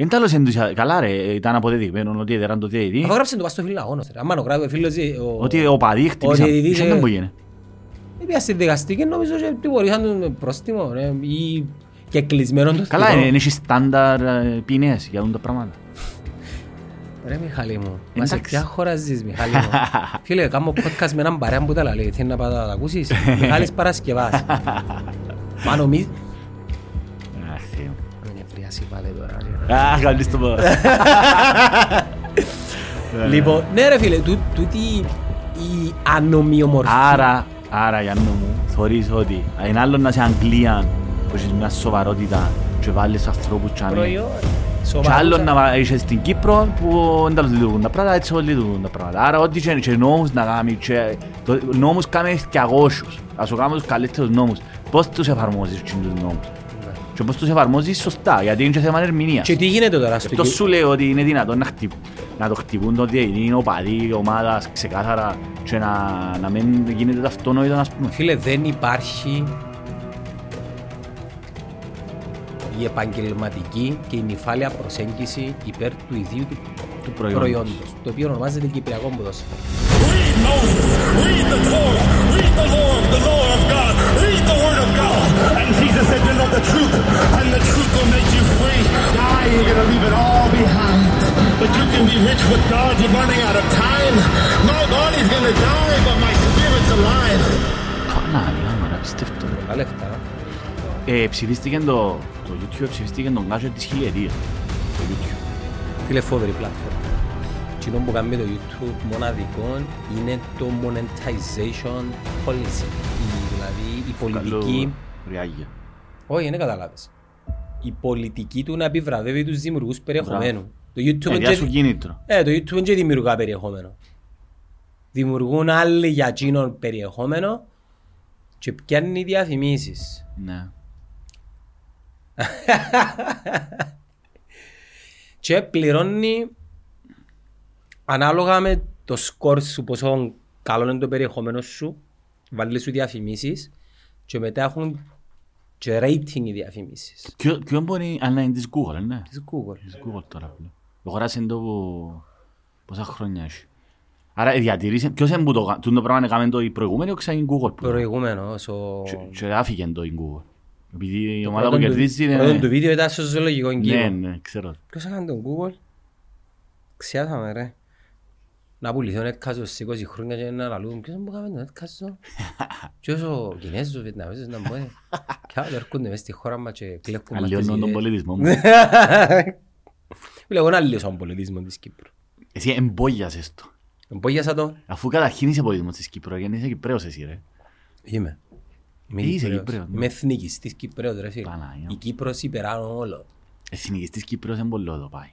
Εν τέλος ενθουσια- καλά ρε, ήταν αποδεδειγμένο ότι έδεραν το διαιτητή. Αφού γράψε το πας στο φιλαγόνος, ρε. Άμα το γράφει ο φίλος, ε, ο- Ότι ο παδί ο χτυπήσαν. διαιτητής, Είχε ε, δεν που γίνει. Πήγα στη δικαστική, νομίζω ότι τιμωρήσαν τον πρόστιμο, ρε, ή και κλεισμένο το Καλά, θηρό. είναι έχει στάνταρ ε, ποινές για τα πράγματα. Ρε Μιχάλη μου, μας σε Εντάξει. ποια χώρα ζεις Μιχάλη μου. Φίλε, κάνω podcast με έναν παρέα που τα λέει, θέλει να πάω να τα ακούσεις. Μιχάλης Παρασκευάς. Μα νομίζεις... Αχ, Θεέ μου. Με νευρίαση πάλι τώρα. ρε. Α, καλής το πω. Λοιπόν, ναι ρε φίλε, τού- τούτη η ανομοιομορφή. Άρα, άρα Γιάννο μου, θωρείς ότι είναι άλλο να είσαι Αγγλία που έχεις μια σοβαρότητα και βάλεις ανθρώπους και αμέ. προϊόν. Και Σοβαρούσα. άλλο να είσαι στην Κύπρο που δεν τα λειτουργούν τα πράγματα, έτσι όλοι λειτουργούν τα πράγματα. Άρα ό,τι και, και νόμους να κάνει, και, το, νόμους κάνει και αγώσους. Ας σου κάνουμε τους καλύτερους νόμους. Πώς τους εφαρμόζεις τους νόμους. Και πώς τους εφαρμόζεις σωστά, γιατί είναι και θέμα ερμηνείας. Και τι γίνεται τώρα στο Αυτό Κύ- σου λέω ότι είναι δυνατόν να, χτυπ, να το χτυπούν το διαιτητή, είναι οπαδοί, ομάδας, ξεκάθαρα και να, να μην γίνεται το αυτονόητο, ας πούμε. Φίλε, δεν υπάρχει η επαγγελματική και η νυφάλια προσέγγιση υπέρ του ιδίου του, Του προϊόντος. προϊόντος, το οποίο ονομάζεται Κυπριακό ποδόσφαιρο. Read Moses, read the Torah, read the law, the law of God, read the word of God. And Jesus said, you know the truth, and the truth will make you free. Die, you're gonna leave it all behind. But you can be rich with God, you're running out of time. My body's gonna die, but my spirit's alive. Παναγία μου, ρε, απίστευτο. ρε. Πολλά λεφτά. Ε, ψηφίστηκε το, το YouTube, ψηφίστηκε τον gadget της χιλιετίας. Το YouTube. Φίλε, φόβερη πλατφόρμα. Εκείνο που κάνει το YouTube μοναδικό είναι το monetization policy. Η- δηλαδή η πολιτική... Καλό ριάγια. Όχι, δεν καταλάβεις. Η πολιτική του να επιβραβεύει τους δημιουργούς περιεχομένου. Το YouTube Ε, είναι διά σου και- κίνητρο. Ε, το YouTube δεν δημιουργά περιεχόμενο. Δημιουργούν άλλοι για εκείνον περιεχόμενο και πιάνει διαφημίσεις. Ναι. Και πληρώνει ανάλογα με το σκορ σου, πόσο καλό είναι το περιεχόμενο σου, βάλει σου διαφημίσεις και μετά έχουν και rating οι διαφημίσεις. Ποιο, ποιο μπορεί, αλλά είναι της Google, ε, ναι; Της Google. Της Google τώρα. πλέον. Το χωράσει το που... πόσα χρόνια έχει. Άρα η διατηρήση, ποιος είναι που το, κα- τούτο το πράγμα έκαμε το η προηγούμενη, όχι σαν η Google. που- Προηγούμενος, ο... Και- Και άφηκε το η Google. Επειδή η το ομάδα που πρώτο του- κερδίζει το πρώτο του είναι... βίντεο ήταν στο ζωολογικό Ναι, κύριο. ναι, ξέρω. Ποιος έκανε τον Google; Ξιάσαμε ρε. Να πουληθεί ο Netcast σε 20 χρόνια και να λαλούν. Ποιος μου έκανε τον Netcast. Ποιος ο Κινέζος, ο Βιετναμέζος, να μου πάνε. Και άλλοι έρχονται μες στη χώρα μας και κλέφουν μας τις Αλλιώνω τον ιδέες. πολιτισμό μου. Φίλε, εγώ να αλλιώσω τον πολιτισμό της Κύπρου. Εσύ εμπόγιασες το. Εμπόγιασα το. Αφού καταρχήν είσαι πολιτισμός της Κύπρου, γιατί είσαι Κυπρέος εσύ ρε. Είμαι. Είμαι Είσαι Κυπρέος. Κυπρέος, ναι. Είμαι εθνικιστής Κυπρέος ρε φίλε. Παναγιά. Η Κύπρος υπεράνω όλο. Εθνικιστής Κύπρος είναι πολύ εδώ πάει.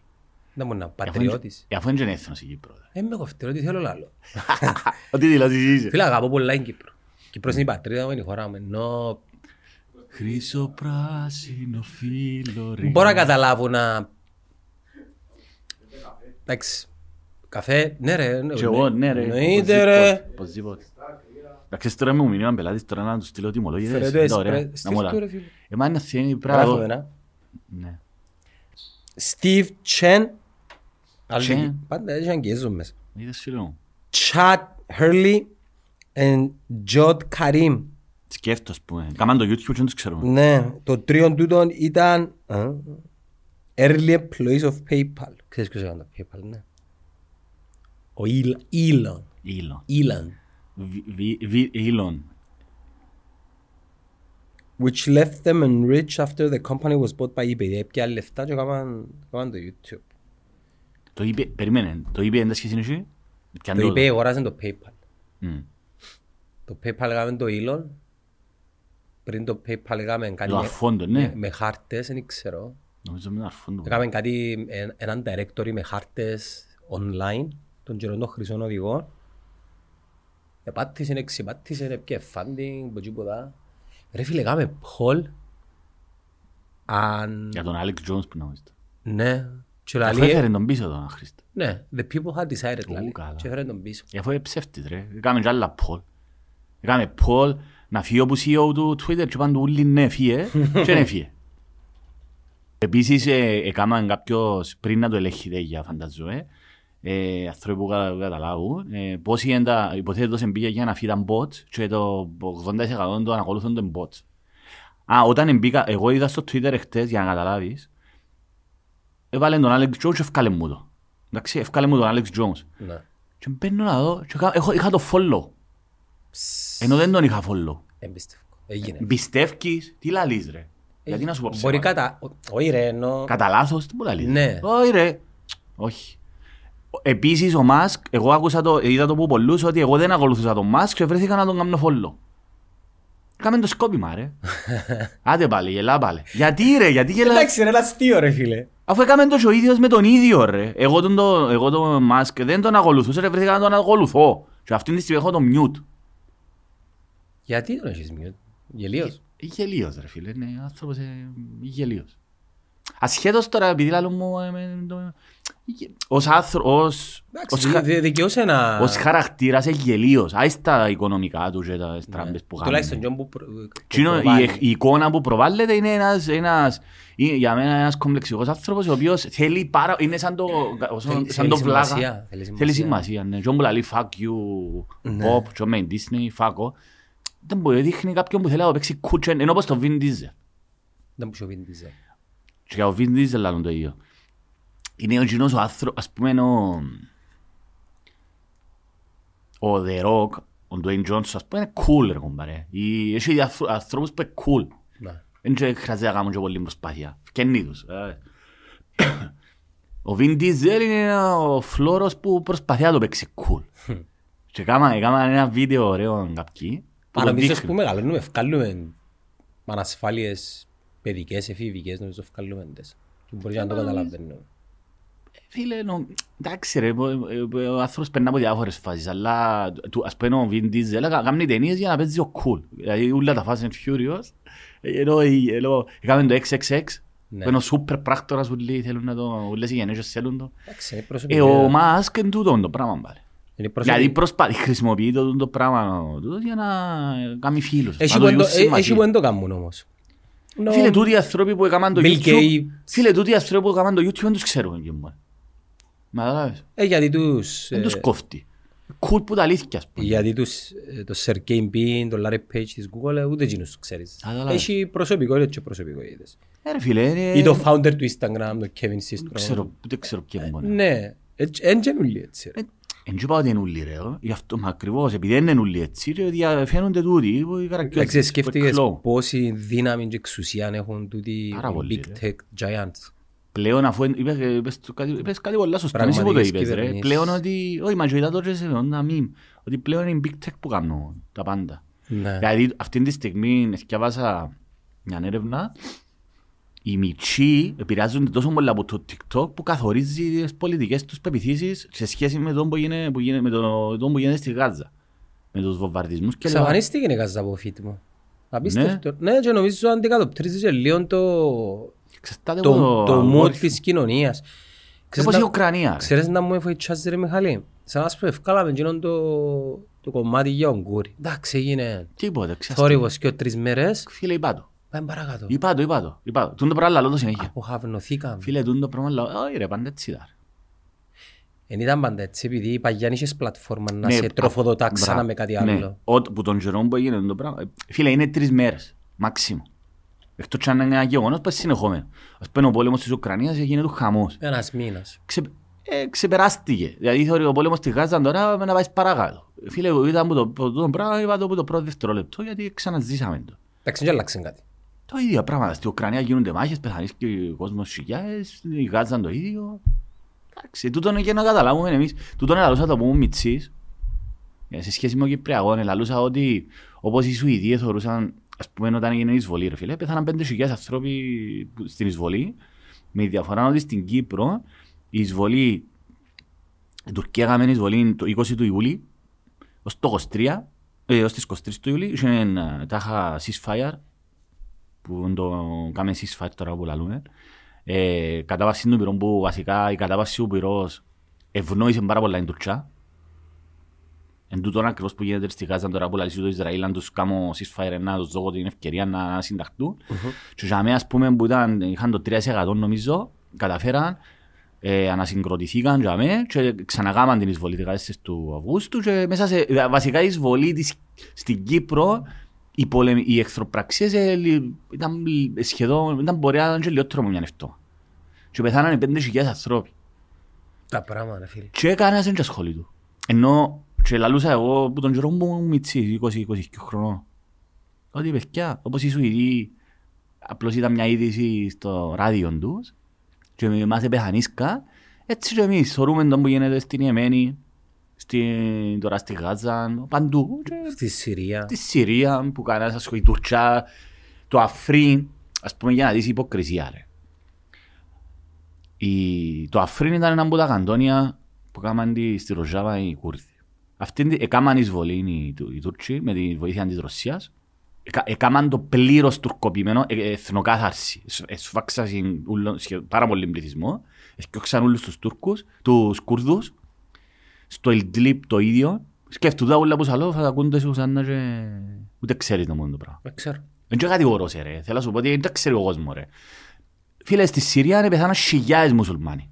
Δεν μπορεί να Αφού είναι- πατριώτης. ε, Αφού είναι και έθνος η Κύπρος. Ε, με κοφτερό, τι θέλω λάλο. Ό,τι δηλώσεις είσαι. Φίλε, αγαπώ πολλά την Κύπρο. Κύπρος είναι η πατρίδα μου, είναι η χώρα μου. Ενώ Χρυσό πράσινο φύλλο ρε. Μπορώ να καταλάβω να... Εντάξει, καφέ, ναι ρε. Και εγώ, ναι ρε. Εννοείται ρε. Οπωσδήποτε. Εντάξει, τώρα με μου μείνει πελάτης, τώρα να τους στείλω τιμολόγητες. Φέρε το είναι ωραία, εσπρέ- να στείλ' μου Πάντα έχει αγγέζουν μέσα. Είδες φίλο μου. Chad Hurley and Jod Karim. Σκέφτος που Κάμαν το YouTube και δεν τους ξέρουμε. Ναι, το τρίον τούτον ήταν α, Early Employees of PayPal. Ξέρεις ποιος έκανε το PayPal, ναι. Ο Elon. Elon. Ήλον. Elon. Βι- βι- βι- Ήλον. which left them enriched after the company was bought by eBay. Έπια λεφτά και έκαναν έκαναν το YouTube. Το είπε, περίμενε, το είπε έντας σχέση εσύ. Πιαν Το eBay αγοράζαν το PayPal. Μμ. Το PayPal έκαμε το Elon. Πριν το PayPal έκαμε κάτι Το με- αφόντο, με, ναι. με χάρτες, δεν ξέρω. Νομίζω με αρφόντο. Έκαμε κάτι, ε, έναν directory με χάρτες online, των καιρών των χρυσών οδηγών. Επάτησε, εξυπάτησε, έπιε funding, από τίποτα. Ρε φίλε, έκαμε poll. Αν... Για τον Alex Jones που να βρίσκεται. Ναι. Και Αφού λαλεί, έφερε τον πίσω τον Χρήστο. Ναι, the people had decided, λαλεί. καλά. Και έφερε τον πίσω. Ε, Αφού είναι ψεύτης ρε. Έκαμε και άλλα poll. Έκαμε poll να φύγει όπου CEO του Twitter και πάνε του ούλοι ναι φύγε και δεν φύγε. Επίσης, ε, έκαναν κάποιος πριν να το ελέγχεται για φανταζώ, ε, ε, άνθρωποι που κατα- καταλάβουν, ε, πόσοι εντα, υποθέτω σε μπήκε για να φύγαν bots και το 80% των ακολουθούν των bots. Α, όταν μπήκα, εγώ είδα στο Twitter εχθές, για να καταλάβεις, έβαλε τον Alex Jones και ευκάλε μου το. Εντάξει, ευκάλε μου τον Alex Jones. Ναι. Και μπαίνω να δω και είχα, έχω, είχα το follow. Ενώ δεν τον είχα follow. Εμπιστεύω. Έγινε. Πιστεύεις, τι λαλείς ρε; Γιατί να σου πω Μπορεί ψέματα. κατά... Όχι ρε, εννοώ... Κατά λάθος, τι μου λαλείς. Ναι. Όχι ρε. Όχι. Επίσης ο Μάσκ, εγώ άκουσα το, είδα το από πολλούς ότι εγώ δεν ακολουθούσα τον Μάσκ και βρέθηκα να τον κάνω follow. Κάμε το σκόπιμα ρε. Άντε πάλι, γελά πάλι. Γιατί ρε, γιατί γελάς; Εντάξει ρε, είναι αστείο ρε φίλε. Αφού έκαμε το και ο ίδιος με τον ίδιο ρε. Εγώ τον, το, εγώ τον Μάσκ δεν τον ακολουθούσα και βρέθηκα να τον ακολουθώ. Και αυτή τη στιγμή έχω τον mute. Γιατί τον έχεις μειώσει. Γελίος; Γελίος ρε φίλε, είναι άνθρωπος ε, γελίος. Ασχέτως τώρα επειδή λάλλον μου ε, με το- ως άνθρωπος, Εντάξει, ως, χα- δε- δικαιούσε να... ως χαρακτήρας είναι γελίος. Άις τα οικονομικά του και τα στράμπες που Ναι. Τουλάχιστον κάνουν. John που προ- που Τσίνο, η, προβάλλει. εκ- η εικόνα που προβάλλεται είναι ένας, ένας είναι για μένα ένας κομπλεξικός άνθρωπος ο οποίος θέλει πάρα, είναι σαν το, όσο- Θέλει- σαν το θέλει βλάκα. σημασία, θέλει Θέλει σημασία. σημασία, ναι. Και όπου λέει fuck you, Ναι. pop, και με Disney, fuck off. Δεν μπορεί, δείχνει κάποιον που θέλει να το παίξει κούτσεν, ενώ όπως το Vin Diesel. Δεν μου σου πει τι Και για ο Vin Diesel λάλλον το ίδιο. Είναι ο κοινός ο άνθρωπος, ας πούμε ο... Ο The Rock, ο Dwayne Johnson, ας πούμε είναι cool ρε κομπάρε. Ή- Έχει διάφρο- ανθρώπους που είναι cool. Ναι. Δεν και χρειάζεται να κάνουν και πολύ προσπάθεια. Φκένει τους. ε. Ο Vin Diesel είναι ένα- ο φλόρος που προσπαθεί να το παίξει cool. Και κάμα, έκανα ένα βίντεο ωραίο κάποιοι. που Μα το νομίζω δείχνουν. που μεγαλώνουμε, ευκάλλουμε ανασφάλειες παιδικές, εφηβικές, νομίζω ευκάλλουμε τες. Και μπορεί να το καταλαβαίνω. Φίλε, νο... εντάξει ρε, ο, ο, ο άνθρωπος περνά από διάφορες φάσεις, αλλά του, ας πούμε ο Vin Diesel έκα- κάνει ταινίες για να παίζει ο cool. Δηλαδή όλα τα Fast and Furious, ενώ, ενώ έκαμε το XXX, Ναι. που είναι ο σούπερ πράκτορας που λέει, θέλουν να το, όλες οι γενέσεις θέλουν το. Εντάξει, είναι Ε, προσωπική. ο Μάσκ είναι τούτο το πράγμα πάλι. Είναι Δηλαδή προσωπική. προσπαθεί, χρησιμοποιεί το, το πράγμα τούτος για να κάνει φίλους. Έχει να που το εν το- γιους ε, έχει σημασία. που εν το κάνουν όμως. Νο- Φίλε, τούτοι οι άνθρωποι που έκαναν το Bill YouTube, Gates. φίλε, τούτοι οι άνθρωποι που έκαναν το YouTube δεν τους ξέρουν και μόνο. Μα καταλάβες. Ε, γιατί τους... Δεν ε, τους κόφτει. Κουλ που τα αλήθεια, ας πούμε. Γιατί τους, ε, το Sergey Brin, το Larry Page της Google, ε, ούτε εκείνους τους ξέρεις. Καταλάβες. Έχει προσωπικότητες και προσωπικότητες. Ε, ρε φίλε, είναι... Ή το founder του Instagram, το Kevin Systrom. Ξέρω, ούτε ξέρω ποιο είναι μόνο. Ναι, εν γενούλοι έτσι. ρε. Εν και πάω ότι είναι ούλοι ρε, ε. γι' αυτό μα ακριβώς, επειδή δεν είναι ούλοι έτσι, ρε, διαφαίνονται τούτοι, που οι χαρακτήρες Εντάξει, που σκέφτηκες εκλώ. πόση δύναμη και εξουσία έχουν τούτοι οι Πάρα πολύ, big tech giants. Πλέον αφού εν- είπες, είπες, το κάτι, είπες κάτι πολλά σωστό, δεν είσαι που το Πραγματικές είπες ρε. κυβερνήσεις. Πλέον ότι, όχι μα και είδα τώρα σε ένα meme, ότι πλέον είναι οι big tech που κάνουν τα πάντα. Ναι. Δηλαδή αυτή τη στιγμή διαβάσα μια έρευνα οι μητσοί επηρεάζονται τόσο πολύ από το TikTok που καθορίζει τις πολιτικές τους πεπιθήσεις σε σχέση με το που γίνεται, που γίνεται, με το, το που γίνεται στη Γάζα. Με τους βομβαρδισμούς και λοιπά. Εξαφανίστηκε η Γάζα από φίτιμο. Απίστευτο. Ναι, και νομίζω αντικατοπτρίζεις και λίγο το, Ξεστάται το, από το mood αγόρι. της κοινωνίας. Ξέρεις Όπως η να- Ουκρανία. ρε. Ξέρεις να μου εφοητσάζει ρε Μιχαλή. Σαν να σου ευκάλαμε εκείνον το, το κομμάτι για τον Κούρι. Εντάξει, έγινε Τίποτε, ξεστάται. θόρυβος και τρεις μέρες. Φίλε, είπα το. Πάμε παρακάτω. Είπα το, είπα το. Είπα το. Τούν το πράγμα λαλό το συνέχεια. Αποχαυνοθήκαμε. Φίλε, τούν το πράγμα λαλό. Όχι ρε, πάντα έτσι ήταν. Εν ήταν πάντα έτσι, επειδή η Παγιάννη είχες πλατφόρμα να Ναι, σε α- τροφοδοτά ξανά μπράβο. με κάτι Ναι. άλλο. Ό, που τον καιρό που έγινε το πράγμα. ε, Φίλε, είναι τρεις μέρες. Μάξιμο. Εκτός και αν είναι ένα γεγονός που είναι συνεχόμενο. Ας πούμε ο πόλεμος της Ουκρανίας έγινε του χαμός. Ένας μήνας. Ξε, ε, ξεπεράστηκε. Δηλαδή θεωρεί ο πόλεμος στη Γάζα τώρα να πάει παρακάτω. Φίλε, είδα που το, που το πράγμα, είπα το που το πρώτο δευτερόλεπτο γιατί ξαναζήσαμε το. Εντάξει, δεν άλλαξε κάτι. Το ίδιο πράγμα. Στην Ουκρανία γίνονται μάχες, πεθανίσκει ο κόσμος χιλιάδες, η Γάζα το ίδιο. Εντάξει, τούτο είναι και να καταλάβουμε εμείς. Τούτο είναι λαλούσα το πούμε μητσής. Ε, Σε σχέση με τον Κυπριακό, λαλούσα ότι όπως οι Σουηδοί θεωρούσαν, ας πούμε όταν έγινε η εισβολή, ρε φίλε, πέθαναν πέντε χιλιάδες άνθρωποι που- στην εισβολή. Με τη διαφορά ότι στην Κύπρο η εισβολή, η Τουρκία έκαμε εισβολή το 20 του Ιούλη, ως το 23, ε, ως τις 23 του Ιούλη, είχε ένα τάχα ceasefire, που το κάμε ceasefire τώρα που λαλούμε. Ε, κατάβαση του πυρών που βασικά η κατάβαση του πυρός ευνόησε πάρα πολλά την Τουρκιά. Εν τούτον ακριβώς που γίνεται στη Γάζα τώρα που λαλήσει το Ισραήλ αν τους κάνω ceasefire να τους δω την ευκαιρία να συνταχτούν. Και για μένα ας πούμε που ήταν, είχαν το 3% νομίζω, καταφέραν, ε, ανασυγκροτηθήκαν για μένα και ξανακάμαν την εισβολή 14 του Αυγούστου και μέσα σε, βασικά η εισβολή της, στην Κύπρο οι, πολεμ, οι εχθροπραξίες ε, λι- ήταν λι- σχεδόν, ήταν μπορεί να ήταν και λιγότερο από μια αυτό. Και πεθάνανε 5.000 ανθρώποι. Τα πράγματα, ρε φίλε. Και κανένας δεν ασχολεί του. Ενώ και λαλούσα εγώ που τον καιρό μου μητσί, 20-20 χρονών. Ότι παιδιά, όπως οι Σουηδοί, απλώς ήταν μια είδηση στο ράδιο τους και μας επεχανίσκα, έτσι και εμείς θεωρούμε τον που γίνεται στην Ιεμένη, στην, τώρα στη Γάζα, παντού. Και Στη Συρία. στη Συρία που κανένας ασχολεί, η Τουρκιά, το Αφρίν, ας πούμε για να δεις η υποκρισία ρε. Η, το Αφρίν ήταν ένα από τα καντόνια που έκαναν τη, στη Ροζάβα οι Κούρδοι. Αυτοί την- έκαναν εισβολή οι, Του- οι Τούρκοι με τη βοήθεια της Ρωσίας. Εκα- Έκαναν το πλήρως τουρκοποιημένο ε, εθνοκάθαρση. Εσ- Εσφάξαν ούλο- σχε- πάρα πολύ πληθυσμό. Εσκιώξαν όλους τους Τούρκους, τους Κούρδους. Στο Ιλντλίπ το ίδιο. Σκέφτονται τα όλα που σαλώ, θα τα ακούνται σε ουσιανά και ούτε ξέρεις το μόνο το πράγμα. Δεν ξέρω. Δεν και κατηγορώς σε ρε, θέλω να σου πω ότι δεν τα ξέρει ο κόσμος ρε. Φίλε, στη Συρία είναι πεθάναν χιλιάδες μουσουλμάνοι.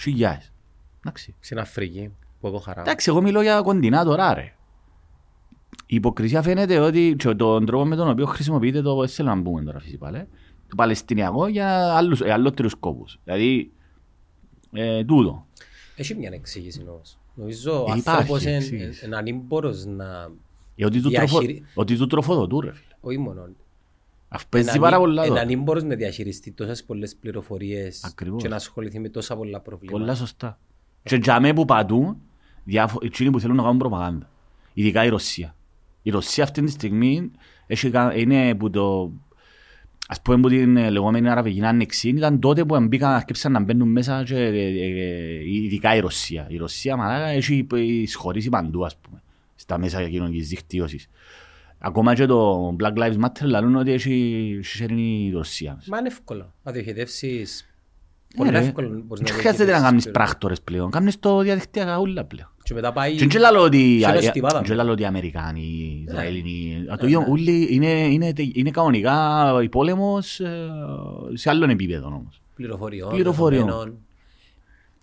Χιλιάδες. Εντάξει. Στην Αφρική. Που έχω χαρά. Εντάξει, εγώ μιλώ για κοντινά τώρα ρε. Η υποκρισία φαίνεται ότι και τον τρόπο με τον οποίο χρησιμοποιείται το, δεν θέλω να μπούμε τώρα φυσικά, λέ, το Παλαιστινιακό για άλλους, ε, αλλότερους σκόπους. Δηλαδή, ε, τούτο. Έχει μια εξήγηση όμως. Νομίζω ο Ε, υπάρχει άνθρωπος είναι εξήγηση. είναι ανήμπορος να... Ε, ότι του, τροφο, Διαχειρι- ότι του τροφοδοτούν ρε φίλε. Όχι μόνο. Αυτό παίζει πάρα πολλά Είναι τώρα. ανήμπορος να διαχειριστεί τόσες πολλές πληροφορίες Ακριβώς. και να ασχοληθεί με τόσα πολλά προβλήματα. Πολλά σωστά. Και για μέ που πατούν, διάφο- εκείνοι που θέλουν να κάνουν προπαγάνδα. Ειδικά η Ρωσία. Η Ρωσία αυτή τη στιγμή έχει, κα- είναι που το... Ας πούμε που την ε, λεγόμενη Αραβική Άνοιξη ήταν τότε που μπήκαν, αρκέψαν να μπαίνουν μέσα και, ε, ε, ειδικά η Ρωσία. Η Ρωσία μαλάκα έχει εισχωρήσει παντού ας πούμε, στα μέσα κοινωνικής δικτύωσης. Ακόμα και το Black Lives Matter λαλούν ότι έχει σέρνει η Ρωσία. Μα είναι εύκολο. Να διοχετεύσεις... Ναι, Πολύ ρε. εύκολο μπορείς Δεν να χρειάζεται να διοχετεύσεις κάνεις πληροφορίες. πράκτορες πλέον. Κάνεις το διαδικτυακά ούλα πλέον. Και μετά πάει... Και δεν λέω ότι σε ένα στιβάδα. δεν λέω ότι οι Αμερικάνοι, οι Ισραηλινοί, Ναι, το ίδιο, όλοι είναι, είναι, είναι κανονικά η πόλεμος ε, σε άλλον επίπεδο όμως. πληροφοριών, Πληροφοριών. δεδομένων.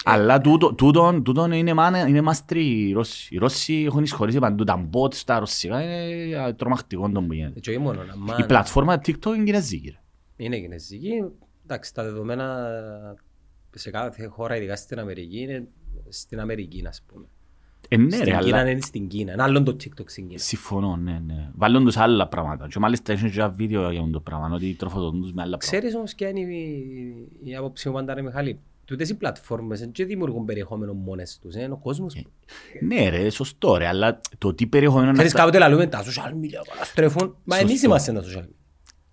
Αλλά τούτο, τούτον, τούτον είναι, μάνα, είναι μάστροι οι Ρώσοι. Οι Ρώσοι έχουν εισχωρήσει παντού. Τα bot στα ρωσικά είναι τρομακτικό το που γίνεται. Και όχι μόνο. Η αμάν πλατφόρμα TikTok είναι κινέζικη. ρε. Είναι κινέζικη. Εντάξει, τα δεδομένα σε κάθε χώρα, ειδικά στην Αμερική, είναι στην Αμερική, ας πούμε. Ε, ναι, στην ρε, Κίνα αλλά είναι στην Κίνα. Είναι άλλο το TikTok στην Κίνα. συμφωνώ, ναι, ναι. Βάλουν τους άλλα πράγματα. Και μάλιστα έχουν και ένα βίντεο για το πράγμα, ότι τροφοδοτούν τους με άλλα πράγματα. Ξέρεις όμως ποια είναι η, η άποψη μου πάντα ρε Μιχάλη. Τούτες οι πλατφόρμες δεν δημιουργούν περιεχόμενο μόνες τους. Είναι ο κόσμος. που- Ναι ρε, σωστό ρε, αλλά το τι περιεχόμενο να Ξέρεις στα- κάποτε λαλούμε τα social media καταστρέφουν. Μα Σωστό. εμείς είμαστε τα social media.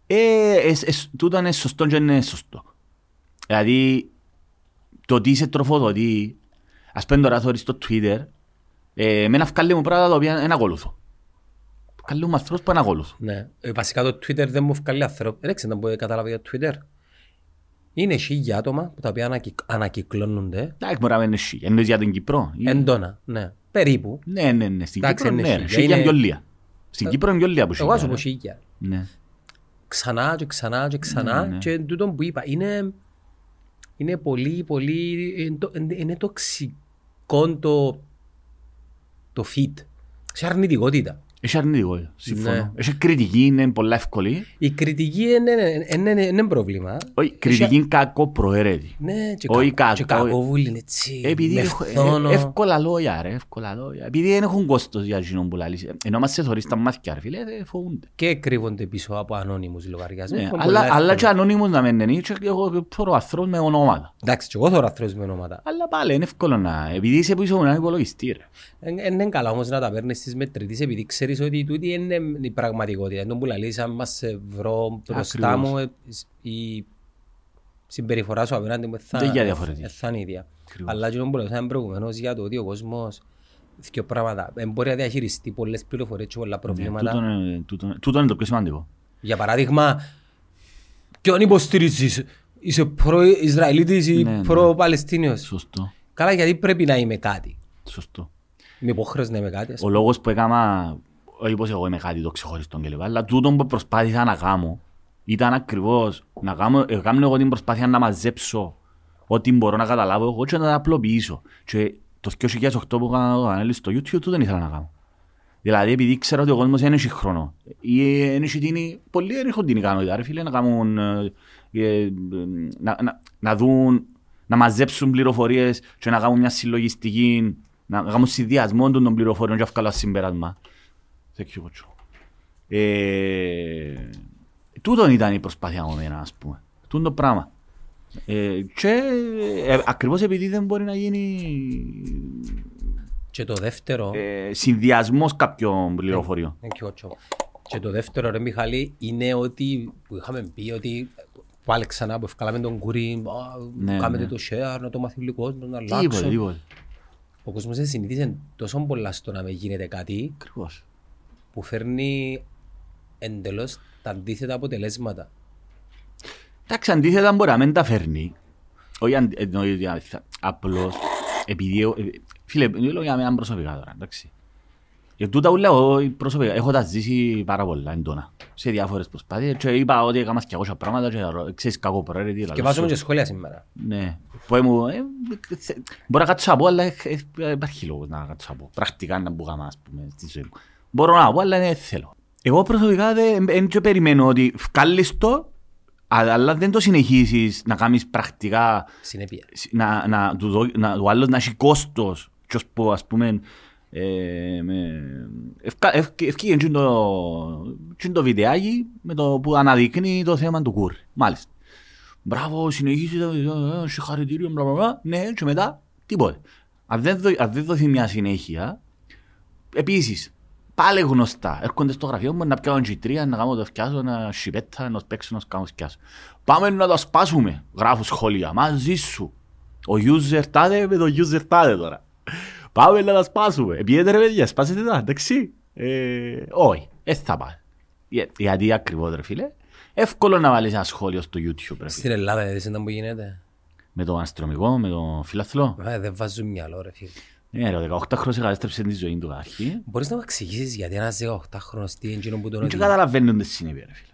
Ε, ε, ε, τούτο είναι σωστό και είναι σωστό. Δηλαδή, το τι σε τροφοδοτεί, ας πούμε τώρα θωρείς στο Twitter, ε, εμένα βγάλει μου πράγματα τα οποία δεν ακολουθώ. Βγάλει μου ανθρώπους που δεν ακολουθώ. Ναι. Ε, Βασικά το Twitter δεν μου βγάλει άνθρωπο. Δεν ξέρω αν μπορεί να καταλάβει για Twitter. Είναι χίλια άτομα που τα οποία ανακυ... ανακυκλώνονται Εντάξει, μωρά με είναι σι. Εννοείς για την Κύπρο. ή- έντονα. Ναι. Περίπου. Ναι, ναι, ναι. Στην Εντάξει, Κύπρο είναι ναι. χίλια. Σίγια Είναι- είναι πιο λίγα. Στην Κύπρο είναι πιο λίγα που Εγώ σίγια, σου πω ρε. χίλια. Ναι. Ξανά και ξανά και ξανά Ναι, ναι. και τούτο που είπα είναι, είναι πολύ πολύ είναι, το- είναι- είναι τοξικό το, το feed. Σε αρνητικότητα. Έχει αρνητικό, ε, συμφωνώ. Ναι. Έχει κριτική, είναι πολλά εύκολη. Η κριτική είναι, είναι, είναι, είναι πρόβλημα. Όχι, κριτική είναι κακό προαιρέτη. Ναι, και, Όχι κα, κακό. και κακόβουλη είναι έτσι. Επειδή με έχω- φθόνο. ε, εύκολα λόγια ρε, εύκολα λόγια. Επειδή δεν έχουν κόστος για εκείνον που λαλείς. Ενώ μας σε θωρείς τα μάτια ρε φίλε, ε, φοβούνται. Και κρύβονται πίσω από ανώνυμους λογαριασμούς. Ναι, Είναι αλλά, πολλά αλλά και εύκολο. ανώνυμος να μένει είναι και εγώ θωρώ ανθρώπους με ονόματα. Εντάξει, και εγώ θέλω ανθρώπους με ονόματα. Αλλά πάλι είναι εύκολο να... Επειδή είσαι πίσω από έναν υπολογιστή ρε. Δεν είναι καλά όμως να τα παίρνεις στις μετρητής επειδή ξέρεις ότι τούτη είναι η πραγματικότητα. Εν τω που λαλείς αν μας σε βρω μπροστά Ακριβώς. μου ε, η συμπεριφορά σου απέναντι μου θα, Δεν για διαφορετική. ε, θα είναι ίδια. Ακριβώς. Αλλά και που λέγαμε προηγουμένως για το ότι ο κόσμος δύο πράγματα. Δεν μπορεί να διαχειριστεί πολλές πληροφορίες και πολλά Ναι, προβλήματα. τούτο είναι- τούτο- Τούτο είναι το πιο σημαντικό. Για παράδειγμα, ποιον υποστηρίζεις, είσαι προ-Ισραηλίτης ή Ναι, ναι. προ-Παλαιστίνιος; Σωστό. Καλά, γιατί πρέπει να είμαι κάτι. Σωστό. Με υποχρέωση να είμαι κάτι. ας Ο λόγος που έκανα, όχι πως εγώ είμαι κάτι το ξεχωριστό κλπ. Αλλά τούτο που προσπάθησα να κάνω ήταν ακριβώς να κάνω, ε, κάνω εγώ την προσπάθεια να μαζέψω ό,τι μπορώ να καταλάβω εγώ και να τα απλοποιήσω. Και το 2008 που έκανα το κανάλι στο YouTube τούτο δεν ήθελα να κάνω. Δηλαδή επειδή ξέρω ότι ο κόσμος δεν έχει χρόνο. Ή δεν έχει την, πολλοί δεν έχουν την ικανότητα ρε φίλε να κάνουν, ε, ε, να, να, να δουν, να μαζέψουν πληροφορίες και να κάνουν μια συλλογιστική, να κάνουν συνδυασμό των των πληροφοριών και να βγάλουν ένα συμπέρασμα. Thank you, Κότσο. Ε, τούτον ήταν η προσπάθεια μου εμένα, ας πούμε. Τούτο το πράγμα. Ε, και ε, ακριβώς επειδή δεν μπορεί να γίνει Και το δεύτερο, ε, συνδυασμός κάποιων πληροφοριών. Thank you, Ότσο. Και το δεύτερο ρε Μιχάλη είναι ότι που είχαμε πει ότι πάλι ξανά που ευκάλαμε τον κουρί, «Α, Ναι, κάμετε ναι. το share, να το μάθει ο κόσμος, να Τίποτε, αλλάξουν. τίποτε. Ο κόσμος δεν συνηθίζει τόσο πολλά στο να με γίνεται κάτι Ακριβώς. Που φέρνει εντελώς τα αντίθετα αποτελέσματα. Εντάξει, αντίθετα μπορεί να μην τα φέρνει. Όχι αντι- εννοεί ότι θα- απλώς επειδή... εγώ- ε, Φίλε, μιλώ για μένα προσωπικά τώρα, εντάξει. Για τούτα ούλα εγώ προσωπικά έχω τα ζήσει πάρα πολλά έντονα. Σε διάφορες προσπάθειες και είπα ότι έκανα 200 πράγματα και ρω- ξέρεις κακό προαίρετη. Και λαλός βάζουμε σου. και σχόλια σήμερα. Ναι. Που μου, ε, θε- μπορώ να κάτσω να πω, αλλά ε, ε, υπάρχει λόγος να κάτσω να πω. Πρακτικά να μπω γάμα, ας πούμε, στη ζωή μου. Μπορώ να πω, αλλά δεν θέλω. Εγώ προσωπικά δεν δεν και περιμένω ότι βγάλεις το, α- αλλά δεν το συνεχίσεις να κάνεις πρακτικά, Συνέπεια. να, να, του δω- να, ο άλλος να έχει κόστος και ως πω, ας πούμε, ε, με, ευκα- ευ- ευκήγε και το, και το βιντεάκι με το που αναδεικνύει το θέμα του κούρ. Μάλιστα. Μπράβο, συνεχίζεις το βίντεο, ε, συγχαρητήριο, μπλα, μπλα, μπλα. Ναι, και μετά τίποτε. Αν δεν, δω- αν δεν δοθεί μια συνέχεια, επίσης, πάλι γνωστά. Έρχονται στο γραφείο μου να πιάσουν G3, να κάνω το φτιάσω, να σιπέτα, να παίξω, να κάνω φτιάσω. Πάμε να το σπάσουμε, γράφουν σχόλια, μαζί σου. Ο user τάδε με το user τάδε τώρα. Πάμε να τα σπάσουμε. Επιέτε ρε παιδιά, σπάσετε τα, εντάξει. Ε, όχι, δεν θα πάει. Για- Γιατί ακριβώς ρε φίλε, εύκολο να βάλεις ένα σχόλιο στο YouTube ρε φίλε. Στην Ελλάδα δεν ήταν που γίνεται. Με τον αστρομικό, με τον φιλαθλό. Ε, Δεν βάζουν μυαλό ρε φίλε. Ναι ρε, ο 18 χρόνος εγκατέστρεψε τη ζωή του αρχή. Μπορείς να μου εξηγήσεις γιατί ένας 18χρονος τι είναι εκείνο που τον Δεν και οδηγεί; καταλαβαίνουν τις συνέπειες ρε φίλε.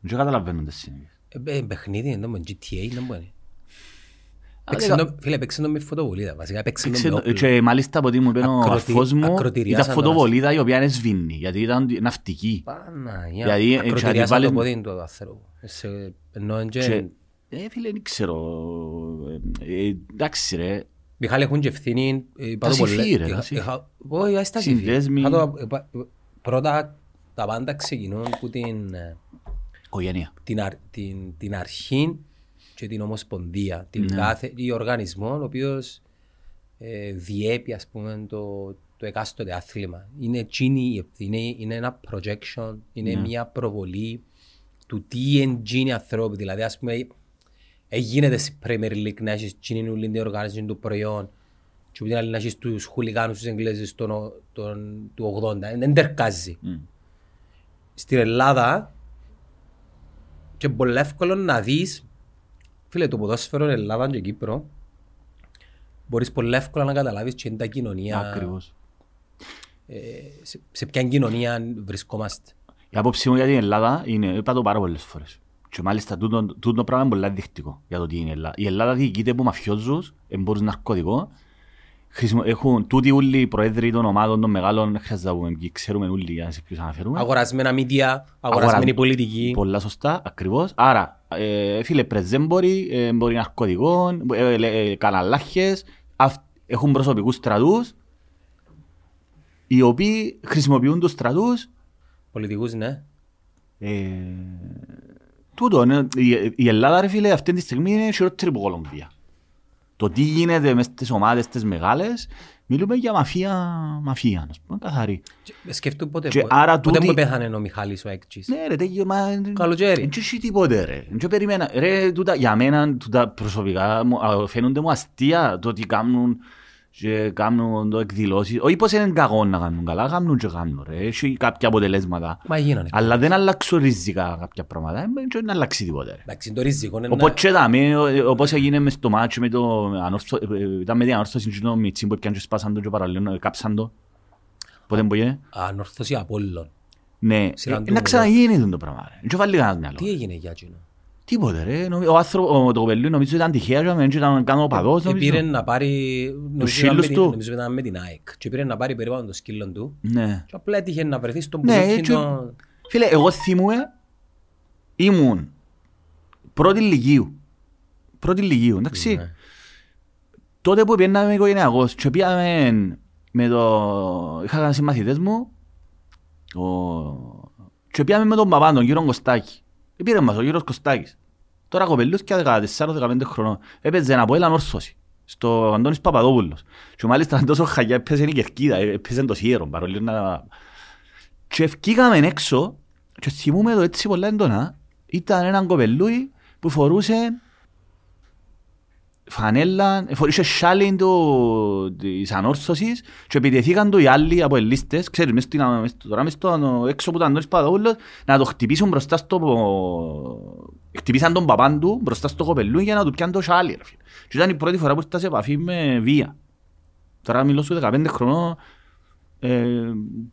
Δεν και καταλαβαίνουν τις συνέπειες. Ε, ε, Παιχνίδι είναι το με GTA, δεν μπορεί. Α, Παίξε δεν- το- Φίλε, παίξε το με φωτοβολίδα. Βασικά παίξε το με Ξέρω- όπλο. Και μάλιστα από ό,τι μου είπε ο Ακροτη- αρφός μου, ακροτηριάσαν ήταν τώρα. φωτοβολίδα η οποία είναι σβήνει, γιατί ήταν ναυτική. Παναγία. Γιατί, ε, Ακροτηριάσαν και το βάλεις- πόδι του ανθρώπου. Σε- Ενώ εν Και, και- ε, φίλε, δεν ξέρω. Ε, ε, εντάξει ρε, Μιχάλη έχουν και ευθύνη. ε, είπα Τα το πολλές- συμφί, ρε, είχα- τα συμφί. είχα- Όχι, ας τα συμφί. Συνδέσμοι. Είχα το- είπα- Πρώτα τα πάντα ξεκινούν που την, ε, οικογένεια. την, αρ- την, την αρχή και την ομοσπονδία, την Ναι. κάθε ή οργανισμό ο οποίος ε, διέπει ας πούμε το, το εκάστοτε άθλημα. Είναι, εκείνη η ευθύνη, είναι ένα projection, είναι Ναι. μια προβολή του τι είναι εκείνοι οι ανθρώποι. Δηλαδή ας πούμε ε, γίνεται στην Premier League να έχεις εκείνη όλη την οργάνωση του προϊόν και από την άλλη να έχεις τους χουλιγάνους τους Εγγλέζες των, των, του 80. Ε, Δεν τερκάζει Μμ. στην Ελλάδα και πολύ εύκολο να δεις φίλε το ποδόσφαιρο Ελλάδα και Κύπρο μπορείς πολύ εύκολα να καταλάβεις και είναι τα κοινωνία Ακριβώς. ε, σε, σε ποια κοινωνία βρισκόμαστε Η άποψή μου για την Ελλάδα είναι, είπα το πάρα πολλές φορές. Και μάλιστα τούτο, τούτο το πράγμα είναι πολύ δεικτικό για το τι είναι η Ελλάδα. Η Ελλάδα διοικείται από μαφιόζους, εμπόρους ναρκωτικών. Χρησιμο, έχουν τούτοι όλοι οι προέδροι των ομάδων των μεγάλων, δεν χρειάζεται να πούμε, ποιοι ξέρουμε όλοι για σε ποιους αναφέρουμε. αγορασμένα μίδια, αγορασμένη Αγορα- πολιτική Πολλά σωστά, ακριβώς. Άρα, ε, φίλε, πρεζέμποροι, ε, εμπόροι ναρκωτικών, ε, ε, ε, καναλάρχες, αυ- έχουν προσωπικούς στρατούς, οι οποίοι χρησιμοποιούν τους στρατούς πολιτικούς ναι Ε, τούτο, ναι, η, η Ελλάδα ρε φίλε αυτή τη στιγμή είναι χειρότερη από Κολομβία. Το τι γίνεται μες στις ομάδες τις μεγάλες, μιλούμε για μαφία, μαφία, να πούμε, καθαρή. Και σκέφτομαι πότε, Και πότε, άρα πότε τούτη- μου πέθανε ο Μιχάλης ο Έκτζης Ναι ρε, τέτοιο, μα... Καλοτζέρι. Δεν έχει τίποτε ρε. Δεν περιμένα. Ρε, τούτα, για μένα, τούτα προσωπικά, μου, α, φαίνονται μου αστεία το ότι κάνουν και κάνουν το εκδηλώσεις. Όχι πως είναι κακό να κάνουν καλά, κάνουν και κάνουν ρε. Έχει κάποια αποτελέσματα. Μα γίνανε. Αλλά δεν αλλάξουν ριζικά κάποια πράγματα. Ε, Δεν αλλάξει τίποτε. ρε. Εντάξει, το ριζικό είναι Οπότε να... και δάμε, ο- όπως έγινε μες στο μάτσο με το ανόρθω, ε, ήταν με την ανόρθωση και το Μιτσί που έπιαν και σπάσαν το και παραλληλούν, ε, κάψαν το. Πότε που έγινε. Ανορθώση Απόλλων. Ναι, Σειρά ε, του να μου, ξαναγίνει τον το πράγμα. ρε. Δεν και βάλει κανένας μυαλό. Τι έγινε για εκείνο; Τίποτε ρε. Νομι- Ο άνθρωπο, το κοπελού νομίζω ήταν τυχαία και δεν ήταν καν ο παδός Επήρε νομίζω. να πάρει... νομίζω ήταν σύλλους με την- του. Νομίζω ήταν με την ΑΕΚ. Και πήρε να πάρει περίπου το σκύλο του. Ναι. Και απλά έτυχε να βρεθεί στον Ναι, μπουζούκι έτσι- το... Φίλε, εγώ θυμούμαι, ήμουν πρώτη λυκείου. Πρώτη λυκείου, εντάξει. Ναι. Τότε που πήγαμε οικογενειακός και πήγαμε με το... Είχα κάνει συμμαθητές μου ο... και πήγαμε με τον παπά, τον κύριο Κωστάκη. Πήρε μας ο κύριος Κωστάκης. Τώρα κοπελούς και 14-15 χρονών. Έπαιζε ένα από έλαν όρθωση. Στο Αντώνης Παπαδόπουλος. Και μάλιστα ήταν τόσο χαγιά, έπαιζε η κερκίδα, έπαιζε το σίερο, παρόλο να... Και ευκήκαμε έξω και θυμούμαι το έτσι πολλά έντονα. Ήταν έναν κοπελούι που φορούσε φανέλα, φορούσε σάλι του, της ανόρθωσης και επιτεθήκαν του οι άλλοι από ελίστες, ξέρεις, μες στην, μες, στο- τώρα μες στο, έξω που ήταν Αντώνης Παδόπουλος, να το χτυπήσουν μπροστά στο... Χτυπήσαν τον παπάν του μπροστά στο κοπελού για να του πιάνουν το σάλι. ρε φίλε. Και ήταν η πρώτη φορά που ήρθα σε επαφή με βία. Τώρα μιλώ σου 15 χρονών, ε,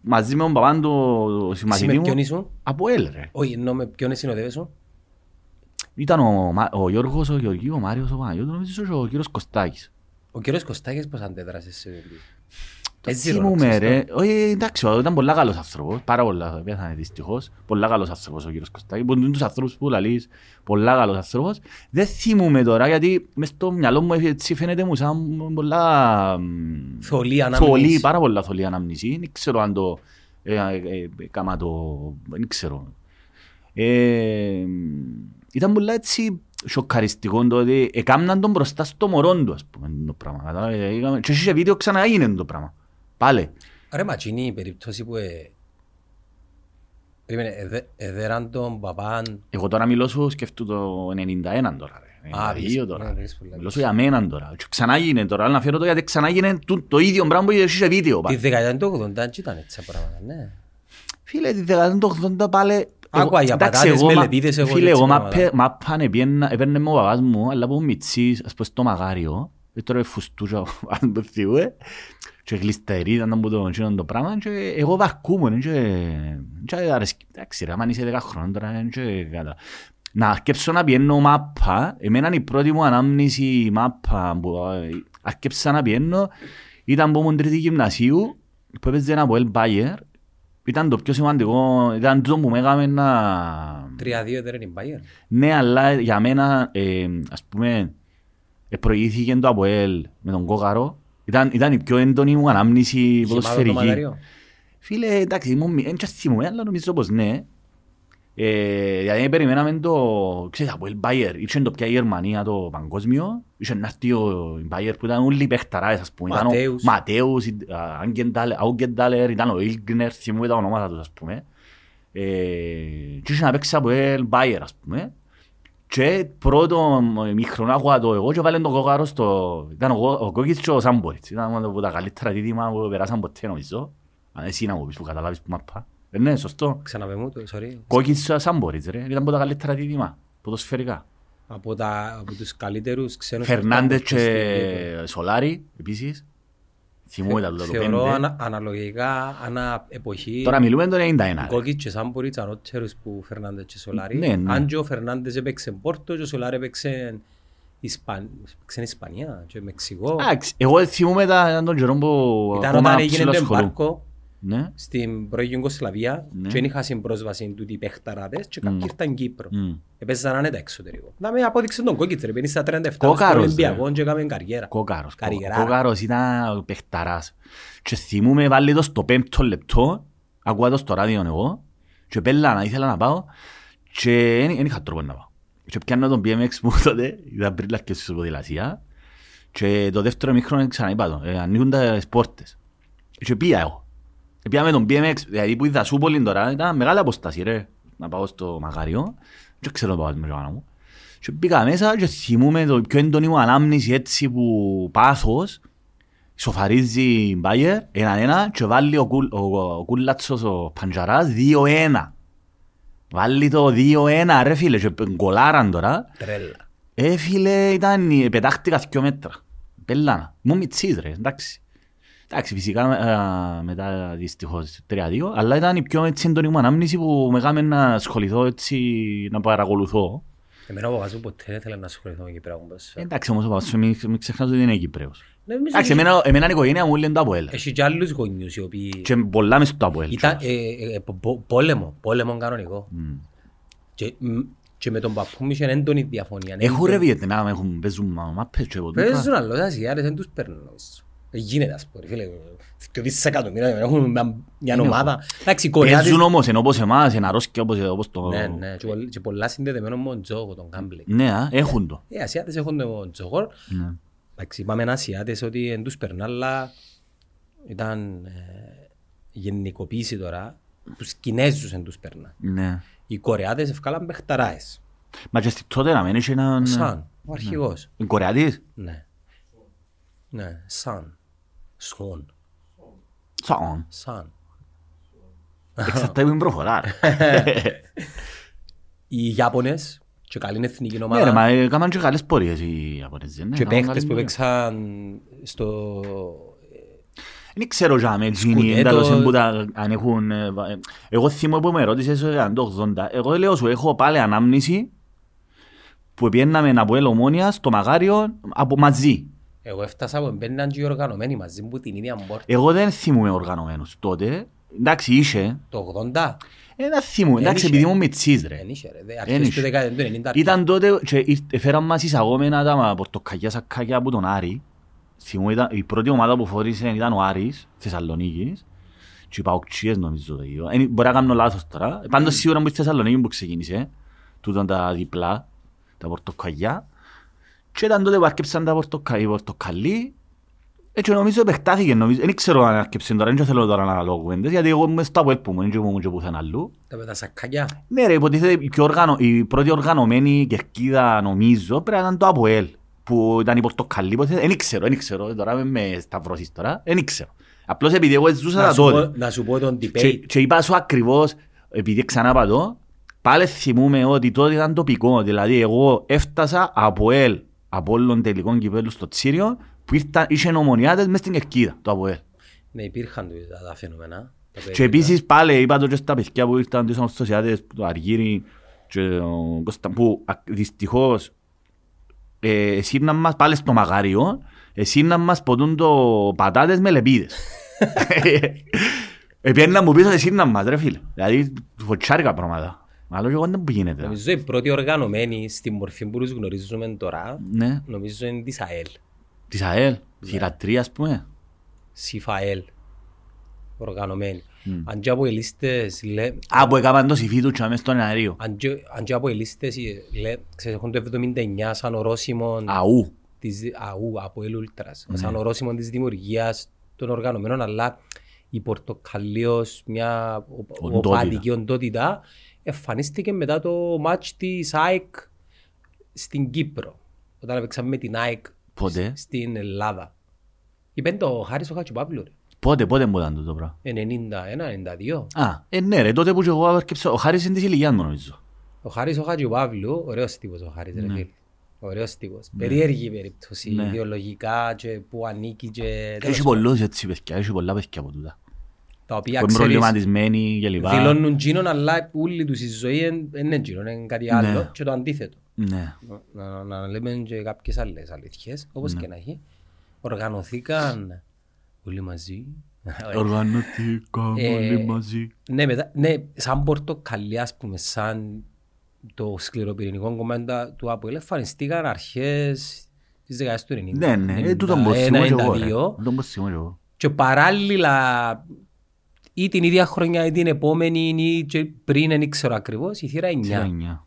μαζί με τον παπάν του Εσύ συμμαθητή με ποιον μου. ήσουν; Από ελ ρε. Όχι, εννοώ με ποιον συνοδεύεσαι; Ήταν ο, Μα- ο Γιώργος, ο Γεωργίου, ο Μάριος, ο Παναγιώτος, νομίζω και ο κύριος Κωστάκης. Ο κύριος Κωστάκης πώς αντέδρασε σε αυτό. Έτσι Θυμούμαι ρώτησες το. ρε, όχι εντάξει, ήταν πολλά καλός άνθρωπος, πάρα πολλά, πέθανε δυστυχώς, πολλά καλός άνθρωπος ο κύριος Κωστάκης, που είναι τους ανθρώπους που λαλείς, πολλά καλός άνθρωπος. Δεν θυμούμαι τώρα, γιατί μες στο μυαλό μου έτσι φαίνεται μου σαν πολλά... μ, Θολή ανάμνηση. Θολή, πάρα πολλά θολή ανάμνηση. Δεν ξέρω αν το ε, ε, ε, έκαμα το... Δεν ξέρω. Ε, ήταν πολλά έτσι σοκαριστικό το ότι έκαναν τον μπροστά στο μωρόν του, ας πούμε, το πράγμα. Κατάλαβες, ε, είχαμε- Και σε βίντεο ξανά έγινε το πράγμα. Πάλε. Ρε μα εκείνη η περίπτωση που ε... Περίμενε, εδε- εδέραν τον παπάν Εγώ τώρα μιλώ σου σκεφτού το 91 τώρα. Ρε. Α, 92 πεις- τώρα. ναι, πεις πολλά, Μιλώ σου για μένα τώρα. Και ξανά έγινε τώρα. Αλλά αναφέρω το γιατί ξανά έγινε το, το ίδιο πράγμα που είχε σε βίντεο. Τη πάλι. δεκαετία του 80 έτσι ήταν έτσι τα πράγματα, ναι. Φίλε, τη δεκαετία του 80 πάλι... Άκουα εγώ- για εντάξει, πατάτες, εγώ, μα- μελετήτες, εγώ Φίλε, έτσι εγώ πράγματα. μάπε- μάπαν έπαιρνα- έπαιρνε με ο παπάς μου, αλλά από μητσής, ας πούμε, στο μαγάριο, ε, τώρα φουστούσα, αν το θυμούμε, και γλιστερίδα ήταν που το γίνον το πράγμα και εγώ βαρκούμουν και και αρέσκει. εντάξει ρε, άμα είσαι 10 χρόνων τώρα ε, και κατά. Να αρκέψω να πιένω μάπα, εμένα η πρώτη μου ανάμνηση μάπα που ε, αρκέψα να πιένω ήταν που ήμουν τρίτη γυμνασίου που έπαιζε ένα από El Bayer ήταν το πιο σημαντικό, ήταν το που με έκαμε να... 3-2 δεν είναι η Bayern. Ναι, αλλά για μένα, ε, ας πούμε, ε, προηγήθηκε το ΑΠΟΕΛ με τον Κόκαρο. Ήταν, ήταν η πιο έντονη μου ανάμνηση Γεμάτο το ποδοσφαιρική. μαγαριό. Φίλε, εντάξει, ήμουν, μη- δεν και θυμούμαι, αλλά νομίζω πως ναι. Ε, γιατί περιμέναμε το, ξέρεις, από el Bayer, είχε το πια η Γερμανία το παγκόσμιο, είχε να έρθει ο η Bayer που ήταν όλοι οι παιχταράδες, ας πούμε. Ήταν ο Ματέους. Ματέους, η- α, Άγγεντάλερ, Άουγκεντάλερ, ήταν ο Ιλγκνερ, θυμούμαι τα ονόματα τους, ας πούμε. Ε, και είχε να παίξεις από el Bayer, ας πούμε. Και πρώτο μικρό άκουα το εγώ και βάλε τον κόκαρο στο... Ήταν ο, Κο- ο Κόκκιτς και ο Σάμποριτς. Ήταν ένα από τα καλύτερα δίδυμα που περάσαν ποτέ νομίζω. Αν εσύ να μου πεις που καταλάβεις που μάπα. Ε, ναι, σωστό. Ξαναπε μου το, sorry. Κόκκιτς και ο Σάμποριτς ρε. Ήταν από τα καλύτερα δίδυμα. Ποδοσφαιρικά. Από, τα, από τους καλύτερους ξένους Φερνάντες παίκτες στην και Σολάρι επίσης. Θυμούμαι τα τούτα το Θεωρώ πέντε. ανα, αναλογικά ανά εποχή Τώρα μιλούμε το 91. ρε. Κόκκιτ και Σάμποριτς ανώτερους που Φερνάντες και Σολάρι. Ναι, ναι. Αν και ο Φερνάντες έπαιξε Πόρτο και ο Σολάρι έπαιξε Ισπαν... έπαιξε Ισπανία και Μεξικό. Εντάξει, εγώ θυμούμαι τα ήταν τον καιρό που Ήταν ακόμα όταν έγινε το ψηλασχολούμαι. Εμπάρκο Ναι. στην πρώην Ιουγκοσλαβία Ναι. και δεν είχαν πρόσβαση τούτοι οι παιχταράδες και κάποιοι Μμ. ήρθαν Κύπρο. Μμ. Έπαιζαν άνετα εξωτερικό. Να με απόδειξε τον Κόκκιτς ρε, μπαίνει στα 37 Κόκαρος, στον ρε. Ολυμπιακό και έκαμε καριέρα. Κόκαρος. κο- Καριέρα. Κόκαρος ήταν παιχταράς. Και θυμούμαι βάλει το στο πέμπτο λεπτό, ακούω το στο ράδιο εγώ, και πέλα να ήθελα να πάω, και δεν είχα τρόπο να πάω. Και πιάνω τον BMX μου τότε, ήταν πριν λαρκές στην ποδηλασία, και το δεύτερο μικρό ξαναείπα το, ε, ανοίγουν τα πόρτες. Και πήγα εγώ. Και πήγα με τον BMX, δηλαδή που είδα Σούπολη τώρα, ήταν μεγάλη αποστάση ρε, να πάω στο Μαγάριο, δεν ξέρω το πάω με το μου. Και πήγα μέσα και θυμούμαι το πιο έντονη μου ανάμνηση έτσι που πάθος Σοφαρίζει η Μπάγερ, ένα-ένα και βάλει ο, Κουλ, ο, ο Κούλατσος ο Παντζαράς 2-1. Βάλει το 2-1 ρε φίλε και γκολάραν τώρα. Τρέλα. Ε φίλε ήταν, πετάχτηκα δυο μέτρα. Πελάνα. Μου μητσής ρε, εντάξει. Εντάξει, φυσικά ε, μετά δυστυχώς 3-2, αλλά ήταν η πιο έτσι έντονη μου ανάμνηση που με έκαμε να ασχοληθώ έτσι, να παρακολουθώ. Εμένα ο παπάς μου ποτέ δεν ήθελε να ασχοληθώ με Κυπριακό ποδόσφαιρο. Εντάξει όμως ο παπάς σου μην, μην ξεχνάς ότι είναι Κύπρεος. Νομίζω Εντάξει, ότι εμένα, εμένα η οικογένεια μου είναι το Αποέλ. Έχει και άλλους γονιούς οι οποίοι... Και πολλά μες στο Αποέλ. Ήταν ε, ε, ε, πο- πο- πόλεμο, πόλεμο κανονικό. Και, μ, και με τον παππού μου είχε έντονη διαφωνία. Έχουν ρε Έντονη. Βιετνάμ, έχουν παίζουν μα- μάπες και ποτέ. Παίζουν άλλο, τα Ασιάτες δεν τους παίρνουν. Νομίζω. Δεν γίνεται ας πούμε, φίλε. Και δισεκατομμύρια έχουν μια- μια ομάδα. Εντάξει, οι Κορεάτες... Παίζουν όμως ενώ όπως εμάς, εν αρρώσκια όπως, όπως το... Ναι, ναι, και πολλ- και πολλά συνδεδεμένο με τον Τζόγο, τον Κάμπλε. Ναι, α, έχουν το. Οι Ασιάτες έχουν τον Τζόγο. Ναι. Εντάξει, είπαμε Ασιάτες ότι δεν τους περνά, αλλά ήταν ε, γενικοποίηση τώρα. Τους Κινέζους δεν τους περνά. Ναι. Οι Κορεάτες ευκάλαν παιχταράες. Μα και στη τότε να μην είχε έναν... Σαν, ο αρχηγός. Είναι Κορεάτης; Ναι. Ναι, σαν. Σον. Σαν. Σαν. Εξαρτάται που είναι προφορά. ρε. Οι Ιάπωνες και καλή είναι εθνική Ναι ρε, ομάδα. μα έκαναν και καλές πορείες οι Ιαπωνέζοι. ναι, Και έκαναν παίχτες καλή που πορεία. παίξαν στο... Δεν ξέρω για με εκείνοι Σκουτέτο. εντάλλως που τα- αν έχουν... ε, βα- ε, Εγώ θυμώ που με ρώτησες ε, αν το 80. Εγώ λέω σου έχω πάλι ανάμνηση που πιέναμε από Ελομόνια στο Μαγάριο από μαζί. Εγώ έφτασα που μπαίναν και οι οργανωμένοι μαζί μου την ίδια πόρτα. Εγώ δεν θυμούμαι οργανωμένους τότε. Εντάξει, είχε. Το 80 Ε, δεν θυμούμαι. Δεν Εντάξει, είχε. επειδή ήμουν μητσής ρε. δεν είχε ρε. Δε- Δεν Αρχές είχε. του δεκαετία του 90. Ήταν τότε και ήρθε- έφεραν μας εισαγόμενα τα πορτοκαλιά σακάκια από τον Άρη. Θυμούμαι, ήταν, η πρώτη ομάδα που φορήσε ήταν ο Άρης, Θεσσαλονίκης. Και οι Παοκτσίες νομίζω το ίδιο. Ε, Μπορεί να κάνω λάθος τώρα. Πάντως σίγουρα μου η Θεσσαλονίκη που ξεκίνησε. Τούτον τα διπλά, τα πορτοκαλιά. Και ήταν τότε που άρκεψαν τα πορτοκαλί, πορτοκαλί. Έτσι νομίζω επεκτάθηκε, νομίζω. Δεν ξέρω αν άρκεψε τώρα, δεν θέλω τώρα να λέω κουβέντες, γιατί εγώ είμαι στο Αποέλ που μου, δεν ήμουν και πουθενά αλλού. Τα με τα σακάκια. Ναι ρε, υποτίθεται η, πιο οργανω... η πρώτη οργανωμένη κερκίδα νομίζω πρέπει να ήταν το ΑΠΟΕΛ που ήταν η Πορτοκαλί, υποτίθεται, δεν ξέρω, δεν ξέρω, τώρα με, με σταυρώσεις τώρα, δεν ξέρω. Απλώς επειδή εγώ ζούσα Να τα σου τότε πω- Να σου πω τον και, debate. και είπα σου ακριβώς, επειδή ξανά πατώ, πάλι θυμούμαι ότι τότε ήταν τοπικό, δηλαδή εγώ έφτασα από ΕΛ, από όλων τελικών κυπέλου στο Τσίριο, που ήρθαν, είχε νομονιάτες μες στην κερκίδα, το ΑΠΟΕΛ. Ναι, υπήρχαν τα- τα φαινόμενα. τα Και περίεργα. επίσης πάλι είπα το και στα παιδιά που ήρθαν τους ορθωσιάτες, το Αργύρι και ο Κώστα, που α- δυστυχώς ε, εσύρναν μας πάλι στο μαγάριο, εσύρναν μας ποτούν το πατάτες με λεπίδες. Επιέναν μου πίσω εσύρναν μας ρε φίλε. Δηλαδή φωτσάρικα πράγματα. Άλλο και εγώ δεν που γίνεται. Νομίζω η πρώτη οργανωμένη στη μορφή που τους γνωρίζουμε τώρα, Ναι, νομίζω είναι της ΑΕΛ. της ΑΕΛ, σειρά ας πούμε; ΣΥΦΑΕΛ. Οργανωμένη. Αν και από οι λίστες, λέ- Α, που έκαναν το συμφί τους και μες στον αερίο. αν και- αν και από οι λίστες, ε, λέ- ξέρεις, έχουν το 79 σαν ορόσημο Αού. της, αού, από El Ultras, σαν ορόσημο της δημιουργίας των οργανωμένων, αλλά η Πορτοκαλίος, μια ο- Οντότητα. οπαδική οντότητα, εμφανίστηκε μετά το μάτς της ΑΕΚ στην Κύπρο, όταν έπαιξαμε με την ΑΕΚ Πότε, στην Ελλάδα. Είπε το Χάρης ο Χατσοπαύλου, ρε. πότε, πότε μου ήταν το το πράγμα. 91-92. Α, ε, ναι ρε, τότε που και εγώ άρκεψα, ο Χάρης είναι της ηλικίας μου νομίζω. Ο Χάρης ο Χατζηπαύλου, ωραίος τύπος ο Χάρης, ρε φίλε. Ωραίος τύπος. Περίεργη περίπτωση, Ναι. ιδεολογικά και που ανήκει και... τέλος Έχει πάντων. πολλούς έτσι παιδιά, έχει πολλά παιδιά από τούτα. Τα οποία Που είναι ξέρεις, προβληματισμένοι και λοιπά. δηλώνουν τζίνον, αλλά όλη τους η ζωή εν- εν είναι τζίνον, είναι κάτι άλλο Ναι. και το αντίθετο. Ναι. Να, να, να λέμε και κάποιες άλλες αλήθειες, όπως Ναι. και να έχει. Οργανωθήκαν όλοι μαζί. Οργανωθήκαμε Ε, όλοι μαζί. Ναι, μετά, ναι, σαν πορτοκαλί, ας πούμε, σαν το σκληροπυρηνικό κομμάτι του ΑΠΟΕΛ, εμφανιστήκαν αρχές της δεκαετίας του 90. Ναι, ναι, ε, τούτον πως θυμώ και εγώ. ρε. 91-92. Τούτον πως θυμώ και εγώ. Και παράλληλα, ή την ίδια χρονιά ή την επόμενη ή και πριν, δεν ξέρω ακριβώς, η θύρα 9. Σειρά εννιά.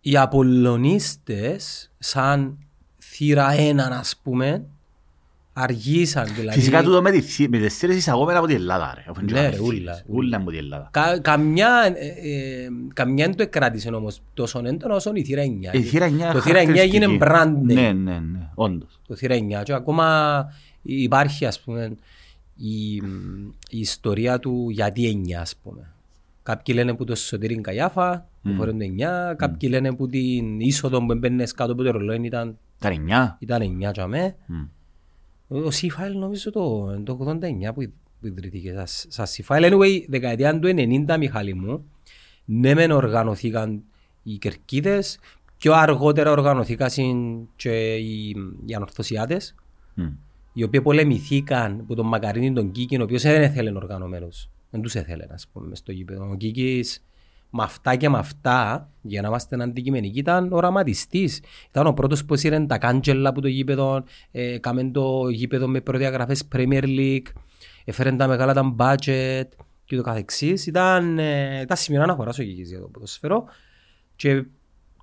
Οι Απολλωνίστες, σαν θύρα 1, ας πούμε, αργήσαν δηλαδή. Φυσικά τούτο με τη θύ- με τις θύρες εισαγόμενα από την Ελλάδα ρε. αφού είναι Ναι, και ρε, άλλες ούλα, θύρες. Ούλα από την Ελλάδα. Κα, καμιά, ε, ε, καμιά δεν το εκράτησε όμως τόσο έντονο όσο η θύρα 9. Η θύρα εννιά Το θύρα 9 έγινε χαρακτηριστική. brand name. Ναι, ναι, ναι. όντως. το θύρα 9 και ακόμα υπάρχει ας πούμε η, η ιστορία του γιατί 9 ας πούμε. Κάποιοι λένε που το Σωτήριν Καγιάφα, που φορούν το 9, κάποιοι λένε που την είσοδο που έμπαινες κάτω από το ρολόι ήταν, Τα εννιά. ήταν 9 για μέ. Μμ. Ο C-File νομίζω το, το 89 που, που ιδρύθηκε σαν- σαν C-File. Anyway, δεκαετία του 90 Μιχάλη μου, ναι μεν οργανωθήκαν οι Κερκίδες, πιο αργότερα οργανωθήκαν και οι, οι Ανορθωσιάτες, Μμ. Οι οποίοι πολεμηθήκαν από τον Μακαρίνη τον Κίκιν, ο οποίος δεν ήθελε οργανωμένους. Δεν τους ήθελε, ας πούμε, μες στο γήπεδο. Ο Κίκης με αυτά και με αυτά, για να είμαστε αντικειμενικοί, ήταν οραματιστής. Ήταν ο πρώτος που έσυρε τα κάντζελα από το γήπεδο, ε, κάμεν το γήπεδο με προδιαγραφές Premier League, έφερε τα μεγάλα τα budget και το καθεξής. Ήταν, ε, ήταν σημείο αναφοράς ο Κίκης για το ποδοσφαιρό. Και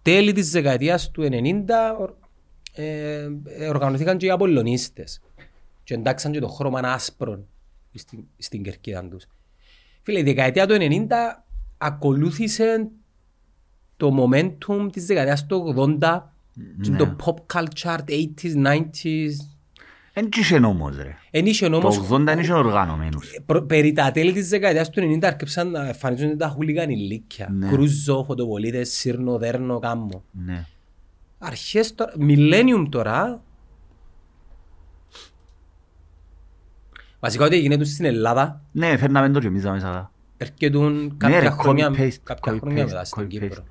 τέλη της δεκαετίας του 90 ορ- ε, ε, οργανωθήκαν και οι Απολλωνίστες και εντάξαν και το χρώμα άσπρο στην, στην κερκίδα τους. Φίλε, η δεκαετία του 90 ακολούθησε το momentum της δεκαετίας του 80 και Ναι. το pop culture 80s, 90s. Εν είχε όμως ρε. Εν είχε Το όμως 80 δεν είχε οργανωμένους. προ- περί τα τέλη της δεκαετίας του 90 άρχισαν να εμφανίζονται τα χούλιγαν ηλίκια. Ναι. Κρούζο, φωτοβολίδες, σύρνο, δέρνο, κάμμο. Ναι. Αρχές τώρα, millennium τώρα, βασικά ό,τι γίνεται στην Ελλάδα, Ναι, φέρναμε το και εμείς τα μέσα. έρχεται Ναι, κάποια ρε, χρόνια, copy-paste, κάποια copy-paste, χρόνια μετά στην copy-paste. Κύπρο.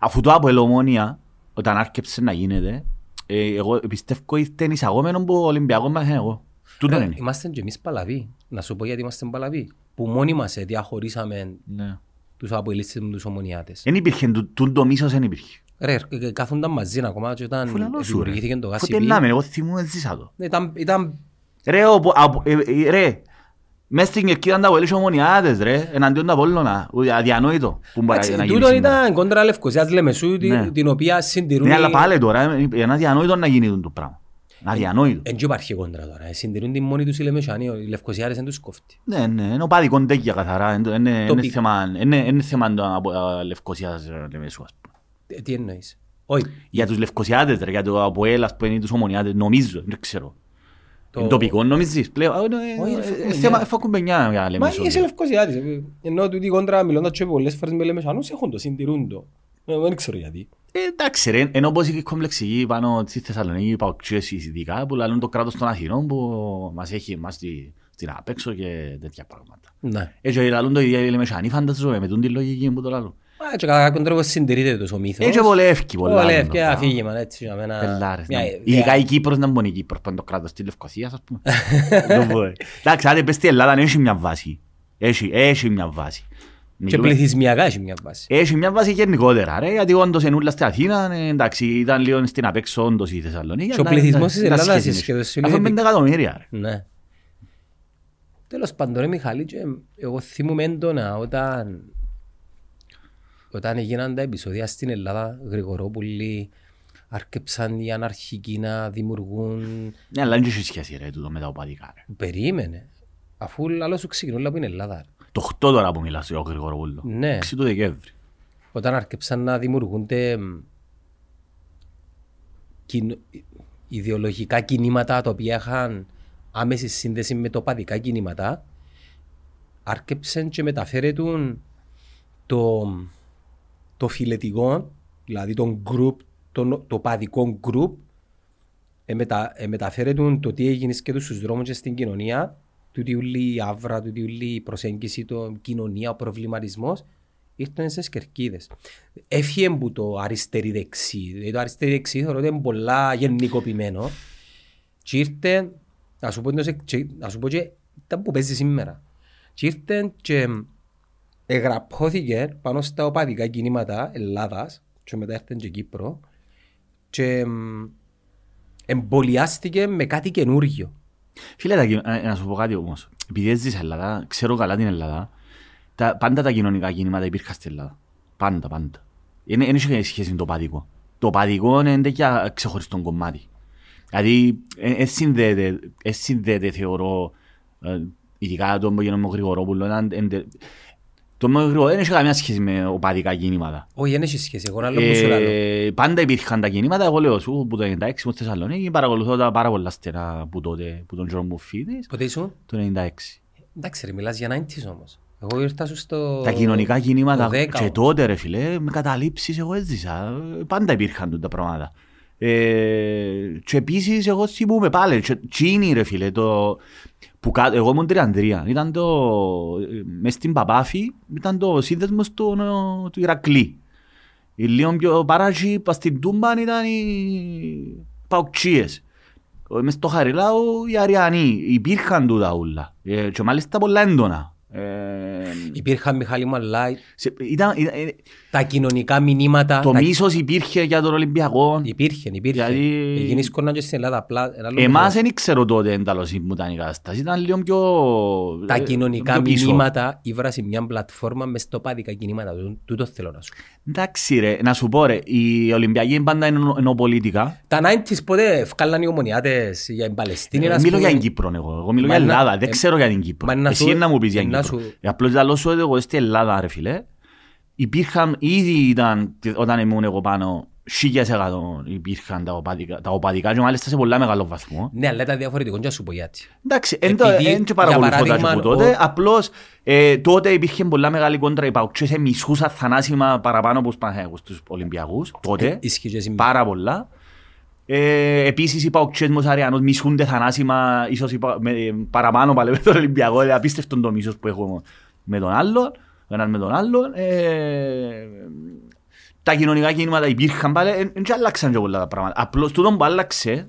Αφού το από Ελομόνια, όταν άρχισε να γίνεται, ε, εγώ πιστεύω ήρθε εισαγόμενο που ο Ολυμπιακός μας εγώ. Τούτον Ρε, είναι. Είμαστε και εμείς παλαβοί. Να σου πω γιατί είμαστε παλαβοί. Που μόνοι μας ε, διαχωρίσαμε Ναι. τους αποελίστες με τους ομονιάτες. Δεν υπήρχε, τού- τούν το μίσος δεν υπήρχε. Ρε, ε, κάθονταν μαζί ακόμα και όταν Φουλανό σου ρε. δημιουργήθηκε το Φωτέ GACP. να με, εγώ θυμούμαι ζήσα το. Ήταν, ήταν Ρε, ο- από- ε, ε, ρε, μες στην κερκίδα τα βολείς ομονιάτες ρε, εναντίον τα Απόλλωνα. Ου- Αδιανόητο που μπορεί Εντάξει, να γίνει τούτον σήμερα. ήταν κόντρα Λευκοσιάς Λεμεσού, τη- Ναι. την οποία συντηρούν... Ναι, αλλά οι- πάλι τώρα, ε, είναι αδιανόητο να γίνει το πράγμα. Αδιανόητο. Εν και υπάρχει κόντρα τώρα. ε, Συντηρούν την μόνη τους οι Λεμεσιανοί, οι Λευκοσιάρες δεν τους κόφτει. Ναι, ναι, είναι ο πάδικον τέκια καθαρά. Είναι- Είναι είναι Τοπικ- θέμα- είναι- είναι θέμα το από- α, Λευκοσίας ε, Λεμεσού, ας πούμε. Ε, Τι εννοείς; Όχι. Για τους Λευκοσιάτες, ρε, για το Αποέλ, ας πούμε, ή τους Ομονιάτες, νομίζω, δεν ξέρω. Το- Είναι τοπικό, νομίζεις, πλέον. ε, ε, Όχι, ε, ρε, ε, φακουμπενιά. θέμα- φακουμπενιά για Μα Λεμεσό. είσαι Λευκοσιάτης. ε, Ενώ τούτοι κόντρα μιλώντας και πολλές φορές με Λεμεσιανούς έχουν το, συντηρούν το. Ε, Δεν ξέρω γιατί. Ε, Εντάξει ρε, ενώ όπως οι κομπλεξικοί πάνω στη Θεσσαλονίκη, οι παοξίες ειδικά, που λαλούν το κράτος των Αθηνών που μας έχει εμάς στη- στην απέξω και τέτοια πράγματα. Ναι. Έτσι λαλούν το ίδιο οι Λεμεσανοί, φανταζομαι, με τούν τη λογική που το λαλούν. Μα και κατά κάποιον τρόπο συντηρείται τόσο ο μύθος. Έτσι βολεύκει πολλά. Βολεύει λαλούν το και πράγμα. αφήγημα, έτσι, για μένα. Πελάρες. Μια- ναι. μια- Ειδικά η Κύπρος να μπορεί η Κύπρος που είναι το κράτος της Λευκοσίας, ας πούμε. Δεν μπορεί. Εντάξει, άντε πες στη Ελλάδα έχει μια βάση. Έχει, έχει μια βάση. Και Μιλούμε- πληθυσμιακά έχει μια βάση. Έχει μια βάση γενικότερα, ρε, γιατί όντως είναι ούλας στην Αθήνα, ε, εντάξει, ήταν λίγο στην απέξω όντως η Θεσσαλονίκη. Και ο αλλά, πληθυσμός εντάξει, της ένα Ελλάδας σχέση είναι σχεδόν έχει. σου Αφού λέει είναι πέντε εκατομμύρια, ρε. Ναι. Τέλος πάντων, ρε Μιχάλη, και εγώ θυμούμαι έντονα όταν, όταν έγιναν τα επεισόδια στην Ελλάδα, Γρηγορόπουλοι, άρκεψαν οι αναρχικοί να δημιουργούν... Ναι, αλλά δεν έχει σχέση, ρε, τούτο με τα οπαδικά, ρε. Περίμενε. Αφού λαλός σου ξεκινούν από την Ελλάδα. Το 8 τώρα που μιλάς, ο Γρηγοροπούλο. Ναι. 6 του Δεκέμβρη. Όταν άρκεψαν να δημιουργούνται μ, κιν- ιδεολογικά κινήματα τα οποία είχαν άμεση σύνδεση με το παδικά κινήματα, άρκεψαν και μεταφέρεται το, το φιλετικό, δηλαδή τον group, το, το παδικό group, ε, μετα, ε, μεταφέρεται το τι έγινε και τους στους δρόμους και στην κοινωνία, τούτη ούλη η άβρα, τούτη ούλη η προσέγγιση, το κοινωνία, ο προβληματισμός, ήρθαν στις κερκίδες. Έφυγε που το αριστερή δεξί. Δηλαδή το αριστερή δεξί θεωρώ ότι είναι πολλά γενικοποιημένο. Και ήρθε, να σου πω, εντός εκ- και- να σου πω και ήταν που παίζει σήμερα. Και ήρθε και εγραπώθηκε πάνω στα οπαδικά κινήματα Ελλάδας και μετά ήρθε και Κύπρο και μ, εμπολιάστηκε με κάτι καινούργιο. Φίλε, τα κοινο- ε, να σου πω κάτι όμως. Επειδή έζεις στην Ελλάδα, ξέρω καλά την Ελλάδα, τα, πάντα τα κοινωνικά κινήματα υπήρχαν στην Ελλάδα. Πάντα, πάντα. Είναι, δεν έχει σχέση με το παδικό. Το παδικό είναι τέτοια ξεχωριστό κομμάτι. Δηλαδή, δεν συνδέεται, ε, συνδέεται, θεωρώ, ε, ειδικά το που γίνομαι ο Γρηγορόπουλος, ήταν- εντε- Το Μαυρικό δεν έχει καμία σχέση με οπαδικά κινήματα. Όχι, δεν έχει σχέση. Εγώ άλλο που σου λέω. Ε, πάντα υπήρχαν τα κινήματα, εγώ λέω σου, που το 96 μου στη Θεσσαλονίκη, παρακολουθώ τα πάρα πολλά στενά που τότε, που τον Τζον Μουφίδης, Ποτέ ήσουν; το 96. Εντάξει ρε, μιλάς για 90's όμως. Εγώ ήρθα σου στο... Τα κοινωνικά κινήματα το 10 και όμως. τότε ρε φίλε, με καταλήψεις εγώ έζησα. Πάντα υπήρχαν τούτα πράγματα. Ε, και επίσης εγώ θυμούμαι πάλι, και τσίνη ρε φίλε, το, που κάτω, εγώ ήμουν 33, ήταν το, ε, μες στην Παπάφη, ήταν το σύνδεσμος του, ε, του Ηρακλή. Η λίγο πιο παράγει, πας στην Τούμπαν ήταν οι Παουξίες. Ε, Μες στο Χαριλάου οι Αριανοί, υπήρχαν τούτα ούλα. Ε, και μάλιστα πολλά έντονα. Ε, Υπήρχαν Μιχάλη μου, αλλά σε- ήταν, ήταν, ε, τα κοινωνικά μηνύματα... το τα... μίσος υπήρχε για τον Ολυμπιακό. Υπήρχε, υπήρχε. Γιατί- Έγινε σκορνά και στην Ελλάδα. Απλά, ένα άλλο Εμάς πράγμα. δεν ξέρω τότε εντάλλως που ήταν η κατάσταση. Ήταν λίγο πιο... τα ε, κοινωνικά πιο πίσω. μηνύματα ήβρασε μια πλατφόρμα μες στο πάδικα κινήματα. Τού- Τούτο θέλω να σου πω. Εντάξει ρε, να σου πω ρε, οι Ολυμπιακοί πάντα είναι ενωπολίτικα. Τα 90's ποτέ ευκάλαν οι ομονιάτες για την Παλαιστίνη. Ε, ας Μιλώ πούμε. για την Κύπρο εγώ, εγώ μιλώ Μα για να- Ελλάδα, ε, δεν ξέρω για την Κύπρο. μα να Εσύ σου- να μου πεις για την να Κύπρο. σου- Ε, Απλώς λαλώ σου ότι εγώ στην Ελλάδα ρε φίλε, υπήρχαν, ήδη ήταν, όταν ήμουν εγώ πάνω, χίλιας εκατό υπήρχαν τα οπαδικά, τα οπαδικά και μάλιστα σε πολλά μεγάλο βαθμό. Ναι, αλλά ήταν διαφορετικό. Και να σου πω γιατί. Εντάξει, εν το- Επειδή, εν και παρακολουθώ για τα και παράδειγμα, που τότε, ο- απλώς ε, τότε υπήρχε πολλά μεγάλη κόντρα οι Παουξές σε μισούσα θανάσιμα παραπάνω από τους Παναθηναϊκούς τους Ολυμπιακούς, τότε, Ε, Ισχύει και σήμερα. πάρα πολλά. Ε, επίσης οι Παουξές μου Αριανούς μισούνται θανάσιμα, ίσως οι Πα- με, παραπάνω πάλι με τον Ολυμπιακό, είναι απίστευτο το μίσος που έχω με τον άλλον, ο ένας με τον άλλον. Ε, τα κοινωνικά κινήματα υπήρχαν πάλι, δεν άλλαξαν και πολλά τα πράγματα. Απλώς τούτο που άλλαξε,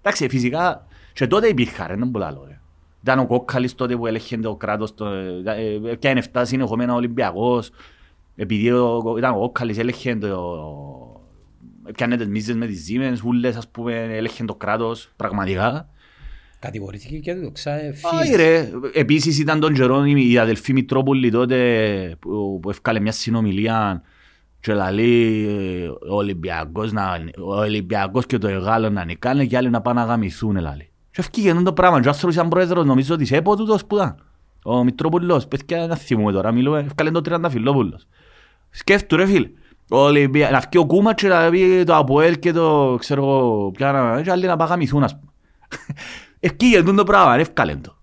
εντάξει φυσικά και τότε υπήρχαν, ρε, δεν πολλά λέω. ρε. Ήταν ο Κόκκαλης τότε που έλεγχε το κράτος, το, ε, και είναι 7 συνεχόμενα Ολυμπιακός, επειδή ο, ήταν ο Κόκκαλης έλεγχε το, πιάνε τις μίζες με τις ζήμες, ούλες ας πούμε έλεγχε το κράτος πραγματικά. Κατηγορήθηκε και το ξάε Όχι ρε, επίσης ήταν τον καιρό η η αδελφή Μητρόπουλη τότε που, που έφκαλε μια συνομιλία και λέει ε, ο Ολυμπιακός, να, ο Ολυμπιακός και το Εγάλο να νικάνε και άλλοι να πάνε να γαμηθούν λαλή. Και ευκήγε το πράγμα και ο άνθρωπος ήταν πρόεδρος νομίζω της ΕΠΟ τούτος που ήταν. Ο Μητρόπουλος, παιδιά να θυμούμε τώρα, μιλούμε, έφκαλε το Τριανταφυλλόπουλος. Σκέφτου ρε φίλε. Ο Ολυμπια... Να φκεί ο Κούμας και να πει το Αποέλ και το ξέρω εγώ ποια να... και άλλοι να πάνε γαμηθούν ας πούμε. Ευκήγε το πράγμα, εύκαλε το.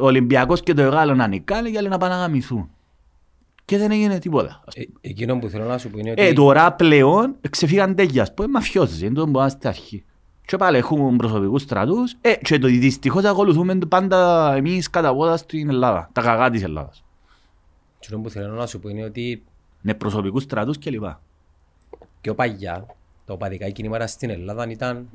Ο Ολυμπιακός και το Εγάλο να νικάνε και άλλοι να πάνε να γαμηθούν. Και δεν έγινε τίποτα. ας πούμε. Ε, Εκείνο που θέλω να σου πω είναι ότι Ε, τώρα πλέον ξεφύγαν τέτοιας που είναι μαφιόζοι, είναι το που είμαστε στην αρχή. Και πάλι έχουμε προσωπικούς στρατούς, ε, και το δυστυχώς ακολουθούμε πάντα εμείς κατά πόδα στην Ελλάδα, τα κακά της Ελλάδας. εκείνο που θέλω να σου πω είναι ότι Με προσωπικούς στρατούς κλπ. πιο παλιά τα οπαδικά κινήματα στην Ελλάδα ήταν,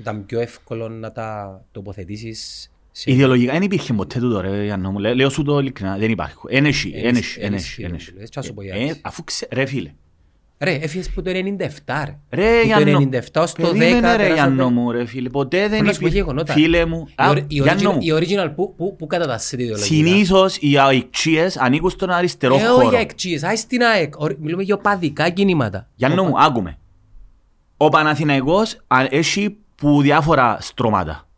ήταν πιο εύκολο να τα τοποθετήσεις σε... Ιδεολογικά δεν υπήρχε ποτέ τούτο ρε Γιάννο μου, Λέ- λέω σου το ειλικρινά, δεν υπάρχει. Εν έχει, εν έχει, εν έχει, εν έχει. Ε, θα σου πω Ε, γιατί. Αφού ξε... ρε φίλε. Ρε, έφυγες που το 97 ρε. Ρε Που Γιάννο, το 97 ως το 10 περίμενε ρε πέρασε Γιάννο το- μου ρε φίλε, ποτέ δεν Θέλω να σου πω υπήρχε. γεγονότα. Φίλε μου, Η Α, ορι- η Γιάννο original- μου, Η original που, που, που κατατάσσεται η ιδεολογία; συνήθως οι αοικτσίες ανήκουν στον αριστερό Ε, όχι χώρο. για εκτσίες, άι στην ΑΕΚ. Ορι- Μιλούμε για οπαδικά κινήματα. Γιάννο μου, άκουμε. Ο Παναθηναϊκός α, έχει που διάφορα στρώματα.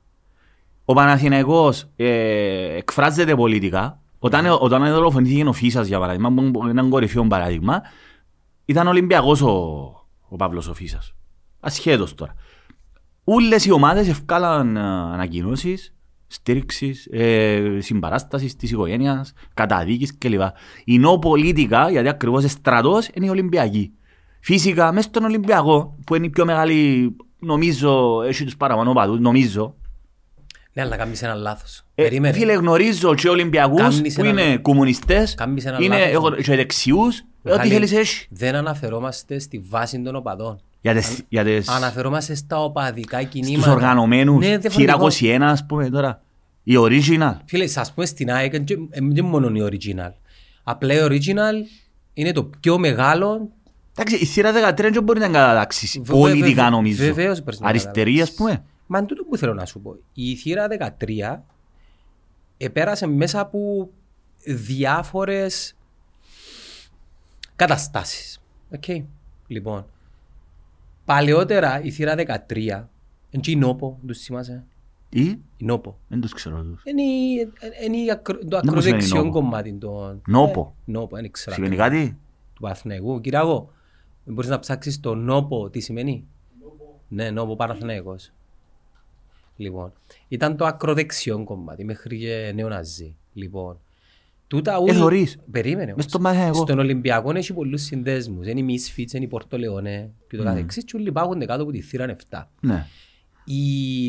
Ο Παναθηναϊκός ε, εκφράζεται πολιτικά. Όταν, όταν δολοφονήθηκε ο Φίσας, για παράδειγμα, που είναι έναν κορυφαίο παράδειγμα, ήταν Ολυμπιακός ο, ο Παύλος ο Φίσας. Ασχέτως τώρα. Όλες οι ομάδες ευκάλαν ε, ανακοινώσεις, στήριξης, ε, συμπαράστασης της οικογένειας, καταδίκης κλπ. Η νο πολιτικά, γιατί ακριβώς στρατός, είναι οι Ολυμπιακοί. Φυσικά, μέσα στον Ολυμπιακό, που είναι η πιο μεγάλη, νομίζω, έχει τους παραπάνω παδούς, νομίζω, Ναι, αλλά κάνεις ένα λάθος. ε, Περίμενε. φίλε, γνωρίζω και Ολυμπιακούς Κάμνεις που ένα είναι λάθος. κομμουνιστές, Κάμνεις ένα είναι λάθος. έχω- και δεξιούς, ό,τι Μιχάλη, θέλεις έχεις. Δεν αναφερόμαστε στη βάση των οπαδών. Για τις, για τις, Αναφερόμαστε στα οπαδικά κινήματα. στους οργανωμένους, Ναι, θύρα διαφορετικό. 21 ας πούμε τώρα, η original. Φίλε, σας πούμε στην ΑΕΚ δεν είναι μόνο η original. Απλά η original είναι το πιο μεγάλο Εντάξει, η θύρα 13 δεν μπορεί να εγκατατάξει Βε- βε- πολιτικά βε- νομίζω. βεβαίως μπορείς να Αριστερή ας εγκατατάξεις. πούμε. Μα είναι τούτο που θέλω να σου πω. Η θύρα 13 επέρασε μέσα από διάφορες καταστάσεις. Οκ. Λοιπόν, παλαιότερα η θύρα 13, εν και η νόπο, τους θυμάσαι; Ή, Η Νόπο. δεν τους ξέρω τους. Είναι η- είναι η ακρο- το μου σημαίνει ακροδεξιό Νόπο. κομμάτι των... Νόπο. Ε, Νόπο, δεν ξέρω. Σημαίνει κάτι; Του Παναθηναϊκού. Κυράγω, μπορείς να ψάξεις το Νόπο τι σημαίνει; Ναι, Νόπο Παναθηναϊκός. Λοιπόν, ήταν το ακροδεξιό κομμάτι μέχρι και νεοναζί. Λοιπόν, τούτα ούλ- θωρείς. Περίμενε Μες όμως. στον Παναθηναϊκό. Στον Ολυμπιακό έχει πολλούς συνδέσμους. Είναι οι Misfits, είναι οι Πορτολεόνε και το καθεξής και όλοι πάγονται κάτω από τη θύρα 7. Ναι. Η,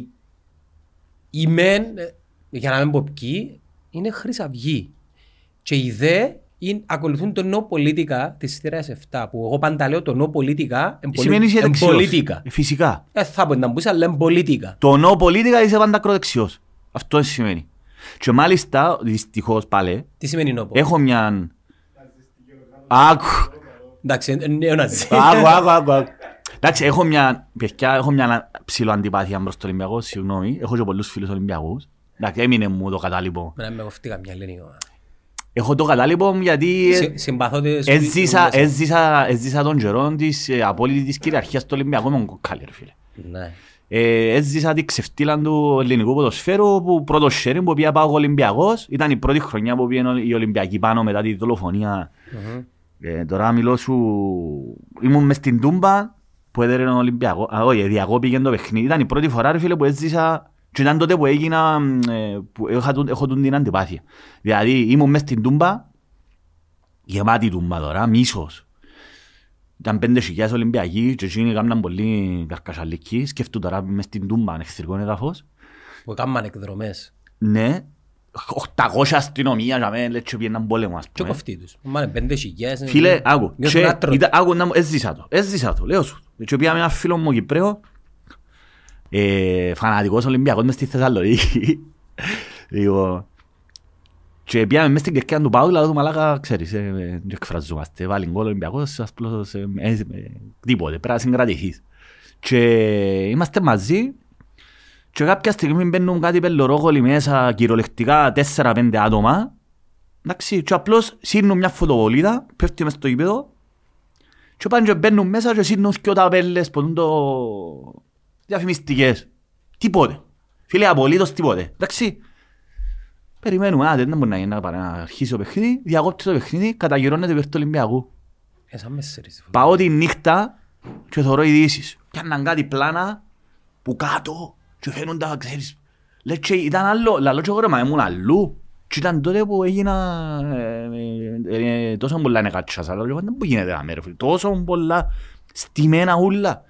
η μεν, ε, για να μην πω ποιοι, είναι χρυσαυγοί. Και οι δε είναι, ακολουθούν το νο πολιτικά της θύρα 7. Που εγώ πάντα λέω το νο πολιτικά Σημαίνει είσαι δεξιός. πολιτικά. Ε, Φυσικά. Ε, θα πω να μπούσα, αλλά είναι πολιτικά. Το νο πολίτικα είσαι πάντα ακροδεξιός. Αυτό σημαίνει. Και μάλιστα, δυστυχώς πάλι, Τι σημαίνει νο έχω μια... Άκου. Εντάξει, ε, νεοναζί. Άκου, άκου, άκου, άκου. Εντάξει, έχω μια, παιδιά, έχω μια ψηλό αντιπάθεια προς το Ολυμπιακό, συγγνώμη. Έχω και πολλούς φίλους Ολυμπιακούς. Εντάξει, έμεινε μου το κατάλοιπο. Να με κοφτεί καμιά ελληνική. Έχω το κατάλοιπο μου γιατί ε, Συ- Συμπαθώ τις- έζησα, τις- έζησα, έζησα τον καιρό της ε, απόλυτης κυριαρχίας του Ολυμπιακού με τον κοκκάλι, ρε φίλε. Ναι. Ε, έζησα την ξεφτύλα του ελληνικού ποδοσφαίρου που πρώτος σέρι που πήγα πάω ο Ολυμπιακός ήταν η πρώτη χρονιά που πήγαινε οι Ολυμπιακοί πάνω μετά τη δολοφονία Μμμ. ε, τώρα μιλώ σου ήμουν μες στην Τούμπα που έδερε ο Ολυμπιακό α, όχι, διακόπηκε το παιχνίδι ήταν η πρώτη φορά ρε φίλε που έζησα και ήταν τότε που έγινα ε, που είχα, τούν- έχω τούν την αντιπάθεια δηλαδή ήμουν μες στην Τούμπα γεμάτη Τούμπα τώρα, μίσος ήταν πέντε χιλιάδες Ολυμπιακοί και εκείνοι έκαναν πολύ καρκασαλικοί. Σκέφτου τώρα μες στην Τούμπα, εχθρικό έδαφος. Που έκαναν εκδρομές. Ναι, 800 αστυνομία για μένα, λέει και πήγαιναν πόλεμο, ας Και πούμε. κοφτεί τους. Μάνε πέντε χιλιάδες. Φίλε, άκου, Νιώθουν και άτρωτοι. ήταν- άκου να μου, έζησα το, έζησα το, λέω σου. Και πήγαμε ένα φίλο μου Κυπρέο, ε, φανατικός Ολυμπιακός μες στη Θεσσαλονίκη. Λοιπόν, και πήγαμε μες στην κερκία του Πάου, δηλαδή του μαλάκα, ξέρεις, ε, ε, δεν εκφραζόμαστε, βάλει γκολ Ολυμπιακός, απλώς, ε, ε, ε, τίποτε, πρέπει να συγκρατηθείς. Και είμαστε μαζί και κάποια στιγμή μπαίνουν κάτι πελωρόκολλοι μέσα, κυριολεκτικά 4-5 άτομα, εντάξει, και απλώς σύρνουν μια φωτοβολίδα, πέφτει μες στο γήπεδο και πάνε και μπαίνουν μέσα και σύρνουν δυο ταπέλες που είναι το... διαφημιστικές. Τίποτε. Φίλε, απολύτως τίποτε. Εντάξει. Περιμένουμε, άντε, δεν μπορεί να γίνει να πάρει να αρχίσει το παιχνίδι, διακόπτει το παιχνίδι, καταγυρώνεται υπέρ του Ολυμπιακού. Ε, σαν μεσσερις. Πάω τη νύχτα και θωρώ ειδήσεις. Πιάνναν κάτι πλάνα που κάτω και φαίνουν τα, ξέρεις, λέει και ήταν άλλο, λαλό και εγώ ρε, μα ήμουν αλλού. Και ήταν τότε που έγινα ε, ε, ε, τόσο πολλά νεκάτσας, αλλά λέω, δεν που γίνεται να με ρε φίλε, τόσο πολλά στημένα ούλα.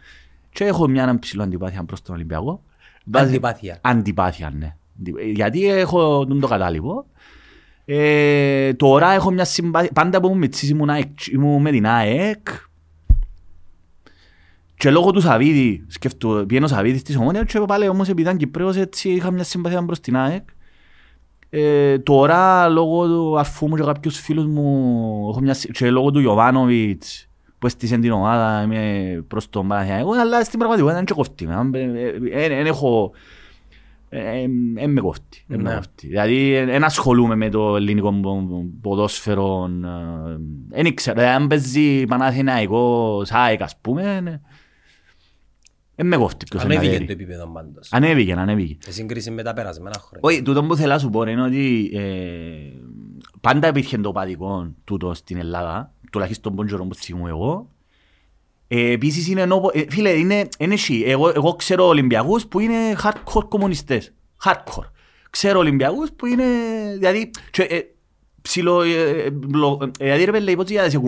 Και έχω μια ένα ψηλό αντιπάθεια προς τον Ολυμπιακό. Αντιπάθεια. Αντιπάθεια, ναι. Γιατί έχω τον το κατάλοιπο. Ε, τώρα έχω μια συμπάθεια. Πάντα που ήμουν μητσής ήμουν, ΑΕΚ- ήμουν με την ΑΕΚ. Και λόγω του Σαββίδη, σκέφτομαι, πήγαινε ο Σαββίδης της Ομόνιας και πάλι όμως επειδή ήταν Κυπρέος έτσι είχα μια συμπάθεια προς την ΑΕΚ. Ε, τώρα λόγω του αρφού μου και κάποιους φίλους μου έχω μια, συ- και λόγω του Ιωβάνοβιτς που έστησε την ομάδα είμαι προς τον Παναθηναϊκό αλλά στην πραγματικότητα δεν και κοφτεί. Δεν έχω... Δεν με κόφτει. εν με Ναι. κόφτει. Δηλαδή δεν ασχολούμαι με το ελληνικό πο- ποδόσφαιρο. Δεν ήξερα. Δηλαδή, Αν παίζει Παναθηναϊκός ΑΕΚ ας πούμε δεν με κόφτει ποιος είναι να Ανέβηκε το δέρει. επίπεδο πάντως. Ανέβηκε, ανέβηκε. Σε σύγκριση με τα περασμένα χρόνια. Όχι, τούτο που θέλω να σου πω είναι ότι ε, πάντα υπήρχε το παδικό τούτο στην Ελλάδα, τουλάχιστον τον καιρό που θυμούμαι εγώ. Ε, επίσης είναι, νόπο, ε, φίλε, είναι, είναι εσύ. Εγώ, εγώ ξέρω Ολυμπιακούς που είναι hardcore κομμουνιστές. Hardcore. Ξέρω Ολυμπιακούς που είναι, δηλαδή, και, ε, ψηλο, ε, ε, μπλο- ε, δηλαδή ρε πέλε, πώς γίνεται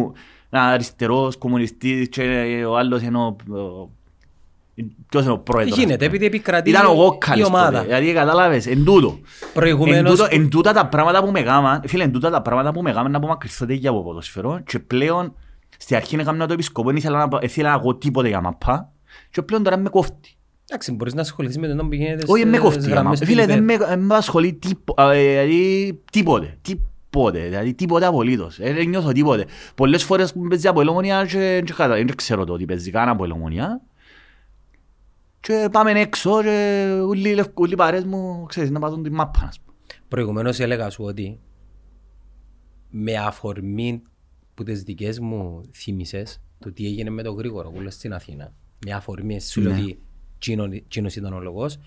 ένα αριστερός κομμουνιστής και ο άλλος είναι ο, ο- ποιος είναι ο πρόεδρος. Γίνεται, επειδή επικρατεί Ήταν ο η Γόκαλης ομάδα. τότε, δηλαδή κατάλαβες, εν τούτο. Εν Προηγουμένως, τούτο- Εν τούτα τα πράγματα που με γάμαν, φίλε, εν τούτα τα πράγματα που με γάμαν να απομακρυνθώ τέτοια από ποδοσφαιρό και πλέον στην αρχή έκανα το επισκοπό, δεν ήθελα να ήθελα να εγώ τίποτε για μαπά και πλέον τώρα με κόφτει. εντάξει, μπορείς να ασχοληθείς με το που γίνεται Όχι, με στις κόφτει. για γραμμές μαπά. του Φίλε, δεν ΙΠΕ. με δεν με ασχολεί τίπο- α, ε, δηλαδή, τίποτε. Τίποτε. Δηλαδή τίποτε απολύτως. Ε, Δεν νιώθω τίποτε. Πολλές φορές που παίζει από ελομονία και και κατα- δεν ξέρω το ότι παίζει καν από ελομονία. Και πάμε έξω και όλοι οι λευκοί- όλοι οι παρέες μου, ξέρεις, να πάτουν τη μάπα. ας πούμε. Προηγουμένως έλεγα σου ότι με αφορμή που τις δικές μου θύμισες το τι έγινε με τον Γρήγορο Κούλο στην Αθήνα με αφορμή σου λέω Ναι. ότι εκείνον- εκείνος ήταν ο λόγος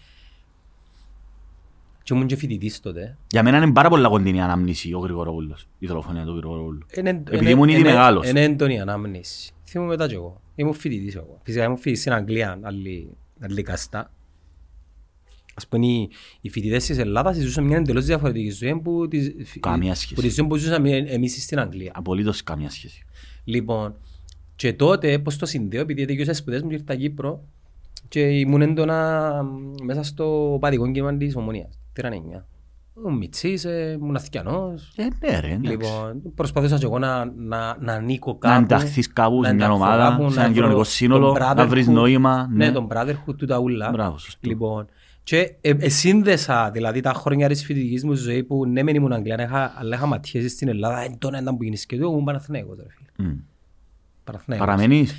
Και ήμουν και φοιτητής τότε. Για μένα είναι πάρα πολλά κοντινή ανάμνηση ο Γρηγορόπουλος, η δολοφονία του Γρηγορόπουλου. Είναι- Επειδή είναι- ήμουν ήδη είναι- μεγάλος. Είναι έντονη η ανάμνηση. Θυμούμαι μετά κι εγώ. Ήμουν φοιτητής εγώ. Φυσικά ήμουν φοιτητής στην Αγγλία, άλλη, άλλη καστά. Ας πούμε, οι, οι φοιτητές της Ελλάδας ζούσαν μια εντελώς διαφορετική ζωή που, τις, Καμία σχέση. που τη ζωή που ζούσαμε εμείς στην Αγγλία. Απολύτως καμία σχέση. Λοιπόν, και τότε πώς το συνδέω, επειδή τελειώσα τις σπουδές μου και ήρθα Κύπρο και ήμουν έντονα μ, μέσα στο παδικό κίνημα της Ομονίας, τυραννιά. Ο Μιτσής, ε, ήμουν αθηκιανός. Ε, ναι ρε, εντάξει. Λοιπόν, προσπαθούσα και εγώ να, να, να ανήκω Να κάπου. ενταχθείς κάπου σε να μια ενταχθώ ομάδα, κάπου, σε να ένα βρω κοινωνικό τον σύνολο, να βρεις brotherhood. νόημα. Ναι, ναι. τον brotherhood του τα ούλα. Μπράβο, σωστό. Λοιπόν, και ε, ε, σύνδεσα δηλαδή τα χρόνια της φοιτητικής μου ζωή που ναι μεν ήμουν Αγγλία, είχα- αλλά είχα ματιές στην Ελλάδα, έντονα ήταν που γίνεις και εγώ ήμουν Παναθηναϊκός ρε φίλε. Μμ. Παναθηναϊκός. Παραμένεις;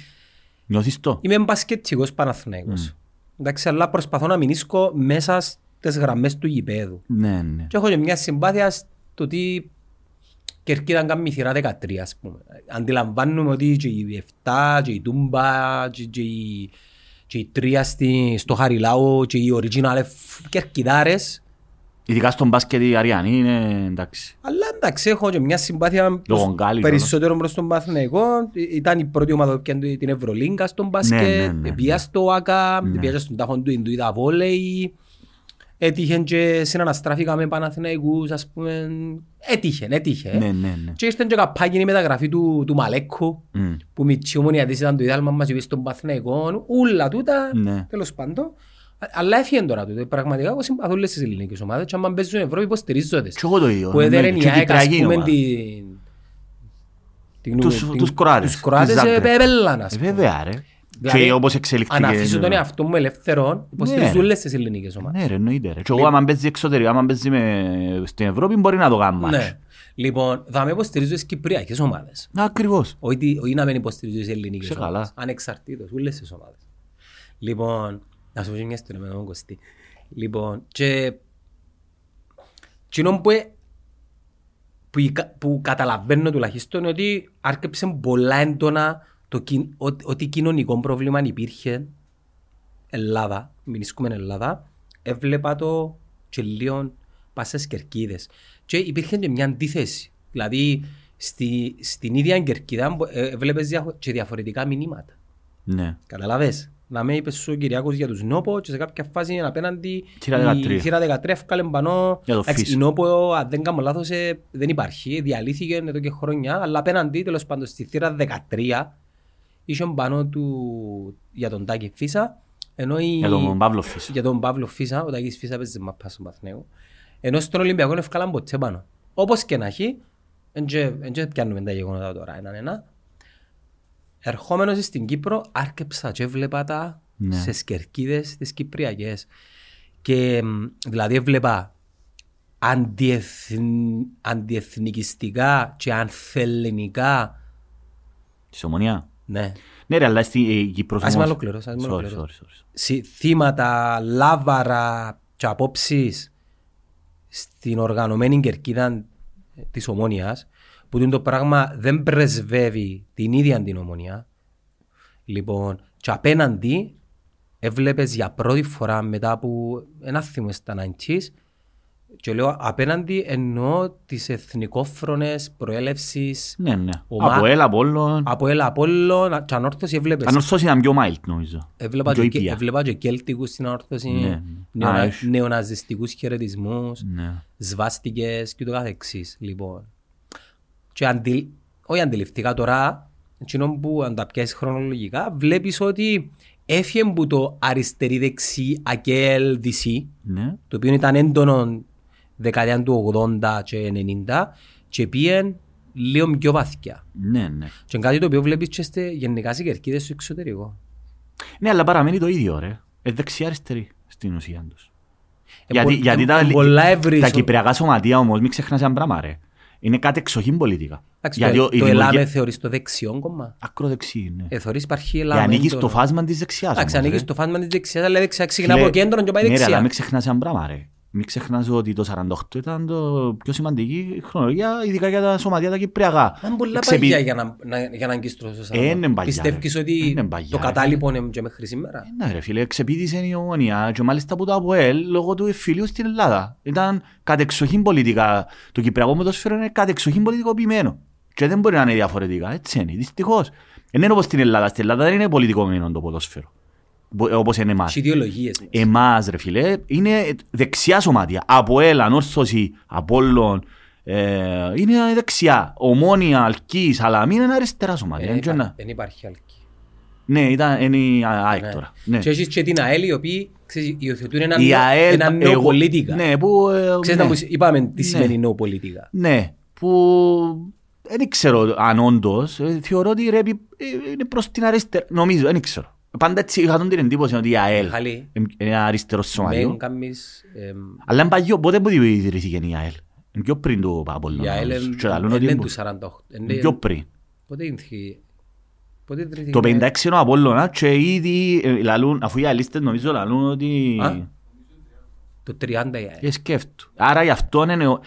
Νιώθεις το; Είμαι μπασκετικός Παναθηναϊκός. Εντάξει, αλλά προσπαθώ να μείνω μέσα στις γραμμές του γηπέδου. Ναι, ναι. Και έχω και μια συμπάθεια στο ότι Κερκίδα κάνει θύρα 13 ας πούμε. Αντιλαμβάνουμε ότι και η 7 και η Τούμπα και, και, η, και η 3 στη, στο Χαριλάου και οι original F- κερκιδάρες Ειδικά στον μπάσκετ οι Αριανοί είναι εντάξει. αλλά εντάξει έχω και μια συμπάθεια προς- Λόγω Γκάλι, περισσότερο προς τον Παθηναϊκό. Ήταν η πρώτη ομάδα που πιάνε την Ευρωλίγκα στον μπάσκετ. ναι, ναι, Πήγα ναι. στο ΆΚΑ, Ναι. πήγα στον τάχον του Ινδουίδα Βόλεϊ. Έτυχε και συναναστράφηκα με Παναθηναϊκούς, ας πούμε. Έτυχε, έτυχε. Ναι, ναι, ναι. Και ήρθε και καπάκι η μεταγραφή του, του Μαλέκου, Μμ. που μητσί ομονιατής ήταν το ιδάλμα μας και πήγε στον Παθηναϊκό. Ούλα τούτα, Ναι. τέλος πάντων. Α- Αλλά έφυγε τώρα τούτο. Πραγματικά εγώ συμπαθώ όλες τις ελληνικές ομάδες και άμα παίζουν Ευρώπη υποστηρίζω τις. Και εγώ το ίδιο. Που έδερε ναι, η και ΑΕΚ, ας Κυπριακή πούμε, ομάδα. την... την- Τους- την- τους Κροάτες, Τους Κροάτες της ε, Ζάγκρεπ. επέβαιναν, ας Ε, πούμε. Βέβαια ρε. Δηλαδή, Και όπως εξελιχθήκε. Αν αφήσω τον ναι. εαυτό μου ελεύθερο, υποστηρίζω Ναι. όλες τις ελληνικές ομάδες. Ναι ρε, εννοείται ρε. Και εγώ άμα παίζει εξωτερικά, άμα παίζει με- στην Ευρώπη μπορεί να το κάνω μάτς. Ναι. Λοιπόν, θα με υποστηρίζω τις κυπριακές ομάδες. Να, Ακριβώς. Όχι, τι- όχι να μην υποστηρίζω τις ελληνικές Σε καλά. ομάδες. Ανεξαρτήτως, όλες τις ομάδες. Λοιπόν, να σου πω και μια ιστορία με τον Κωστή. Λοιπόν, και... Κοινό που, ε- που, η κα- που καταλαβαίνω τουλάχιστον είναι ότι άρκεψε πολλά έντονα το, κοι- ότι, ότι κοινωνικό πρόβλημα υπήρχε Ελλάδα, μηνίσκουμε Ελλάδα, έβλεπα το και λίγο πας στις κερκίδες. Και υπήρχε και μια αντίθεση. Δηλαδή, στη, στην ίδια κερκίδα μπο- ε, έβλεπες διαχω- και διαφορετικά μηνύματα. Ναι. Καταλαβες. Να με είπες σου ο Κυριάκος για τους Νόπο και σε κάποια φάση είναι απέναντι Θύρα η 13. θύρα 13 έφκαλε πανώ. Για το Εντάξει, φύση. Η Νόπο αν δεν κάνω λάθος ε, δεν υπάρχει, διαλύθηκε εδώ και χρόνια αλλά απέναντι τέλος πάντων στη θύρα 13 είχε πάνω του για τον Τάκη Φίσα ενώ η... Για τον Παύλο Φύση. για τον Παύλο Φίσα, ο Τάκης Φίσα παίζει μαπά στον Παθνέο ενώ στον Ολυμπιακό είναι ευκάλαν ποτέ πάνω. Όπως και να έχει, δεν πιάνουμε τα γεγονότα τώρα έναν ένα, ερχόμενος στην Κύπρο άρκεψα και έβλεπα τα Ναι. σε κερκίδες τις Κυπριακές. Και μ, δηλαδή έβλεπα αντιεθν, αντιεθνικιστικά και ανθεληνικά Της Ομονία. Ναι, Ναι ρε, αλλά στη ε, Κύπρος Ας με όμως- ολοκληρώσω, ας με Sorry, ολοκληρώσω. sorry, sorry. συ- θύματα, λάβαρα και απόψεις στην οργανωμένη κερκίδα της Ομόνιας που το πράγμα δεν πρεσβεύει την ίδια την Ομόνια λοιπόν και απέναντι έβλεπες για πρώτη φορά μετά από ένα θυμό στα 90's και λέω απέναντι εννοώ τις εθνικόφρονες προέλευσης Ναι, ναι. Ομα- Από έλα, από όλο. από έλα Απόλλων και ανόρθωση έβλεπες Αν ορθώς ήταν πιο mild νομίζω. Έβλεπα Πιο και, ήπια. έβλεπα και κέλτικους στην ανόρθωση, Ναι. νεονα, Α, έχεις. νεοναζιστικούς χαιρετισμούς, Ναι. σβάστηκες και το καθεξής. Λοιπόν. Και αντι, όχι αντιληφθήκα τώρα, εκείνο που αν τα πιάσεις χρονολογικά, βλέπεις ότι έφυγε που το αριστερή-δεξί ΑΚΕΛ DC, Ναι. το οποίο ήταν έντονο δεκαετία του 80 και 90 και πήγε λίγο πιο βαθιά. Ναι, ναι. Και είναι κάτι το οποίο βλέπεις και στε, γενικά σε κερκίδες στο εξωτερικό. Ναι, αλλά παραμένει το ίδιο ρε. Ε, δεξιά-αριστερή στην ουσία τους. Ε, Γιατί, πο- γιατί ε, τα, πολλά ευρύς. τα κυπριακά σωματεία όμως, μην ξεχνάς ένα πράγμα ρε. Είναι κάτι εξοχήν πολιτικά. Εντάξει, Γιατί το, ο- η το δημιουργία- ΕΛΑΜΕ θεωρείς το δεξιό κόμμα; Ακροδεξί, ναι. Ε, θεωρείς υπάρχει Για ΕΛΑΜΕ. ανήκεις έντονο. στο φάσμα της δεξιάς. Εντάξει, όμως, ανήκεις ρε. στο φάσμα της δεξιάς, αλλά η δεξιά ξεκινά Φίλε, από κέντρο και πάει Ναι, ρε, αλλά δεξιά. μην ξεχνάς ένα πράγμα ρε. Μην ξεχνάς ότι το 48 ήταν το πιο σημαντική χρονολογία, ειδικά για τα σωματεία τα κυπριακά. Αν πολλά Ξεπι- παγιά για να, να, για να αγκίστρωσω σαν Ε, να- είναι παγιά, Πιστεύεις ρε. ότι Είναι παγιά, το ρε. κατάλοιπο είναι και μέχρι σήμερα; Ε, Ναι ρε φίλε, ξεπίδησε η ομονία και μάλιστα από το ΑΠΟΕΛ λόγω του εφηλίου στην Ελλάδα. Ήταν κατεξοχήν πολιτικά. Το κυπριακό ποδόσφαιρο είναι κατεξοχήν πολιτικοποιημένο. Και δεν μπορεί να είναι διαφορετικά. Έτσι είναι, δυστυχώς. Δεν είναι όπως στην Ελλάδα. Στην Ελλάδα δεν είναι πολιτικοποιημένο το ποδόσφαιρο. Μπο- Όπως είναι εμάς. Έχει ιδεολογίες. Εμάς ρε φίλε, είναι δεξιά σωμάτια. ΑΠΟΕΛ, Ανόρθωση, Απόλλων, ε, είναι δεξιά. Ομόνια, Αλκής, Σαλαμίν είναι αριστερά σωμάτια. Δεν Είναι και υπά- ένα- Δεν υπάρχει άλλη. Ναι, ήταν, είναι η ΑΕΚ Ναι. τώρα. Ναι. Και έχεις και την ΑΕΛ οι οποίοι ξέρεις, υιοθετούν ένα, Η νέο- ΑΕΛ, ένα νέο εγώ- πολίτικα. Ναι, που... ε, Ξέρεις ναι. να μου είπαμε τι Ναι. σημαίνει νέο πολίτικα. Ναι, που δεν ξέρω αν όντως, ε, θεωρώ ότι ρέπει ε, είναι προς την αριστερά. Νομίζω, δεν ξέρω. Πάντα έτσι είχα τον την εντύπωση ότι η ΑΕΛ Χαλή. είναι ένα αριστερός σωματείο. Μεν κάνεις, εμ, Αλλά είναι παγιό, πότε που ιδρύθηκε η ΑΕΛ; Είναι πιο πριν του Απόλλωνα. Η ΑΕΛ νομίζω. είναι Και λαλούν ότι είναι είναι τους 48. είναι Είναι- πιο πριν. Πότε ήρθε- πότε ήρθε- Το 56 είναι ο Απόλλωνας και ήδη ε, λαλούν, αφού οι αλίστες νομίζω λαλούν ότι... Α; Το 30 η ΑΕΛ. Και σκέφτου. Άρα γι' αυτό είναι... ο-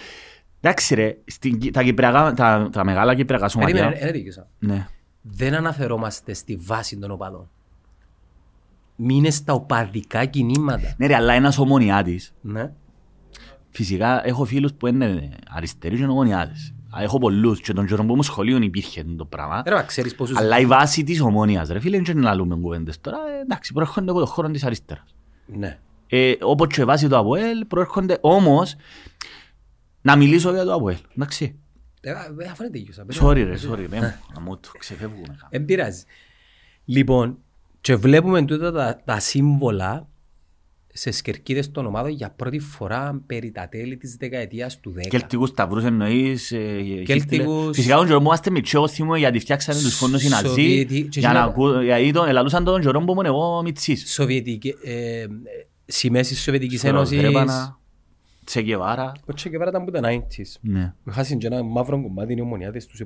Εντάξει ρε, στην Κι- τα, κυπριακά, τα, τα μεγάλα κυπριακά Περίμενε, σωματεία... ένα δίκαιο. Ναι. Δεν αναφερόμαστε στη βάση των οπαδών. Μείνε στα οπαδικά κινήματα. ναι ρε, αλλά ένας ομονιάτης Ναι. Φυσικά έχω φίλους που είναι αριστεροί και ομονιάτες. Α, Έχω πολλούς και τον καιρό που μου σχολείων υπήρχε το πράγμα. Ρε, μα ξέρεις πόσους... Αλλά η βάση της ομόνιας ρε φίλε δεν να λούμε κουβέντες τώρα. ε, Εντάξει προέρχονται από το χώρο της αριστεράς. Ναι. Ε, όπως και η βάση του ΑΠΟΕΛ προέρχονται όμως να μιλήσω για το ΑΠΟΕΛ. Εντάξει. Ε, ε, Αφού είναι δίκαιο. Sorry ρε, sorry. με, Να μου το ξεφεύγουμε. Δεν πειράζει. Λοιπόν, και βλέπουμε τούτα τα, τα σύμβολα σε σκερκίδες των ομάδων για πρώτη φορά περί τα τέλη της δεκαετίας του 10. Κέλτικους σταυρούς εννοείς. ε, Κέλτικους- Χίτλερ. Φυσικά τον καιρό που είμαστε μητσί, εγώ θυμούμαι γιατί φτιάξανε τους φόνους οι Ναζί. Σοβιετι- και Για να εκείνα- ακού- γιατί τον ελαλούσαν τον καιρό που ήμουν εγώ μητσής. Σοβιετική, ε, σημαίες της Σοβιετικής Ξέρω, Ένωσης. Γκρέπανα, Τσεκεβάρα. Ο Τσέ Γκεβάρα ήταν που τα 90s. Ναι, Χάσιν και ένα μαύρο κομμάτι οι ομονιάτες τους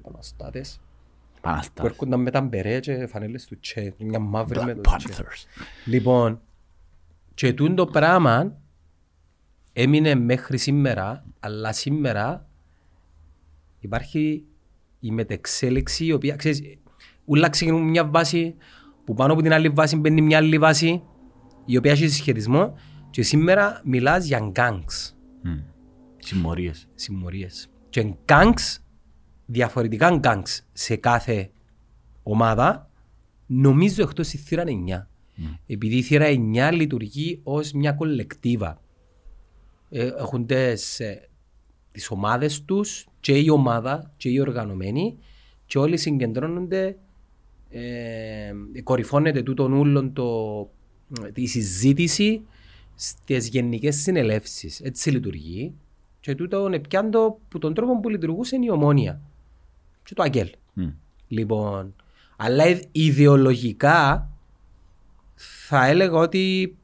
επαναστάτες που Παναστάς. έρχονταν με τα μπερέ και φανέλες του Τσέ. Μια μαύρη με Black το Τσέ. Panthers. Λοιπόν, και τούτο το πράγμα έμεινε μέχρι σήμερα, αλλά σήμερα υπάρχει η μετεξέλιξη η οποία, ξέρεις, ούλα ξεκινούν μια βάση που πάνω από την άλλη βάση μπαίνει μια άλλη βάση η οποία έχει συσχετισμό και σήμερα μιλάς για gangs, Μμ. Συμμορίες. συμμορίες. Και gangs, διαφορετικά gangs σε κάθε ομάδα, νομίζω εκτός η θύρα 9. Επειδή η θύρα 9 λειτουργεί ως μια κολεκτίβα. Ε, έχουν τις, ε, τις ομάδες τους και η ομάδα και οι οργανωμένοι και όλοι συγκεντρώνονται ε, κορυφώνεται τούτον ούλον το, η συζήτηση στις γενικές συνελεύσεις. Έτσι λειτουργεί και τούτο είναι πιάντο που τον τρόπο που λειτουργούσε η ομόνια και το αγγέλ. Μμ. Λοιπόν, αλλά ιδ- ιδεολογικά θα έλεγα ότι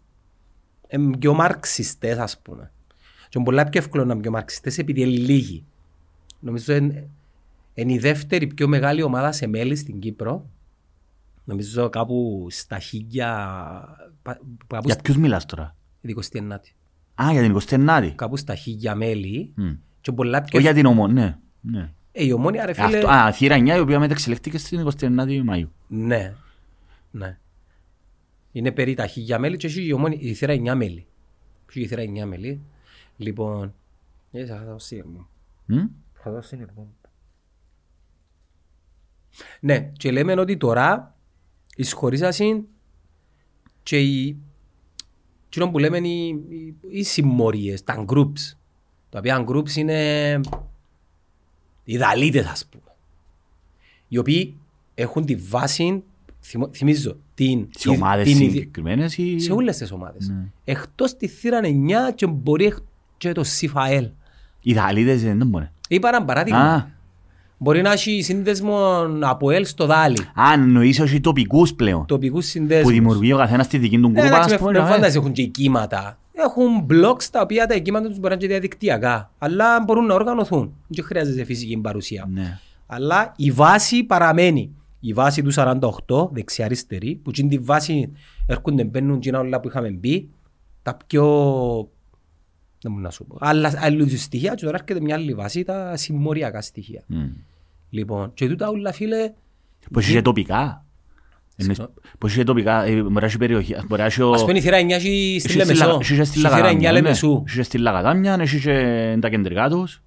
είναι πιο μαρξιστές ας πούμε. Και είναι πολλά πιο εύκολο να είναι πιο μαρξιστές επειδή είναι λίγοι. Νομίζω είναι, είναι η δεύτερη πιο μεγάλη ομάδα σε μέλη στην Κύπρο. Νομίζω κάπου στα χίλια... πα- Κάπου Για στα ποιους μιλάς τώρα; 29η. Α, για την 29η. Κάπου στα χίλια μέλη. Μμ. Και πολλά πιο... Όχι για την ομόνια. Ναι. ναι. Ε, η ομόνια ρε φίλε... Αυτό, α, θύρα 9 η οποία μεταξελέχθηκε στην 29η Μαΐου. Ναι. Ναι. Είναι περί τα χίλια μέλη και έχει η, ομόνη, η θύρα 9 μέλη. Έχει η θύρα 9 μέλη. Λοιπόν... Ε, θα δώσω σύνδεσμο. Μμ; Θα δώσω σύνδεσμο. Ναι, και λέμε ότι τώρα εισχωρήσασαν και οι... Κοινό που λέμε οι, οι, οι συμμορίες, τα groups. Τα οποία groups είναι οι δαλίτες ας πούμε. Οι οποίοι έχουν τη βάση, θυμο- θυμίζω, την... Σε ομάδες την ιδε- συγκεκριμένες ή... σε όλες τις ομάδες. Ναι. Εκτός τη θύρα 9 και μπορεί εκ- και το ΣΥΦΑΕΛ. Οι Δαλίδες δεν μπορεί. Είπα ένα παράδειγμα. Α, Μπορεί να έχει σύνδεσμο από ΕΛ στο Δάλι. α, εννοείς όχι τοπικούς πλέον. Τοπικούς Που συνδέσμους. δημιουργεί ο καθένας τη δική του Ε, γκρούπα, εντάξει, ας με- πούμε. με ναι. φάνταση έχουν και κύματα. Έχουν blogs τα οποία τα κύματα τους μπορεί να είναι και διαδικτυακά. Αλλά μπορούν να οργανωθούν. Δεν χρειάζεται φυσική παρουσία. Ναι. Αλλά η βάση παραμένει. Η βάση του 48, δεξιά-αριστερή, που είναι τη βάση έρχονται μπαίνουν και όλα που είχαμε μπει, τα πιο Δεν μπορώ να σου πω. Αλλά άλλου τους στοιχεία και τώρα έρχεται μια άλλη βάση τα συμμοριακά στοιχεία. Μμ. Λοιπόν, και τούτα όλα φίλε, Πώς είχε τοπικά; Εννοείς, Πώς είχε τοπικά, ε, μπορεί να έχει περιοχή, μπορεί να έχει ο- ας πούμε η θύρα 9 έχει στη Είχε στη Λα- Λεμεσό. είχε στη Η θύρα 9 Λαγαδάμια, ναι. Λεμεσού. Είχε στη Λαγαδάμια, έχει και τα κεντρικά τους.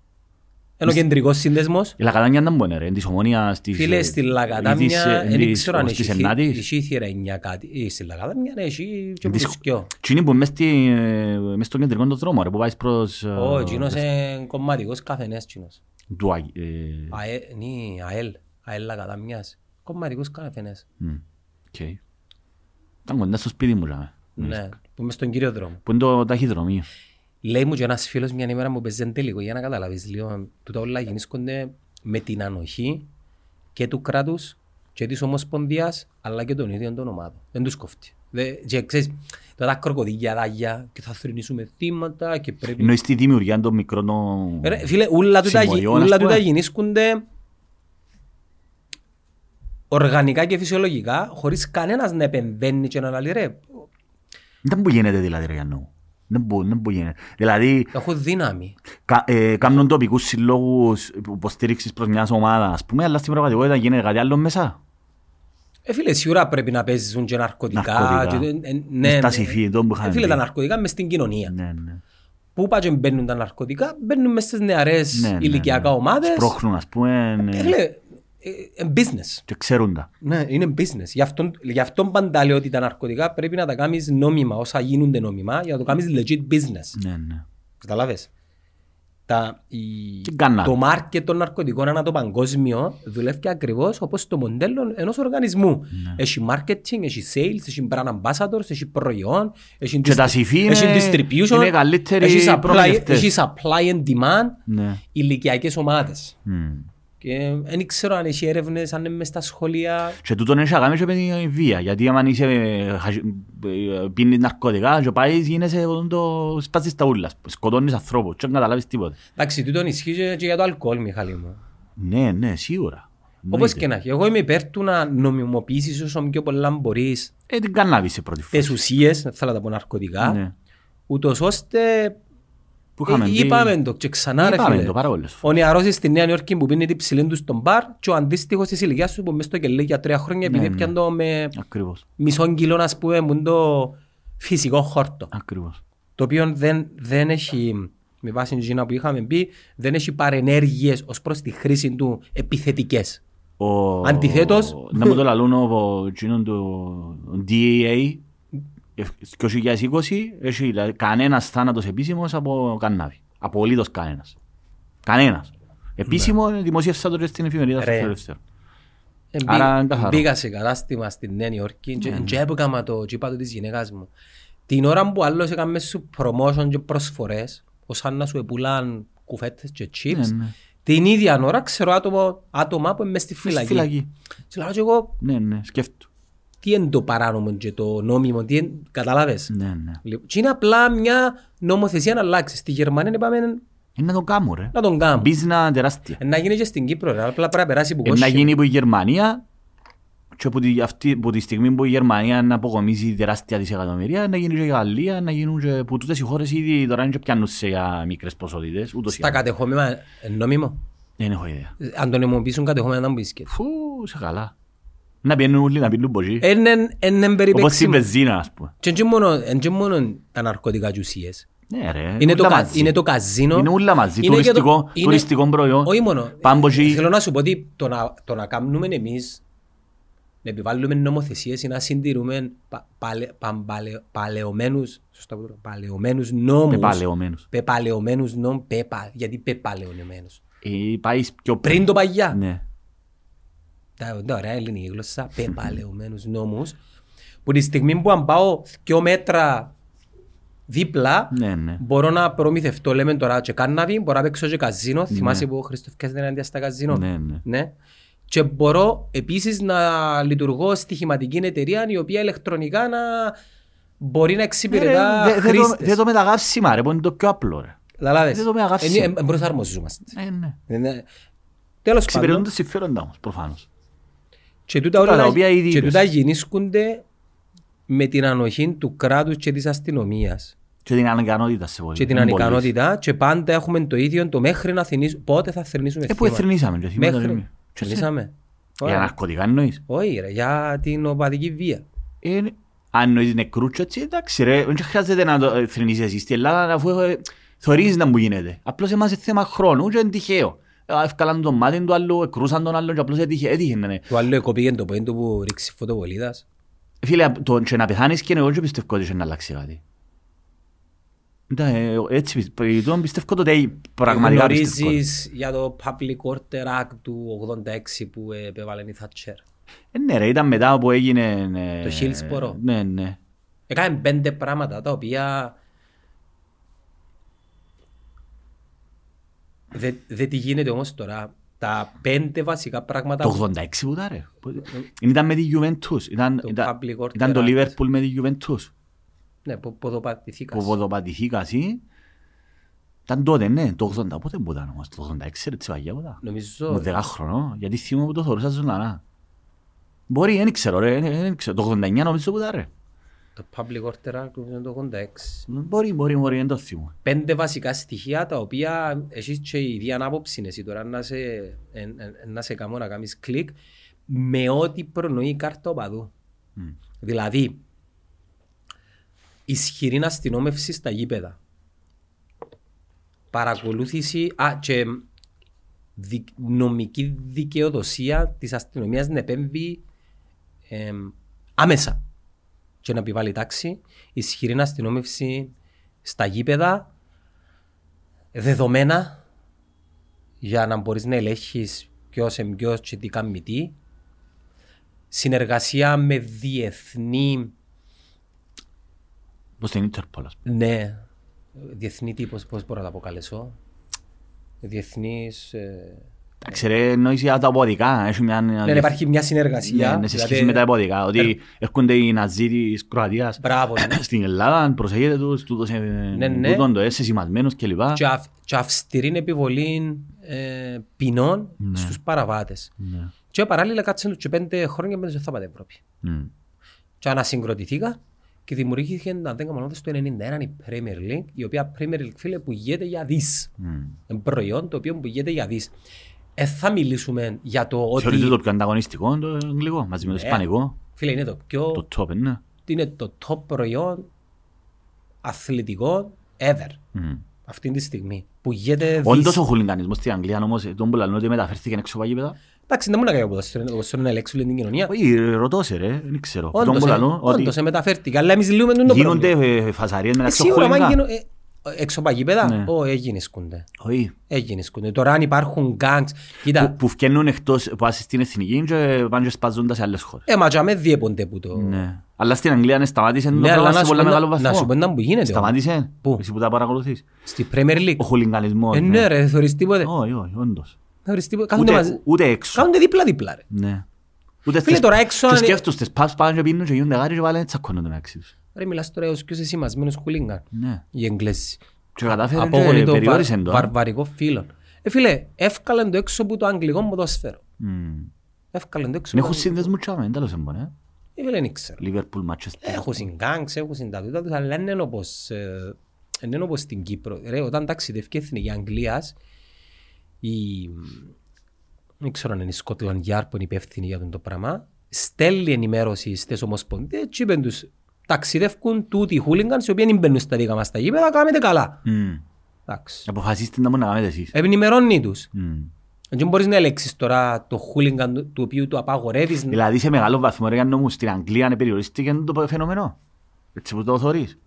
Είναι ο κεντρικός σύνδεσμος. Η Λαγαδάμια δεν μπορεί, ρε, είναι της Ομόνιας, της... Φίλε, ε, στη ή της, Λαγαδάμια ε, δεν της- ξέρω αν της έχει Εννάτης. έχει θύρα 9 κάτι. Ε, Στη Λακατάμια ναι, έχει και Της- πουσκιό. Τι είναι που μες στη- ε, μες στον κεντρικό το δρόμο, ρε, που πάεις προς... ε, Ω, εκείνος είναι κομματικός καφενές εκείνος. του Άγι- ε, ΑΕ, ναι, ΑΕΛ, ΑΕΛ Λακατάμιας. Κομματικός καφενές. Μ, οκ. Ήταν κοντά στο σπίτι μου, ρε. Ναι, που είμαι στον κύριο δρόμο. Που είναι το ταχυδρομείο. Λέει μου και ένας φίλος μια ημέρα μου παίζει τελικό για να καταλάβεις λίγο. Τούτα όλα γεννήσκονται με την ανοχή και του κράτους και της ομοσπονδίας αλλά και των ίδιων των ομάδων. Δεν τους κόφτει. Δε, και ξέρεις, τώρα τα κροκοδίλια δάγια και θα θρυνήσουμε θύματα και πρέπει... Εννοείς τη δημιουργία των μικρών... των- Ρε, φίλε, ούλα τούτα, γι- συμμοριών, ας ούλα πούμε. τούτα γεννήσκονται οργανικά και φυσιολογικά χωρίς κανένας να επεμβαίνει και να λέει ρε, Δεν που γίνεται δηλαδή, ρε Γιάννου. Δεν που, δεν που γίνεται. Δηλαδή, έχω δύναμη. κα, ε, κάνουν τοπικούς συλλόγους υποστήριξης προς μιας ομάδας, ας πούμε, αλλά στην πραγματικότητα γίνεται κάτι άλλο μέσα. Ε, φίλε, σίγουρα πρέπει να παίζουν και ναρκωτικά. Ναρκωτικά. Και, ε, ε, Μες τα συμφί, τον που Ε, είχαμε φίλε, πει. τα ναρκωτικά μες στην κοινωνία. Ναι, ναι. Πού πάει και μπαίνουν τα ναρκωτικά, μπαίνουν μες στις νεαρές Ναι, ναι, ηλικιακά ναι. ομάδες. Σπρώχνουν, ας πούμε, Ε, ναι, φίλε, ε, ε, business. και ξέρουν τα. Ναι, είναι business. Γι' αυτόν, γι' αυτόν πάντα λέω ότι τα ναρκωτικά πρέπει να τα κάνεις νόμιμα, όσα γίνονται νόμιμα, για να το κάνεις legit business. Ναι, ναι. Καταλάβες; Τα, η, Και γκάνα. το μάρκετ των ναρκωτικών ανά το παγκόσμιο δουλεύει ακριβώς όπως το μοντέλο ενός οργανισμού. Ναι. Έχει marketing, έχει sales, έχει brand ambassadors, έχει προϊόν, έχει, Και τα distri- συμφί έχει είναι- distribution, είναι οι καλύτεροι έχει supply, προμηθευτές. έχει supply and demand, Ναι. ηλικιακές ομάδες. Μμ. Και δεν ξέρω αν έχει έρευνες, αν είναι μες στα σχολεία. Και τούτον έχει να κάνει και με τη βία, γιατί άμα είσαι ε, χαζι- ε, πίνεις ναρκωτικά και πάεις γίνεσαι το σπάζεις τα ούλα, σκοτώνεις ανθρώπους και δεν καταλάβεις τίποτα. Εντάξει, τούτον ισχύει και- και για το αλκοόλ, Μιχάλη μου. Ναι, ναι, σίγουρα. Όπως Εννοείται. και να έχει. Εγώ είμαι υπέρ του να νομιμοποιήσεις όσο πιο πολλά μπορείς Ε, την κάναβη σε πρώτη φορά. τις ουσίες, δεν θέλω να τα πω ναρκωτικά, Ναι. ούτως ώστε Που είχαμε ε, πει- είπαμε το και ξανά ρε Είπαμε φίλε. το πάρα πολλές φορές. Ο νεαρός στη Νέα Υόρκη που πίνει την ψηλή του στον μπαρ και ο αντίστοιχος της ηλικίας του που μες στο κελί για τρία χρόνια επειδή ναι. έπιαν το με Ακριβώς, μισό κιλό ας πούμε που είναι το φυσικό χόρτο. ακριβώς. Το οποίο δεν, δεν έχει, με βάση την Γίνα που είχαμε πει, δεν έχει παρενέργειες ως προς τη χρήση του επιθετικές. Ο... Αντιθέτως- Να μου το λαλούν ο εκείνον του DEA το 2020 έχει δηλαδή, κανένας θάνατος επίσημος από κανάβη. Απολύτως κανένας. Κανένας. Επίσημο δημοσίευσα το και στην εφημερίδα στο Ρε. Φιλελεύθερο. Ε, Άρα μπή- είναι καθαρό. Μπήκα σε κατάστημα στη Νέα Υόρκη και, Ναι. και έπαικα το και είπα το της γυναίκας μου. Την ώρα που άλλος έκαμε σου promotion και προσφορές, ως αν να σου επουλάν κουφέτες και chips, Ναι, ναι. την ίδια ώρα ξέρω άτομο, άτομα που είναι μες στη Μες στη φυλακή. φυλακή. Και λέω και εγώ, Ναι, ναι, σκέφτου. Τι είναι το παράνομο και το νόμιμο, τι είναι, καταλάβες; Ναι, ναι. Λοιπόν, Και είναι απλά μια νομοθεσία να αλλάξεις. Στη Γερμανία είπαμε Είναι να το κάνω ρε. να τον κάνουμε. Μπίζνα τεράστια. Ε, Να γίνει και στην Κύπρο, ρε. απλά πρέπει να περάσει που Ε, να κόσχη. γίνει που η Γερμανία και από τη, αυτή, που τη στιγμή που η Γερμανία να αποκομίσει τεράστια δισεκατομμυρία να γίνει και η Γαλλία, να γίνουν και που τούτες οι χώρες ήδη τώρα είναι και πιάνουν σε για μικρές ποσότητες ούτως ή Στα άλλως. κατεχόμενα ε, νόμιμο; Δεν έχω ιδέα. Ε, Αν τον νομιμοποιήσουν κατεχόμενα να μου πεις και. Φου, σε καλά. Να πιένουν όλοι να πίνουν ποσί. Είναι είναι Όπως στην περιπέξιμο. βενζίνα ας πούμε. Και είναι μόνο, εν και μόνο τα ναρκωτικά και ουσίες. Ναι ρε. Είναι το, ούλα κα, μαζί. είναι το καζίνο. Είναι όλα μαζί. Είναι και το- Τουριστικό, είναι- τουριστικό προϊόν. Όχι μόνο. Πάμπο Ε, και- Θέλω να σου πω ότι το να, το να κάνουμε εμείς να επιβάλλουμε νομοθεσίες ή να συντηρούμε πα, παλαι, παμπαλαι, παλαιωμένους, σωστά που το λέω, παλαιωμένους νόμους. Πεπαλαιωμένους. Πεπαλαιωμένους νόμους. Πεπα, γιατί πεπαλαιωμένους. Ε, Πάεις πιο Πριν το παγιά. Ναι. Τα, τα ωραία ελληνική γλώσσα, πεπαλαιωμένους νόμους, που τη στιγμή που αν πάω δυο μέτρα δίπλα, Ναι, ναι. μπορώ να προμηθευτώ, λέμε τώρα, και κάναβι, μπορώ να παίξω και καζίνο, θυμάσαι που ο Χριστόφκας δεν ενάντια στα καζίνο; Ναι, ναι. ναι. Και μπορώ επίσης να λειτουργώ στοιχηματική εταιρεία η οποία ηλεκτρονικά να μπορεί να εξυπηρετά Ε, δε- δε το- χρήστες. Δεν το μεταγάψιμα ρε, που είναι το πιο απλό ρε. Καταλάβες. δεν το με αγάπησε. Ε, ε, Προσαρμοζόμαστε. Ε, ναι. Είναι- Τέλος Εξυπηρετούν πάντων, τα συμφέροντα όμως, προφανώς. Και τούτα, Τούτα όλα, τα οποία ήδη και είπες. τούτα γεννήσκονται με την ανοχή του κράτους και της αστυνομίας. Και την ανικανότητα σε πολύ. και την Είναι πολλές. ανικανότητα και πάντα έχουμε το ίδιο το μέχρι να θυνήσουμε. Πότε θα θρυνήσουμε Ε, που εθρυνήσαμε. και θυμάται Μέχρι. εμείς. Και Θρυνήσαμε. Για ναρκωτικά εννοείς; Όχι ρε, για την οπαδική βία. Ε, Αν εννοείς νεκρούς και έτσι, εντάξει ρε, δεν χρειάζεται να το ε, θρυνείς εσύ στην Ελλάδα αφού ε, θωρείς να μου γίνεται. Απλώς εμάς είναι θέμα χρόνου και είναι τυχαίο. Ε, Έφκαλαν τον μάτι του άλλου, εκρούσαν τον άλλον και απλώς έτυχε, έτυχε ναι. Το άλλο εκοπήγε το πόντο που ρίξει φωτοβολίδας. Φίλε, το και να πεθάνεις και εγώ δεν πιστεύω ότι είχε να αλλάξει κάτι. Ήταν, ε, Έτσι πιστεύω, τον πιστεύω ότι πραγματικά πιστεύω. Γνωρίζεις για το Public Order Act του 86 που επέβαλε η Thatcher; Ε, Ναι ρε, ήταν μετά που έγινε... ε, Το Hillsborough. Ναι, ναι. Έκανε πέντε πράγματα τα οποία δεν δε τι γίνεται όμως τώρα. Τα πέντε βασικά πράγματα Το 86 που ήταν ρε. Ήταν με τη Juventus. Ήταν, Το ήταν, Public Order ήταν το Act. Liverpool με τη Juventus. ναι, που ποδοπατηθήκας. Που ποδοπατηθήκας εσύ. Ήταν τότε, ναι, το 80. Πότε που ήταν όμως, το 86 ρε, τσιβαγιά που ήταν. Νομίζω Μου 10 χρονών, γιατί θυμούμαι που το θεωρούσα ζωντανά. Μπορεί, δεν ξέρω ρε, δεν- δεν ξέρω. Το 89 νομίζω που ήταν ρε. Το Public Order Act νομίζω είναι το 86. Μπορεί, μπορεί, μπορεί, δεν το θυμούμαι. Πέντε βασικά στοιχεία τα οποία εσείς και η ίδια άποψη εσύ τώρα να σε, εν- εν- να σε κάνω να κάνεις κλικ με ό,τι προνοεί η κάρτα οπαδού. Μμ. Δηλαδή, ισχυρή αστυνόμευση στα γήπεδα. Παρακολούθηση α, και δι, νομική δικαιοδοσία της αστυνομίας να επέμβει εμ, άμεσα και να επιβάλλει τάξη. Ισχυρή αστυνόμευση στα γήπεδα, δεδομένα για να μπορείς να ελέγχεις ποιος είναι ποιος και τι κάνει τι. Συνεργασία με διεθνή Πώς την Interpol, ας πούμε. Ναι. Διεθνή τύπος, πώς μπορώ να τα αποκαλέσω. Διεθνής... Ε... Εντάξει ρε, εννοείς για τα αποδικά. Έχει μια... Ναι, να υπάρχει μια συνεργασία. Ναι, ναι, σε σχέση δηλαδή- με τα υποδικά. Ότι έρχονται οι Ναζί της Κροατίας Μπράβο. ναι. στην Ελλάδα, προσέχετε τους, τούτος Ναι, ναι. τούτον το έσαι σημασμένος κλπ. και, αυ, και αυστηρή επιβολή ε, ποινών Ναι. στους παραβάτες. Ναι. Και παράλληλα κάτσαν τους και πέντε χρόνια μέσα θα πάτε Ευρώπη. Μμ. Και ανασυγκροτηθήκα και δημιουργήθηκε, αν δεν κάνω λάθος, το 1991 η Premier League, η οποία Premier League φίλε πουλιέται για δις. Μμ. Είναι προϊόν το οποίο πουλιέται για δις. Ε, θα μιλήσουμε για το ότι... Θεωρείτε το πιο ανταγωνιστικό το αγγλικό, μαζί με το Ναι. ισπανικό, Φίλε, είναι το πιο... το top, ναι. είναι το top προϊόν αθλητικό ever Μμ. αυτή τη στιγμή. Που γίνεται Όντως δις. ο χουλιγκανισμός στην Αγγλία όμως, τον που λένε ότι μεταφέρθηκε έξω από γήπεδα. Εντάξει, δεν μου να κάνει ποδόσφαιρο, θέλω να ελέγξω την κοινωνία. Όχι, ρωτώ σε ρε, δεν ξέρω. Τον Όντως, που ε, λένε ότι όντως, ε, μεταφέρθηκε. Αλλά εμείς λύουμε τον γίνονται πρόβλημα. ε, φασαρίες Ε, μεταξύ Σίγουρα, μα χουλιγκάν. γίνω- ε, έξω από γήπεδα, Ναι. ω, έγινε σκούνται. Όχι, Έγινε σκούνται. Τώρα αν υπάρχουν gangs, κοίτα, που- που βγαίνουν εκτός, που άσε στην εθνική και πάνε και σπαζούνται σε άλλες χώρες. ε, μα και αμέ διέπονται που το... Ναι. Αλλά στην Αγγλία ναι, σταμάτησε το Ναι, αλλά πράγμα να σε σου πολύ πω μεγάλο να- να σου πω βαθμό. να που γίνεται. Σταμάτησε. Πού; Εσύ που τα παρακολουθείς. Στη Premier League. Ο χουλιγκανισμός. Ε, ναι ρε, θεωρείς τίποτε. Όχι, όχι, όντως. Θεωρείς τίποτε. Κάθονται μαζί. Ούτε, ούτε έξω. Κάθονται δίπλα-δίπλα ρε. Ναι. Ούτε Φίλε, στις- τώρα έξω Και αν- σκέφτους τις πας πάνε και πίνουν και γίνονται γάρι και βάλουν τσακώνονται μεταξύ τους. Ρε, μιλάς τώρα ως ποιος εσημασμένος χουλίγκαν. Ναι. Οι Εγγλέζοι. Και κατάφερε Απόγονοι και των περιόρισε βα- το. α. βαρβαρικών φίλων. Ε, φίλε, εύκαλαν το έξω από το αγγλικό ποδόσφαιρο. Μμμ. Εύκαλαν το έξω Δεν από έχουν το- σύνδεσμο τσάμε, τέλος εμπονέ. Ε, φίλε, δεν ξέρω. Liverpool, Manchester. Έχουν συγκάνξ, έχουν συντατούτα τους, αλλά είναι όπως, ε, είναι όπως στην Κύπρο. Ρε, όταν ταξιδεύει η Εθνική Αγγλίας, η, δεν ξέρω αν είναι η Σκότλαντ Yard που είναι υπεύθυνη για αυτό το πράγμα, στέλνει ενημέρωση στις ομοσπονδίες και είπαν τους, ταξιδεύουν τούτοι οι χούλιγκανς οι οποίοι δεν μπαίνουν στα δικά μας τα γήπεδα, κάνετε καλά. Μμ. Εντάξει. Αποφασίστε να μου να κάνετε εσείς. Ενημερώνει τους. Μμ. Δεν μπορείς να ελέγξεις τώρα το χούλιγκαν του του οποίου του απαγορεύεις. Δηλαδή σε μεγάλο βαθμό ρε Γιάννο μου στην Αγγλία είναι περιορίστηκε το φαινόμενο. Έτσι που το θωρείς.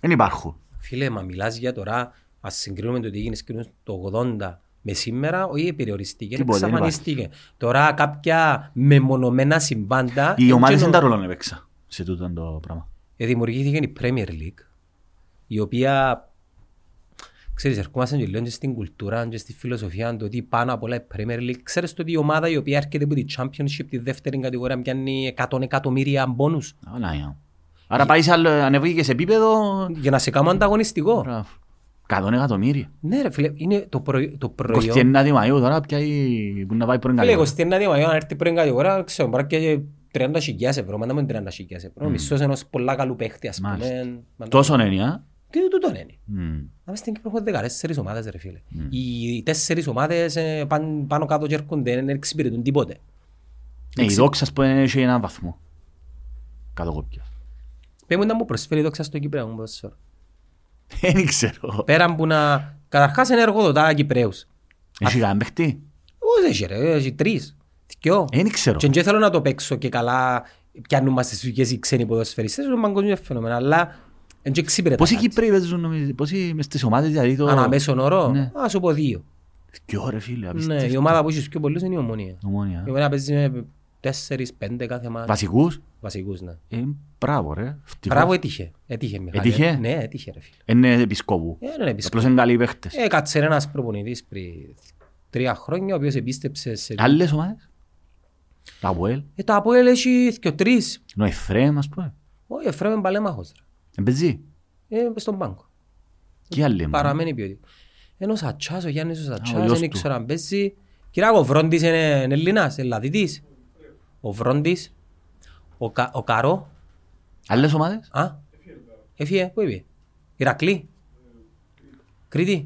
Δεν υπάρχουν. Φίλε, μα μιλάς για τώρα, ας συγκρίνουμε το τι έγινε σκηνούς το 80 με σήμερα, όχι περιοριστήκε, Τίποτε, δεν εξαφανίστηκε. Τώρα κάποια μεμονωμένα συμβάντα... Οι ομάδες έτσι δεν τα εννοώ- ρόλο έπαιξα σε τούτο το πράγμα. Ε, δημιουργήθηκε η Premier League, η οποία, ξέρεις, ερχόμαστε και λίγο και στην κουλτούρα και στη φιλοσοφία το ότι πάνω απ' όλα η Premier League. Ξέρεις το ότι η ομάδα η οποία έρχεται από τη Championship, τη δεύτερη κατηγορία, πιάνει 100 εκατομμύρια μπόνους Α, να, για. Άρα πάει σε άλλο, ανεβήκε σε επίπεδο... για να σε κάνω ανταγωνιστικό. Μπράβο. 100 εκατομμύρια. Ναι ρε φίλε, είναι το, προϊ- το προϊόν. 29 Μαΐου τώρα πια η- που να πάει πρώην Φίλε, κατηγορία. 29 Μαΐου, αν έρθει πριν κατηγορά, ξέρω, μπορεί και 30 χιλιάδες ευρώ, μα να μην 30 χιλιάδες ευρώ. Μισός ενός πολλά καλού παίχτη, ας πούμε. Μάλιστα. Μα- Τόσο έννοια. Τι τούτο είναι. Μμ. Να στην Κύπρο έχουμε 14 ομάδες ρε φίλε. Οι τέσσερις ομάδες ε, παν- πάνω κάτω και έρχονται, δεν εξυπηρετούν τίποτε. Ναι, η δόξα ας πούμε έχει έναν βαθμό. Κάτω κόπια. Πες μου να μου προσφέρει η δόξα στο Κυπρέο μου ποδοσφαίρο. Δεν ξέρω. Πέραν που να... Καταρχάς είναι εργοδοτά Κυπρέους. Έχει κανένα παίχτη; Όχι έχει ρε, έχει τρεις. Δυο. Δεν ξέρω. Και δεν θέλω να το παίξω και καλά πιάνουν μας τις δουλειές οι ξένοι ποδοσφαιριστές, είναι παγκόσμιο φαινόμενο, αλλά δεν και εξυπηρετά Πόσοι κάτι. Κύπροι παίζουν νομίζω, πόσοι μες στις ομάδες δηλαδή το... Ανά μέσον όρο, Ναι. ας σου πω δύο. Δυο ρε φίλε, Ναι, απίστευτο. η ομάδα που έχει πιο πολλούς είναι η Ομόνια. Ομόνια. Η Ομόνια παίζει με τέσσερις, πέντε κάθε μάτι. Βασικούς; Βασικούς, ναι. Ε, μπράβο ρε. Ευτυχώς. Μπράβο, έτυχε. Έτυχε, Μιχάλη. Έτυχε; Ναι, έτυχε, ρε φίλε. Είναι επισκόπου. Ε, είναι επίσκοπο. Απλώς είναι καλοί παίχτες. Ε, κάτσε ένας προπονητής πριν τρία χρόνια, ο οποίος επίστεψε σε... Άλλες ομάδες; Τα Αποέλ. Ε, το Αποέλ έχει και τρεις. Ο Εφραίμ ας πούμε. Όχι, ο Εφραίμ είναι παλέμαχος. ρε. Δεν παίζει. Ε, στον πάγκο. Και άλλοι. μα. Παραμένει ποιότητα. Ενώ ο Σατσάς, ο Γιάννης ο ο Σατσάς, γιος δεν του. ήξερα αν παίζει. Κυράκο, ο Βρόντις είναι είναι Ελλήνας, είναι Λαδίτης. Ο Βρόντις, ο, Κα, ο Καρό, Άλλες ομάδες; α, έφυγε, πού είπε, Ηρακλή, Κρήτη,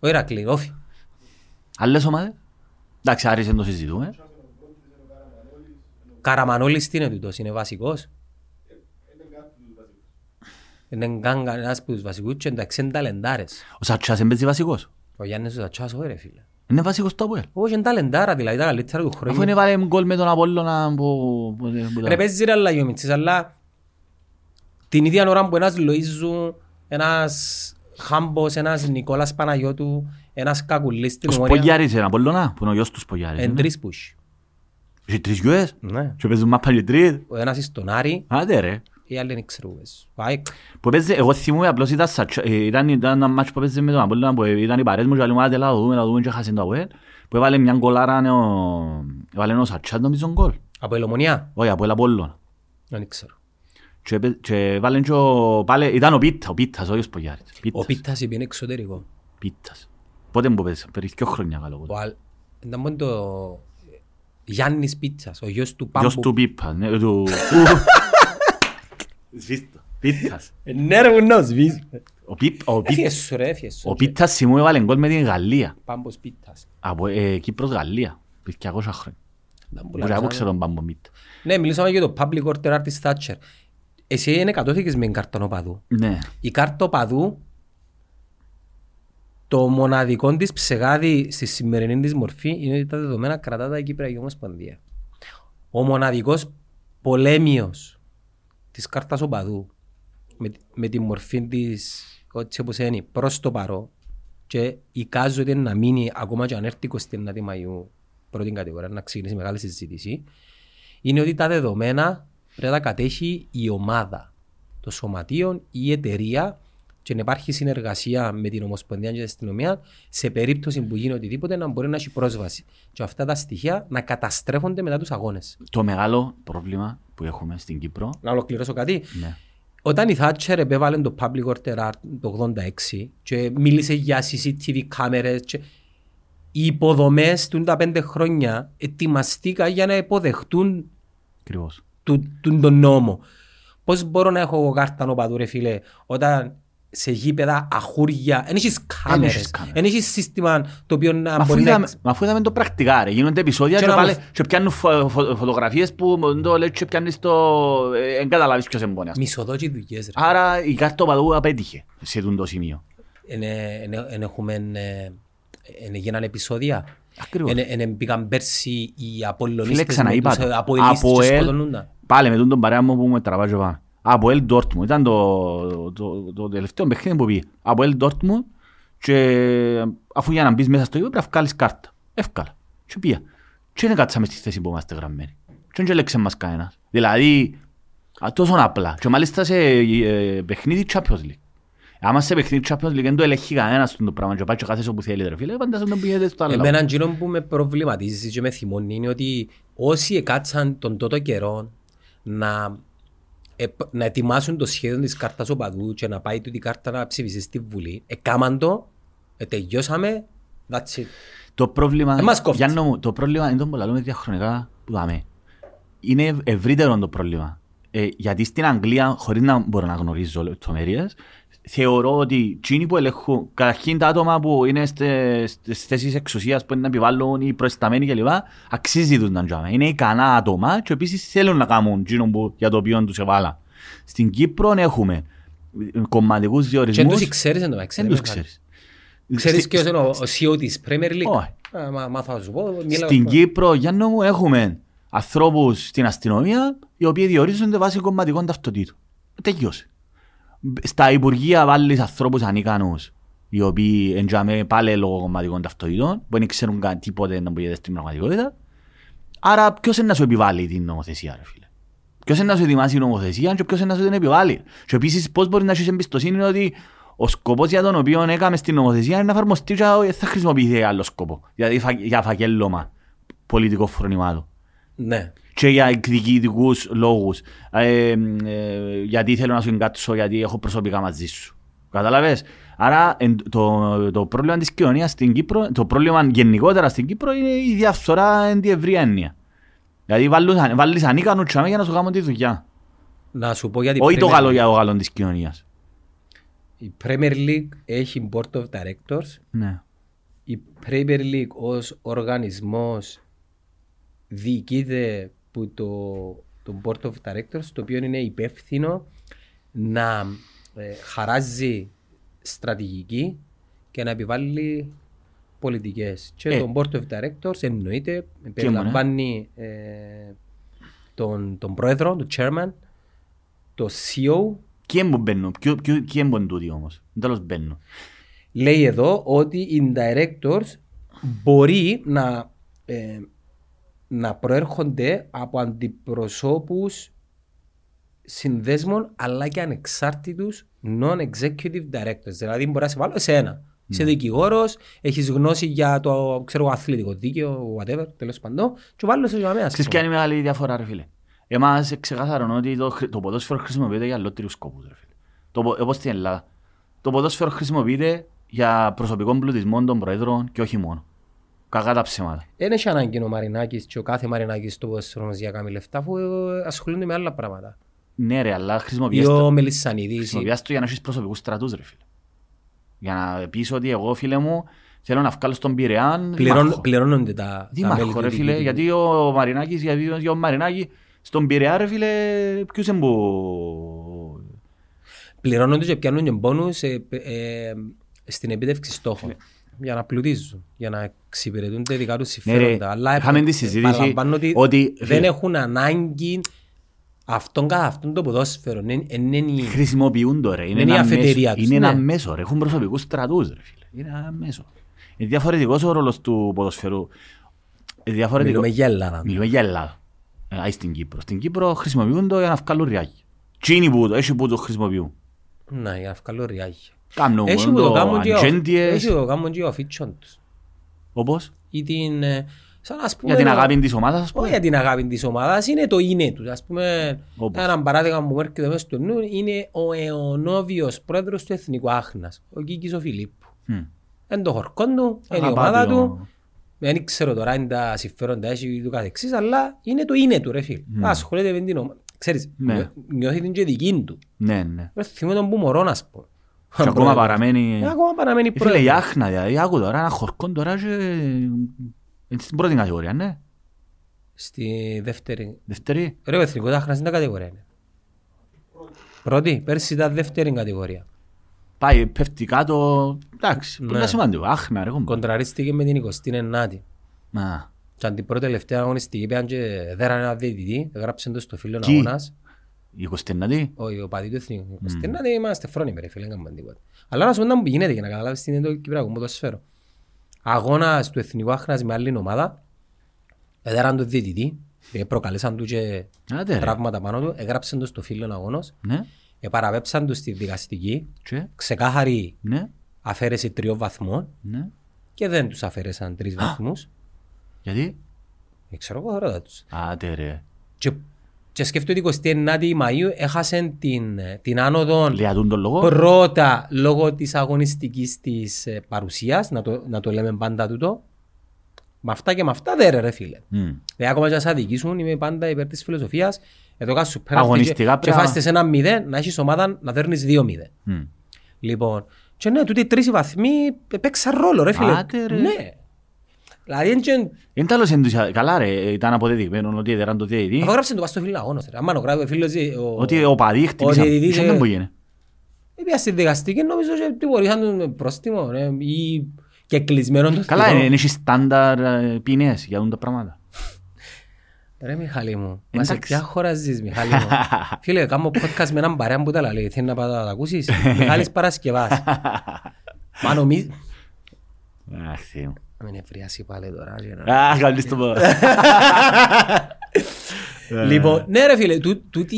ο Ηρακλή, όφι. Άλλες ομάδες; Εντάξει, Άρης δεν το συζητούμε. Καραμανόλης τι είναι τούτος, είναι βασικός; Είναι καν κανένας από τους βασικούς και εντάξει είναι ταλεντάρες. Ο Σατσάς δεν παίζει βασικός; Ο Γιάννης ο Σατσάς, όχι ρε φίλε. Είναι βασικός στο Αποέλ. Όχι είναι ταλεντάρα, δηλαδή τα καλύτερα του Αφού χρόνου. είναι βάλε γκολ με τον Απόλλωνα που... που- που- Ρε παίζει ρε αλλαγή ο Μιτσής, αλλά την ίδια ώρα που ένας Λοΐζου, ένας Χάμπος, ένας Νικόλας Παναγιώτου, ένας Κακουλής στην Ο Ομόνια, Σπογιάρης είναι Απόλλωνα, που είναι ο γιος τους Σπογιάρης. εν είναι. τρεις πους έχει. Έχει τρεις γιουές. Ναι. Και παίζουν μάπα και τρεις. Ο ένας είναι στον Άρη, Άντε ρε. οι άλλοι δεν ξέρω. πες. Ο ΑΕΚ. Που παίζει, εγώ θυμούμαι απλώς ήταν, Σατσα- ε, ήταν, ήταν ένα μάτσο που παίζει με τον Απόλλωνα που ήταν οι παρέες μου και άλλοι μου άντε να δούμε, να δούμε και χάσαν το Αποέλ. Που έβαλε μια γκολάρα ναι, ο- έβαλε ο Σατσάς νομίζω γκολ. Από Ελομονιά, Όχι, Αποέλ Απόλλωνα. δεν ξέρω. Και, έπαι- και βάλε και ο, πάλι, ήταν ο Πίτα, ο Πίτας, όχι ο Σπογιάρης. Ο Πίτας, Πίτας είπε είναι εξωτερικό. Πίτας. Πότε μου παίζει, περί δυο χρόνια καλό. Ο Αλ... Ήταν μόνο το Γιάννης Πίτσας, ο γιος του Γιος Πάμπου. του Πίπα, ναι, του... Σβήστο. Πίτας. Ε, Ναι ρε μου να σβήσει. Ο Πίπ- ο Πίπ- Έφυγε σου ρε, έφυγε σου. Ο Πίτας θυμούμαι έβαλε γκολ με την Γαλλία. Πάμπος Πίτας. Από ε, Κύπρος Γαλλία. Πριν 200 χρόνια. Ήταν που Μπορεί να λάζανε. ξέρω τον Πάμπο Μίτ. Ναι, μιλήσαμε για το public order art της Thatcher. Εσύ είναι κατώθηκες με την κάρτα οπαδού. Ναι. Η κάρτα οπαδού, το μοναδικό της ψεγάδι στη σημερινή της μορφή είναι ότι τα δεδομένα κρατά τα Κύπρια Ομοσπονδία. Ο μοναδικός πολέμιος της κάρτας οπαδού με, με τη μορφή της έτσι όπως είναι προς το παρό και εικάζονται να μείνει ακόμα και αν έρθει 29 Μαΐου πρώτη κατηγορία να ξεκινήσει μεγάλη συζήτηση είναι ότι τα δεδομένα πρέπει να τα κατέχει η ομάδα, το σωματείο ή η εταιρεία και να υπάρχει συνεργασία με την Ομοσπονδία και την αστυνομία σε περίπτωση που γίνει οτιδήποτε να μπορεί να έχει πρόσβαση. Και αυτά τα στοιχεία να καταστρέφονται μετά τους αγώνες. Το μεγάλο πρόβλημα που έχουμε στην Κύπρο. Να ολοκληρώσω κάτι. Ναι. Όταν η Thatcher επέβαλε το Public Order Act το 86 και μίλησε για CCTV κάμερες και οι υποδομές του τα πέντε χρόνια ετοιμαστήκαν για να υποδεχτούν Ακριβώς. του, του, τον νόμο. Πώς μπορώ να έχω εγώ κάρτα νοπαδού ρε φίλε όταν σε γήπεδα αχούρια, δεν έχεις κάμερες, έχεις κάμερες. δεν έχεις σύστημα το οποίο να Μα αφού μπορεί να... είδαμε, μα αφού είδαμε το πρακτικά ρε, γίνονται επεισόδια Και και, να πάλι, μου- και πιάνουν φω, φω, φωτογραφίες που μ, το λέει και πιάνεις το... ε, εν καταλάβεις ποιος εμπόνει. ας πούμε. Μισοδόκοι δουλειές ρε. Άρα η κάρτα παδού απέτυχε σε τούτο το σημείο. Εν έχουμε, ε, εν γίνανε επεισόδια. Ακριβώς. Εν, εν μπήκαν πέρσι οι Φίλε Απολλωνίστες ξαναείπα με τους το. Αποελίστες Από και ελ, σκοτωνούνταν. πάλι με τον τον παρέα μου που με τραβάζει πάνω. Από ελ Dortmund, ήταν το, το, το τελευταίο παιχνίδι που πήγε. Από ελ Dortmund και αφού για να μπεις μέσα στο γήπεδο πρέπει να βγάλεις κάρτα. Εύκολα. Και πήγα. Και δεν κάτσαμε στη θέση που είμαστε γραμμένοι. Και δεν έλεξε μας κανένας. Δηλαδή, α, τόσο απλά. Και μάλιστα σε ε, παιχνίδι Champions League. Άμα σε παιχνίδι Champions League δεν το ελέγχει κανένας το πράγμα και πάει και κάθεσαι όπου θέλει ρε φίλε, φαντάζομαι να πήγαινε στο άλλο. Εμένα εκείνο που με προβληματίζει και με θυμώνει είναι ότι όσοι εκάτσαν τον τότο καιρό να, επ- να ετοιμάσουν το σχέδιο της κάρτας οπαδού και να πάει τούτη η κάρτα να ψηφιστεί στη Βουλή, εκάμαν το, ε, τελειώσαμε, that's it. Το πρόβλημα, Ε, μας κόφτει. Γιάννο μου, το πρόβλημα είναι το που λέμε διαχρονικά που δάμε. Είναι ευρύτερο το πρόβλημα. Ε, γιατί στην Αγγλία, χωρίς να μπορώ να γνωρίζω λεπτομέρειες, θεωρώ ότι εκείνοι που ελεγχούν, καταρχήν τα άτομα που είναι στε- στις θέσεις εξουσίας που είναι να επιβάλλουν οι προϊσταμένοι κλπ. αξίζει τους να τζάμε. Είναι ικανά άτομα και επίσης θέλουν να κάνουν εκείνο που, για το οποίο τους εβάλα. Στην Κύπρο έχουμε κομματικούς Και δεν διορισμούς. τους ξέρεις εν τω μεταξύ, Δεν ρε τους Μιχάλη. ξέρεις. Ξέρεις Στη- ποιος είναι ο ο CEO της Premier League; Όχι. Α, μα- Μάθα να σου πω. μίλα- Στην Κύπρο, Γιάννο μου, έχουμε ανθρώπους στην αστυνομία οι οποίοι διορίζονται βάσει κομματικών ταυτοτήτων. Τελειώσε. Στα Υπουργεία βάλεις ανθρώπους ανίκανους οι οποίοι εντιαμε πάλι λόγω κομματικών ταυτοτήτων που δεν ξέρουν καν τίποτε να μπορεί στην πραγματικότητα. Άρα ποιος είναι να σου επιβάλλει την νομοθεσία ρε φίλε; Ποιος είναι να σου ετοιμάσει η νομοθεσία και ποιος είναι να σου την επιβάλλει; Και επίσης πώς μπορεί να έχεις εμπιστοσύνη ότι ο σκοπός για τον οποίο έκαμε στην νομοθεσία είναι να εφαρμοστεί και δεν θα χρησιμοποιηθεί για άλλο σκοπό. Δηλαδή φα- για φακέλωμα πολιτικών φρονημάτων Ναι. Και για εκδικητικούς λόγους. Ε, ε, γιατί θέλω να σου εγκάτσω, γιατί έχω προσωπικά μαζί σου. Κατάλαβες. Άρα εν- το, το πρόβλημα της κοινωνίας στην Κύπρο, το πρόβλημα γενικότερα στην Κύπρο είναι η διαφθορά εν τη ευρία έννοια. Δηλαδή βάλεις, βάλεις ανίκανους τσάμε για να σου κάνουν τη δουλειά. Να σου πω για την Όχι το Premier καλό League. για το καλό της κοινωνίας. Η Premier League έχει Board of Directors. Ναι. Η Premier League ως οργανισμός διοικείται που το, το Board of Directors το οποίο είναι υπεύθυνο να ε, χαράζει στρατηγική και να επιβάλλει πολιτικές. Και Ε. το Board of Directors εννοείται, περιλαμβάνει ε, τον, τον πρόεδρο, τον chairman, το CEO Ποιοι είναι που μπαίνουν, ποιο- ποιο- ποιοι είναι που είναι τούτοι όμως. Τέλος μπαίνουν. λέει εδώ ότι οι directors μπορεί να, ε, να προέρχονται από αντιπροσώπους συνδέσμων αλλά και ανεξάρτητους non-executive directors. Δηλαδή μπορεί να σε βάλω εσένα. Είσαι δικηγόρος, έχεις γνώση για το ξέρω, αθλητικό δίκαιο, whatever, τέλος πάντων, και βάλω σε για μένα. Ξέρεις ποια είναι η μεγάλη διαφορά ρε φίλε; Εμάς ξεκάθαρον ότι το, χρ- το ποδόσφαιρο χρησιμοποιείται για αλλότριους σκοπούς ρε φίλε. Το, πο- όπως στην Ελλάδα. Το ποδόσφαιρο χρησιμοποιείται για προσωπικό πλουτισμό των προέδρων και όχι μόνο. Κακά τα ψέματα. Δεν έχει ανάγκη ο Μαρινάκης και ο κάθε Μαρινάκης στο ποδόσφαιρο μας για να κάνει λεφτά, αφού ε, ασχολούνται με άλλα πράγματα. Ναι ρε, αλλά Ή χρησιμοποιείς ο το, Μελισσανίδης. ή- χρησιμοποιείς το για να έχεις προσωπικούς στρατούς ρε φίλε. Για να πεις ότι εγώ φίλε μου θέλω να βγάλω στον Πειραιά Πληρών, δήμαρχο. πληρώνονται τα, τα μέλη Δήμαρχο του ρε φίλε, διοικητικού. γιατί ο Μαρινάκης, γιατί ο- ο Μαρινάκη στον Πειραιά ρε φίλε, ποιος είναι που... Πληρώνονται και πιάνουν και πόνους ε, ε, στην επίτευξη στόχων. Για να πλουτίζουν, για να εξυπηρετούν τα δικά τους Ναι, ρε, συμφέροντα. Αλλά είχαμε ε, τη συζήτηση παραλαμβάνω ότι, ότι- δεν έχουν ανάγκη αυτόν καθ' αυτόν το ποδόσφαιρο. Είναι, είναι η- Χρησιμοποιούν το ρε. Είναι ένα η αφετηρία μέσο. τους, Είναι ένα ναι. μέσο ρε. Έχουν προσωπικούς στρατούς ρε φίλε. Είναι ένα μέσο. Είναι διαφορετικός ο ρόλος του ποδοσφαιρού. Είναι διαφορετικό. Μιλούμε για Ελλάδα. Μιλούμε για Ελλάδα. Ε, άι στην Κύπρο. Στην Κύπρο χρησιμοποιούν το για να βγάλουν ριάκι. Τι είναι που το, έχει που το χρησιμοποιούν. Να, για να βγάλω ριάκι. Κάνουν Έχει που το το κάνουν και ο- ατζέντιες. έχει που το κάνουν και ο αφίτσον τους. Όπως; Ή την, ε, σαν ας πούμε, για την ο- αγάπη της ομάδας ας Όχι πούμε. για την αγάπη της ομάδας, είναι το είναι τους. Ας πούμε, Όπως. ένα παράδειγμα που μου έρχεται μέσα στο νου είναι ο αιωνόβιος πρόεδρος του Εθνικού Άχνας, ο Κίκης ο Φιλίππου. Μμ. Είναι το χορκό του, είναι η Αγαπά ομάδα το- του. Δεν ξέρω τώρα αν τα συμφέροντα έχει του καθεξής, αλλά είναι το είναι του ρε φίλ. Ασχολείται με την ομάδα. Ξέρεις, Ναι. νιώ- νιώθει την και δική του. Ναι, ναι. Δεν θυμώ τον που μωρό να πω. Και ακόμα παραμένει... Ε, Ακόμα παραμένει Ε, Φίλε, η πρόεδρος. Άχνα, δηλαδή, άκου τώρα, ένα χορκό τώρα και... Είναι στην πρώτη κατηγορία, ναι. Στη δεύτερη. Δεύτερη. Ρε, ο Εθνικός Άχνας είναι τα κατηγορία. είναι. Πρώτη, πέρσι ήταν δεύτερη κατηγορία. Πάει, πέφτει κάτω. Εντάξει, Ναι. πολύ σημαντικό. Άχνα, ρε, κομπά. Κοντραρίστηκε με την 29η. Να. Και αν την πρώτη τελευταία αγωνιστική πήγαν και δέραν ένα διαιτητή, έγραψαν το στο φίλο Κι; αγώνας. Η 29η. Όχι, ο παδί του εθνικού. Στενάτε είμαστε φρόνιμοι ρε φίλε, δεν κάνουμε τίποτα. Αλλά να σου πω να μου γίνεται για να καταλάβεις τι είναι το Κυπριακό ποδοσφαίρο. Αγώνας του εθνικού άχνας με άλλη ομάδα, έδεραν το διαιτητή, ε, προκαλέσαν του και Άντε, ρε. τραύματα πάνω του, έγραψαν το στο φίλο αγώνος, Ναι. επαραπέψαν του στη δικαστική, Και. ξεκάθαρη Ναι. αφαίρεση τριών βαθμών Ναι. και δεν τους αφαίρεσαν τρεις βαθμούς. Γιατί; Δεν ξέρω εγώ ρώτα τους. Άντε ρε. Και, και σκέφτομαι ότι 29η Μαΐου έχασαν την, την άνοδο Λιατούν τον λόγο. πρώτα λόγω της αγωνιστικής της ε, παρουσίας, να το, να το λέμε πάντα τούτο. Με αυτά και με αυτά δεν ρε, ρε φίλε. Μμ. Δηλαδή ακόμα και να σε αδικήσουν είμαι πάντα υπέρ της φιλοσοφίας. Εδώ κάτω σου πέρα Αγωνιστικά και, και πρέπει να- φάστε σε ένα μηδέν να έχεις ομάδα να δέρνεις δύο μηδέν. Μμ. Λοιπόν, και ναι, τούτοι οι τρεις οι βαθμοί παίξαν ρόλο ρε φίλε. Άτε, ρε. Ναι. Δηλαδή, εν και- Είναι τέλος ενθουσια... Καλά ρε, ήταν αποδεδειγμένο ότι έδεραν το διαιτητή. αφού γράψε το πας στο φίλο αγώνος. ρε. Άμα το γράφει ο φίλος... ε, ο- Ότι ο παδί χτυπήσαν. διαιτητής, Είχε ε, δεν που γίνει. Πήγα στη δικαστική νομίζω και τιμωρήσαν τον με πρόστιμο ρε, ή και κλεισμένο το Καλά, θηρό. είναι έχει στάνταρ ε, ποινές για τα πράγματα. Ρε Μιχάλη μου, μας σε Εντάξει. ποια χώρα ζεις Μιχάλη μου; Φίλε, κάνω podcast με έναν παρέα που τα λέει, θέλει να πάω να τα ακούσεις; Μιχάλης Παρασκευάς. Μα νομίζεις... Αχ, Θεέ μου. Να μην ευριάσει πάλι τώρα. και να- Αχ, καλής το πω. Λοιπόν, ναι ρε φίλε, τού- τούτη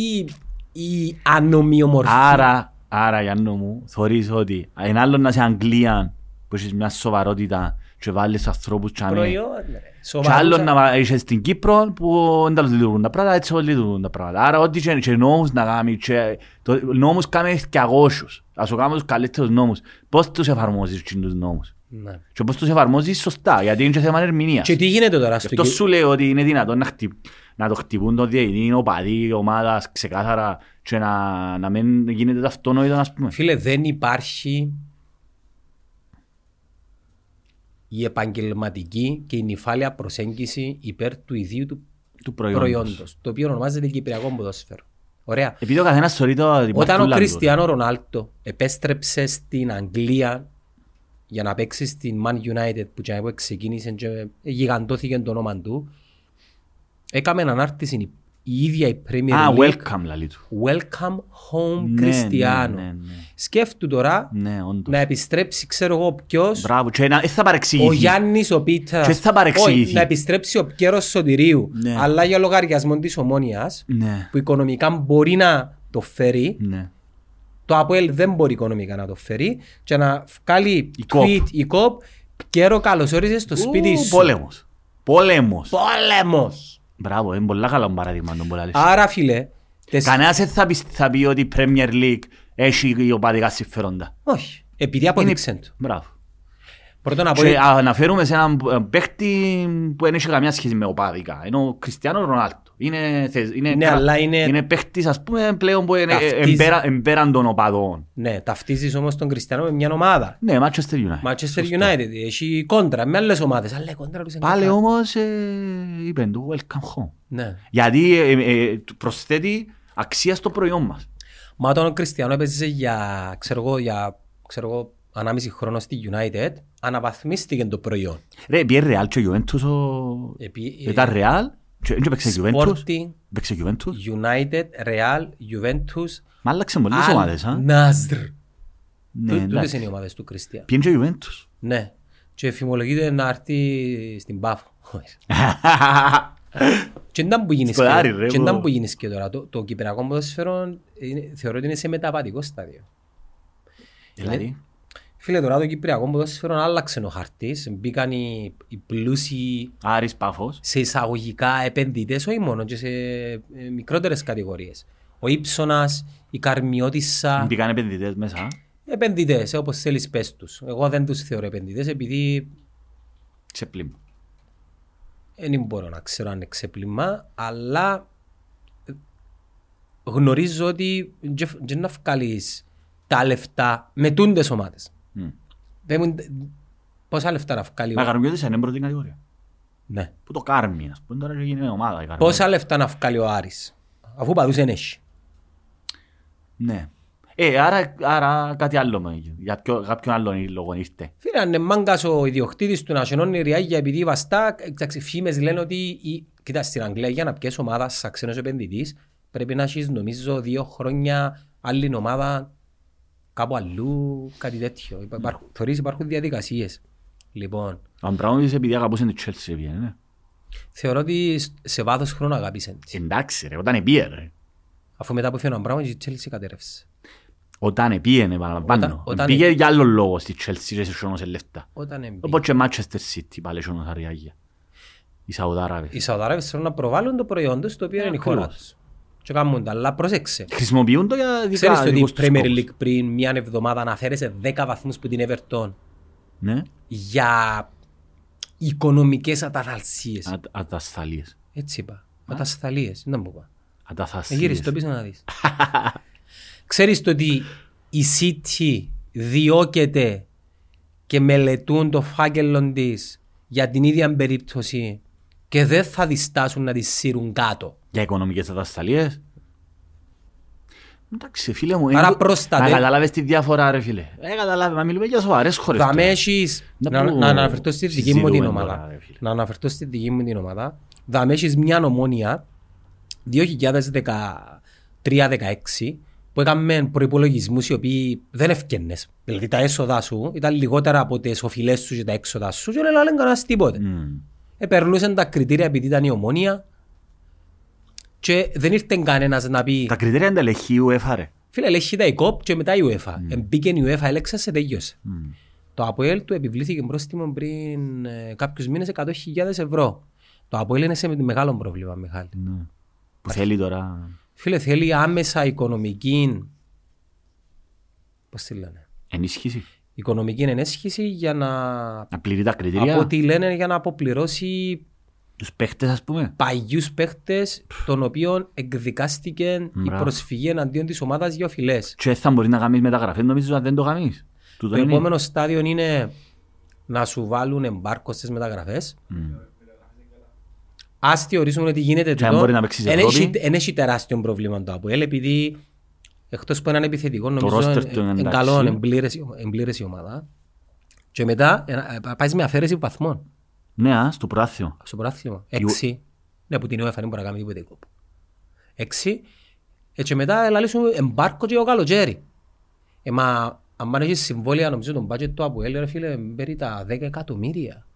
η ανομοιομορφία. Άρα, άρα Γιάννο μου, θωρείς ότι είναι άλλο να είσαι Αγγλία που έχεις μια σοβαρότητα και βάλεις ανθρώπους και αμέ. προϊόν. ρε. Και Σοβαρούσα. άλλο να είσαι στην Κύπρο που δεν τα λειτουργούν τα πράγματα, έτσι όλοι λειτουργούν τα πράγματα. Άρα ό,τι και, και νόμους να κάνει, και, το, νόμους κάμε και αγώσους. Ας σου κάνουμε τους καλύτερους νόμους. Πώς τους εφαρμόζεις και τους νόμους; Ναι. Και πώς τους εφαρμόζεις σωστά, γιατί είναι και θέμα ερμηνείας. Και τι γίνεται τώρα Γι' στο αυτό Κύ- σου λέω ότι είναι δυνατόν να, χτυπ, να το χτυπούν το διαιτητή, ο παδί, ομάδας ξεκάθαρα και να, να μην γίνεται το αυτονόητο, ας πούμε. Φίλε, δεν υπάρχει η επαγγελματική και η νυφάλια προσέγγιση υπέρ του ιδίου του Του προϊόντος. προϊόντος, το οποίο ονομάζεται Κυπριακό ποδόσφαιρο. Ωραία. Επειδή ο καθένας θεωρεί το... ότι υπάρχει Όταν ο τούλα Κριστιανό Ρονάλτο επέστρεψε στην Αγγλία για να παίξει στην Man United που και που ξεκίνησε και γιγαντώθηκε το όνομα του, έκαμε ανάρτηση η- η ίδια η Premier Α, League welcome λαλί του. Welcome home Ναι, Cristiano. ναι, ναι, ναι. Σκέφτου τώρα Ναι, όντως. να επιστρέψει, ξέρω εγώ ποιος, Μπράβο, και να, δεν θα παρεξηγηθεί. ο Γιάννης ο Πίτας, Και θα παρεξηγηθεί. Όχι, να επιστρέψει ο Πιέρος Σωτηρίου, Ναι. αλλά για λογαριασμό της Ομόνιας, Ναι, που οικονομικά μπορεί να το φέρει, ναι. Το ΑΠΟΕΛ δεν μπορεί οικονομικά να το φέρει, και να βγάλει Η ΚΟΠ. tweet η ΚΟΠ, Πιέρο καλώς όρισες στο σπίτι Ου, σου. Πόλεμος. Πόλεμος. Πόλεμος. Μπράβο, είναι πολλά καλό παράδειγμα τον πολλά λες. Άρα φίλε, τες- Κανένας δεν θα, πει, θα πει ότι η Premier League έχει οπαδικά συμφέροντα. όχι, επειδή αποδείξε το. Μπράβο. Πρώτον απο... Και αναφέρουμε σε έναν ε, παίχτη που δεν έχει καμιά σχέση με οπαδικά. Είναι ο Κριστιανό Ρονάλτο. Είναι, θες- είναι, Ναι, αλλά είναι- είναι παίχτης ας πούμε πλέον που είναι ε, Ταυτίζει. εμπέρα- εμπέραν των οπαδών. Ναι, ταυτίζεις όμως τον Κριστιανό με μια ομάδα. Ναι, Manchester United. Manchester Σωστό. United, έχει κόντρα με άλλες ομάδες, αλλά η κόντρα τους είναι Πάλι καλά. όμως ε, είπεν του welcome home. Ναι. Γιατί ε, ε, του προσθέτει αξία στο προϊόν μας. Μα όταν ο Κριστιανό έπαιζε για, ξέρω εγώ, για, ξέρω εγώ, ανάμιση χρόνο στη United, αναβαθμίστηκε το προϊόν. Ρε, πιέ Real και Juventus ο... Επί, Ήταν Real και δεν παίξε Juventus. Sporting, Παίξε Juventus. United, Real, Juventus, Μα άλλαξε πολλές ομάδες. α. Al-Nassr. Ναι, Τούτες εντάξει. είναι οι ομάδες του Κριστιανού. Πιέν και Juventus; Ναι. Και εφημολογείται να έρθει στην Πάφο. Και ήταν που γίνεις Στο και, Άρη, ρε, και ήταν πω. που γίνεις και τώρα. Το, το κυπριακό ποδόσφαιρο είναι- θεωρώ ότι είναι σε μεταβατικό στάδιο. Δηλαδή, Φίλε, τώρα το κυπριακό ποδόσφαιρο άλλαξε ο χαρτής. Μπήκαν οι, οι πλούσιοι Άρης Πάφος. σε εισαγωγικά επενδυτές, όχι μόνο, και σε ε, μικρότερες κατηγορίες. Ο Ήψονας, η Καρμιώτισσα, Μπήκαν επενδυτές μέσα. επενδυτές, ε, όπως θέλεις πες τους. Εγώ δεν τους θεωρώ επενδυτές επειδή Ξεπλήμα. δεν μπορώ να ξέρω αν είναι ξεπλήμα, αλλά ε, γνωρίζω ότι δεν να βγάλεις τα λεφτά με τούντες ομάδες. Μμ. Δεν μου- Πόσα λεφτά να βγάλει Μα ο... Καρμιώτης είναι πρώτη κατηγορία. Ναι. Που το Κάρμι, ας πούμε, τώρα έγινε ομάδα η Καρμιώτης. Πόσα λεφτά να βγάλει ο Άρης, αφού παδούς δεν έχει. Ναι. Ε, άρα, άρα κάτι άλλο με, για ποιο, κάποιον άλλον λόγο ήρθε. Φίλε, αν είναι μάγκας ο ιδιοκτήτης του να σενώνει ριάγια επειδή βαστά, εντάξει, φήμες λένε ότι η... Κοίτα, στην Αγγλία για να πιέσει ομάδα σαν ξένος επενδυτής πρέπει να έχεις νομίζω δύο χρόνια άλλη ομάδα κάπου αλλού, κάτι τέτοιο. Υπά- Υπάρχουν, θωρείς, υπάρχουν διαδικασίες. Λοιπόν, Ο Αμπραούμιτς επειδή αγαπούσε την Chelsea πήγαινε, ναι. θεωρώ ότι σ- σε βάθος χρόνου αγάπησαν τη. Εντάξει ρε, όταν επίε ρε. Αφού μετά που φύγει ο Αμπράμος η Chelsea κατέρευσε. Όταν επίενε, επαναλαμβάνω. Όταν- όταν Πήγε επί- για άλλο λόγο στη Chelsea και σε σώνωσε λεφτά. Όταν εμπεί. Οπότε και Manchester City πάλι σώνωσε αριάγια. Οι Σαουδάραβες. Οι Σαουδάραβες θέλουν να προβάλλουν το προϊόν τους το οποίο είναι η χώρα Ακριβώς. τους. Και κάνουν τα, αλλά πρόσεξε. Χρησιμοποιούν το για Ξέρεις δικά ότι η δικούς τους Premier σκόπους. League πριν μια εβδομάδα αναφέρεσε 10 βαθμούς που την Everton; Ναι, για οικονομικές αταθαλσίες. Α- ατασθαλίες. Έτσι είπα. Ατασθαλίες. Δεν μου είπα. Αταθασίες. Γύρισε το πίσω να δεις. Ξέρεις το ότι η City διώκεται και μελετούν το φάκελο της για την ίδια περίπτωση και δεν θα διστάσουν να τη σύρουν κάτω. Για οικονομικές ατασταλίες. Εντάξει φίλε μου, Άρα είναι- προστατε- να καταλάβεις τη διαφορά ρε φίλε. Ε, καταλάβει, μα μιλούμε για σοβαρές χώρες. Θα τώρα. με έχεις, Να να, που να αναφερθώ στη δική μου την συζητούμε ομάδα. τώρα, ρε φίλε. Να αναφερθώ στη δική μου την ομάδα. Θα με έχεις μια ομόνια 2013-16 που έκαμε προϋπολογισμούς οι οποίοι δεν ευκαινες. Δηλαδή τα έσοδα σου ήταν λιγότερα από τις οφειλές σου και τα έξοδα σου και δεν λένε κανένας τίποτε. Μμμ. Επερνούσαν τα κριτήρια επειδή ήταν η ομόνια και δεν ήρθε κανένας να πει Τα κριτήρια είναι τα λεχή η UEFA ρε. Φίλε, ελέγχει τα η ΚΟΠ και μετά η UEFA. Εμπήκε η UEFA, έλεξα σε τέλειωσε. Μμ. Το ΑΠΟΕΛ του επιβλήθηκε πρόστιμο πριν ε, κάποιους μήνες 100.000 ευρώ. Το ΑΠΟΕΛ είναι σε μεγάλο πρόβλημα, Μιχάλη. Ναι. Που θέλει τώρα Φίλε, θέλει άμεσα οικονομική... Πώς τη λένε; ενίσχυση. Οικονομική ενέσχυση για να... Να πληρεί τα κριτήρια. Από ό,τι λένε για να αποπληρώσει Τους παίχτες ας πούμε. παγιούς παίχτες των οποίων εκδικάστηκε η Μπράβο. προσφυγή εναντίον της ομάδας για οφειλές. Και θα μπορεί να κάνεις μεταγραφές νομίζω αν δεν το κάνεις. Τούτο Το είναι. επόμενο στάδιο είναι να σου βάλουν εμπάρκο στις μεταγραφές. Μμ. Ας θεωρήσουμε ότι γίνεται Και αν τούτο, μπορεί να παίξεις εν Ευρώπη. έχει- εν έχει τεράστιο πρόβλημα το ΑΠΟΕΛ επειδή εκτός που έναν επιθετικό νομίζω roster είναι του είναι είναι εντάξει. καλό, είναι πλήρες η- είναι πλήρες η ομάδα. Και μετά ε, ε, πάεις με αφαίρεση βαθμών Ναι, α, στο προάθιο. στο πρωτάθλημα. Έξι. Ναι, που την UEFA δεν μπορεί να κάνει τίποτε κόπο. Έξι. Ε, και μετά λαλήσουν εμπάρκο και ο καλοκαίρι. Ε, μα αν πάνε έχεις συμβόλαια νομίζω τον budget του ΑΠΟΕΛ ρε φίλε περί τα 10 εκατομμύρια.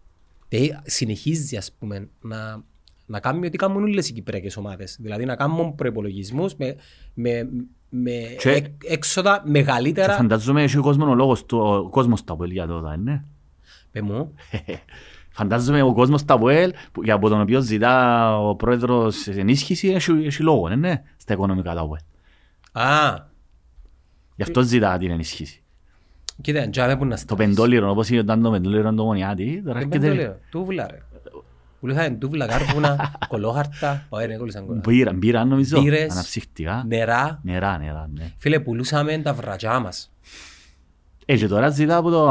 Ε, συνεχίζει ας πούμε να, να κάνουμε ό,τι κάνουν όλες οι κυπριακές ομάδες. Δηλαδή να κάνουν προϋπολογισμούς με, με, με Και- εκ- έξοδα Και μεγαλύτερα. φαντάζομαι έχει ο κόσμος ο λόγος του, ο κόσμος τα Αποέλ για τότε, ναι. Πε μου. Φαντάζομαι ο κόσμος τα Αποέλ που- για από τον οποίο ζητά ο πρόεδρος ενίσχυση έχει, έχει λόγο, ναι, ναι, στα οικονομικά τα Αποέλ. Α, Γι' αυτό ζητά την ενίσχυση. κοίτα, τζάμε που να Το στάσεις. πεντόλιρο, όπως ήταν το πεντόλιρο το μονιάτι, τώρα Δεν έρχεται το λέω. Τούβλα ρε. Πουλούσαν τούβλα, κάρπουνα, κολόχαρτα. Ωραία, δεν κόλλησαν κόλλα. μπύρα, μπύρα νομίζω, Μπύρες. αναψύχτικα. Νερά. Νερά, νερά, ναι. Φίλε, πουλούσαμε τα βρατζά μας. Ε, και τώρα ζητά από το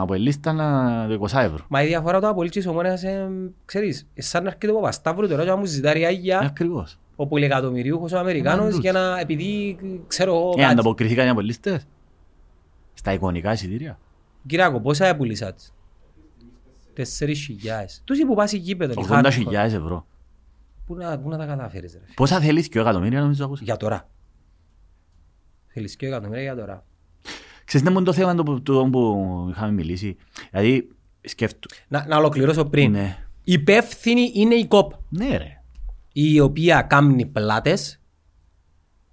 Αποελίστα να- το 20 ευρώ. Μα η διαφορά του απολύτης ομόνιας, ε, ξέρεις, ε, σαν να έρχεται ο Παπασταύρου τώρα και να μου ζητά ριάγια Ακριβώς. ο πολυεκατομμυριούχος ο Αμερικάνος Μαντούς. για να, επειδή, ξέρω εγώ, Ε, κάτι. ανταποκριθήκαν οι Αποελίστες. Στα εικονικά εισιτήρια. Κυράκο, πόσα έπουλησατε. Τέσσερις χιλιάδες. Τους που πας γήπεδο. οι 80.000 hardcore. ευρώ. Πού να, πού να τα καταφέρεις ρε. φίλε. Πόσα θέλεις και ο εκατομμύρια νομίζω ακούσα. Για τώρα. Θέλεις και εκατομμύρια για τώρα. Ξέρεις τι είναι το θέμα το που, το που είχαμε μιλήσει. Δηλαδή, σκέφτου. Να, να ολοκληρώσω πριν. Ναι. Υπεύθυνη είναι η ΚΟΠ. Ναι ρε. η οποία κάνει πλάτες,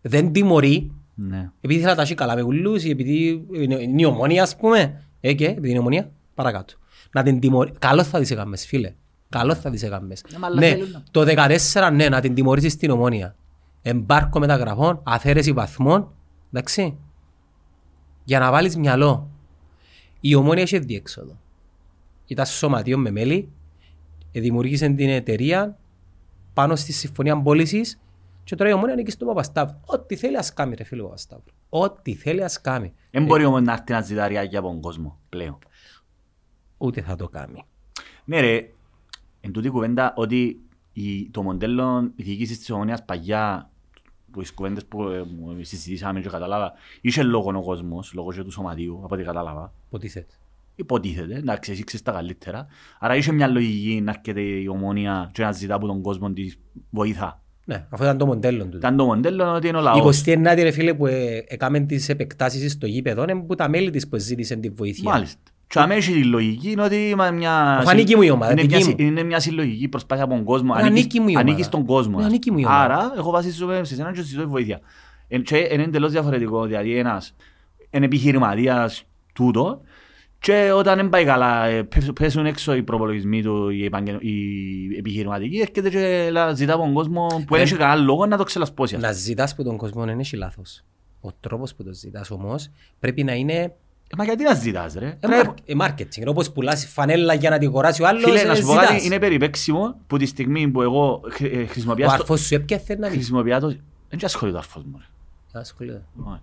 δεν τιμωρεί, Ναι. επειδή θέλει να τα έχει καλά με ουλούς ή επειδή είναι είναι η ομόνια ας πούμε, ε και επειδή είναι ομόνια, παρακάτω. Να την τιμωρεί, καλό θα τις έκαμες φίλε, καλό θα τις έκαμες. Ναι, μα αλλά Ναι, θέλουν να- το 14 ναι, να την τιμωρήσεις στην ομόνια. Εμπάρκο μεταγραφών, αφαίρεση βαθμών, εντάξει, για να βάλεις μυαλό. Η ομόνια έχει διέξοδο. Ήταν σωματείο με μέλη, ε, δημιούργησε την εταιρεία πάνω στη συμφωνία πώλησης και τώρα η ομόνια ανήκει στον Παπασταύρου. Ό,τι θέλει ας κάνει ρε φίλε ο Παπασταύρου. Ό,τι θέλει ας κάνει. Δεν μπορεί όμως να έρθει να ζητά ριάκια από τον κόσμο πλέον. Ούτε θα το κάνει. Ναι ρε, εν τούτη κουβέντα ότι η, το μοντέλο διοίκησης της ομονίας παγιά που τις κουβέντες που ε, μου συζητήσαμε και κατάλαβα είχε λόγο ο κόσμος, λόγω και του σωματείου από ό,τι κατάλαβα. Ποτίθεται. Υποτίθεται, εντάξει, εσύ ξέρεις τα καλύτερα. Άρα είχε μια λογική να έρχεται η ομόνια και να ζητά από τον κόσμο τη βοήθα. Ναι, αυτό ήταν το μοντέλο του. Ήταν το μοντέλο ότι είναι ο Η λαός. 29η ρε φίλε που ε, έκαμε τις επεκτάσεις στο γήπεδο είναι που τα μέλη της που ζήτησαν τη βοήθεια. Μάλιστα. Και αμέσως η λογική είναι ότι είναι μια... Αφού ανήκει μου η ομάδα, είναι δική μια, μου. συ- είναι μια συλλογική προσπάθεια από τον κόσμο. Μα ανήκει μου η ομάδα. ανήκεις στον κόσμο. Μα ανήκει μου η ομάδα. Άρα, εγώ βασίζομαι σε εσένα και ζητώ βοήθεια. Εν- Και είναι εντελώς διαφορετικό, δηλαδή ένας είναι επιχειρηματίας τούτο και όταν δεν πάει καλά, ε, πέφ- πέσουν έξω οι προπολογισμοί του, οι, επαγγελ... οι επιχειρηματικοί, έρχεται και λα- ζητά από τον κόσμο που Ε, δεν έχει κανένα λόγο να το ξελασπώσει. Να ζητάς που τον κόσμο δεν έχει λάθος. Ο τρόπος που το ζητάς όμως πρέπει να είναι Ε, Μα γιατί να ζητάς ρε; ε, μαρ- ε, marketing. Όπως πουλάς φανέλα για να την αγοράσει ο άλλος, Φίλε, ε, να σου πω ζητάς. κάτι, είναι περιπέξιμο που τη στιγμή που εγώ χρη- ε, Ο χρησιμοποιώ το... αρφός σου έπιαθε να μην. Χρησιμοποιώ το... Δεν και ασχολείται ο αρφός μου ρε. Ασχολείται. Όχι.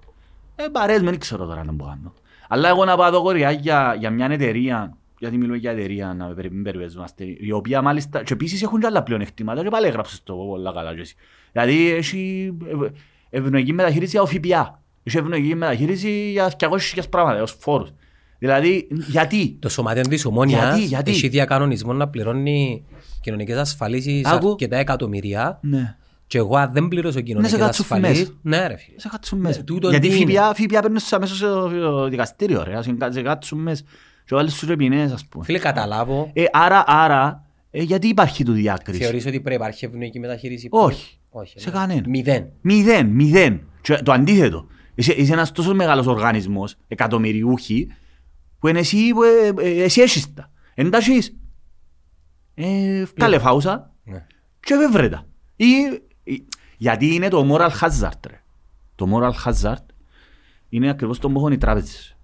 Ε, παρές με, δεν ξέρω τώρα να μπορώ να κάνω. Αλλά εγώ να πάω εδώ κοριά για, για μια εταιρεία, γιατί μιλούμε για εταιρεία, να μην περιπέζομαστε, η οποία μάλιστα, και επίσης έχουν και άλλα πλεονεκτήματα και πάλι έγραψες το πολλά καλά και εσύ. Δηλαδή έχει ευ- ευνοϊκή μεταχείριση για ΟΦΠΑ, έχει ευνοϊκή μεταχείριση για 200.000 πράγματα, ως φόρους. Δηλαδή, γιατί, Το σωματείο της Ομόνιας Γιατί, γιατί; έχει διακανονισμό να πληρώνει κοινωνικές ασφαλίσεις Άκου. αρκετά εκατομμυρία ναι, και εγώ αν δεν πληρώσω κοινωνικές κάτσουν ασφαλίσεις... μέσα. Ναι ρε φίλε. σε κάτσουν μέσα. Ναι, τούτο Γιατί τι είναι. ΦΠΑ, ΦΠΑ παίρνουν σε αμέσως στο δικαστήριο, ρε, ας σε κάτσουν μέσα. Και βάλεις στους ρεπινές, ας πούμε. Φίλε καταλάβω, Ε, άρα, άρα, ε, γιατί υπάρχει του διάκριση. θεωρείς ότι πρέπει να υπάρχει ευνοϊκή μεταχείριση; Όχι. Όχι. Σε ναι. κανένα. Μηδέν. Μηδέν, μηδέν. Και το αντίθετο. Είσαι, είσαι ένας τόσο μεγάλος οργανισμός, εκατομμυριούχοι, που είναι εσύ, που, ε, ε, εσύ έχεις τα. Εν τα έχεις. Ε, βγάλε φάουσα Ναι. και βεβρέ τα. Ή, ή- γιατί είναι το moral hazard. Ρε. Το moral hazard είναι ακριβώς το που έχουν οι τράπεζες.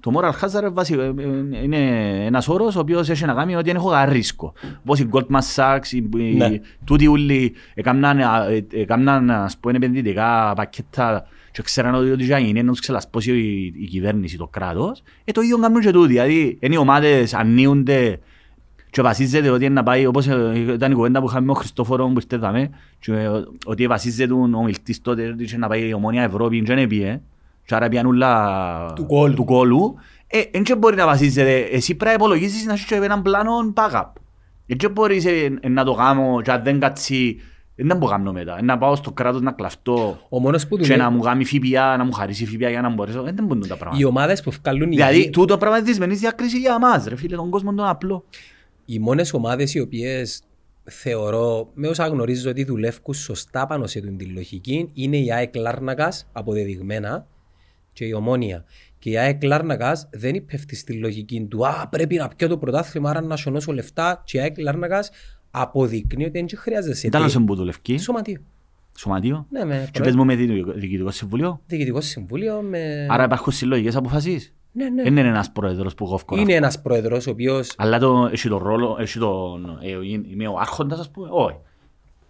Το moral hazard βασι- ε, ε, είναι ένας όρος ο οποίος έχει να κάνει ότι δεν έχω κανένα ρίσκο. Όπως η Goldman Sachs, οι- οι- Ναι. τούτοι όλοι έκαναν, ε, έκαναν, ας πούμε επενδυτικά πακέτα και ξέραν ότι ό,τι θα γίνει να τους ξελασπώσει η, η κυβέρνηση, το κράτος. Ε, το ίδιο κάνουν και τούτοι. Δηλαδή, είναι οι ομάδες ανοίγονται και βασίζεται ότι είναι να πάει, όπως ε, ήταν η κουβέντα που είχαμε με τον Χριστόφορο που ήρθε δάμε, και ε, ότι βασίζεται ο μιλτής τότε ότι είχε να πάει η Ομόνια Ευρώπη και δεν πήγε, και άρα πιάνουν όλα Του κόλου. του κόλου. Ε, εν και μπορεί να βασίζεται, εσύ πρέπει να υπολογίσεις να έχεις και έναν πλάνο backup. Εν και μπορείς ε, ε, να το κάνω και αν δεν κάτσει, δεν μπορώ να κάνω μετά. Ε, Να πάω στο κράτος να κλαφτώ Ο μόνος που και δουλεύει, να μου κάνει ΦΠΑ, να μου χαρίσει ΦΠΑ για να μπορέσω. Ε, Δεν μπορούν τα οι πράγματα. ομάδες που βγάλουν Δηλαδή, υγεία, τούτο πράγμα είναι δυσμενής διακρίση για εμάς, ρε φίλε, τον κόσμο τον απλό. οι μόνες ομάδες οι οποίες θεωρώ, με όσα γνωρίζω ότι δουλεύουν σωστά πάνω σε την τη λογική, είναι η ΑΕΚ Λάρνακας, αποδεδειγμένα, και η Ομόνια. Και η ΑΕΚ Λάρνακας δεν υπέφτει στη λογική του «Α, πρέπει να πιω το πρωτάθλημα, άρα να σωνώσω λεφτά» και η ΑΕΚ Λάρνακας αποδεικνύει ότι δεν χρειάζεσαι. Ήταν ο που δουλευκεί, Σωματείο. σωματείο. Ναι, με Και πες μου με δι- διοικητικό συμβουλίο. διοικητικό συμβούλιο, με... Άρα υπάρχουν συλλογικές αποφάσεις. ναι, ναι. Δεν είναι ένας πρόεδρος που κόφκω. Είναι ένας πρόεδρος ο οποίος Αλλά το, έχει τον ρόλο, έχει τον, ε, είμαι ο άρχοντας ας πούμε, όχι.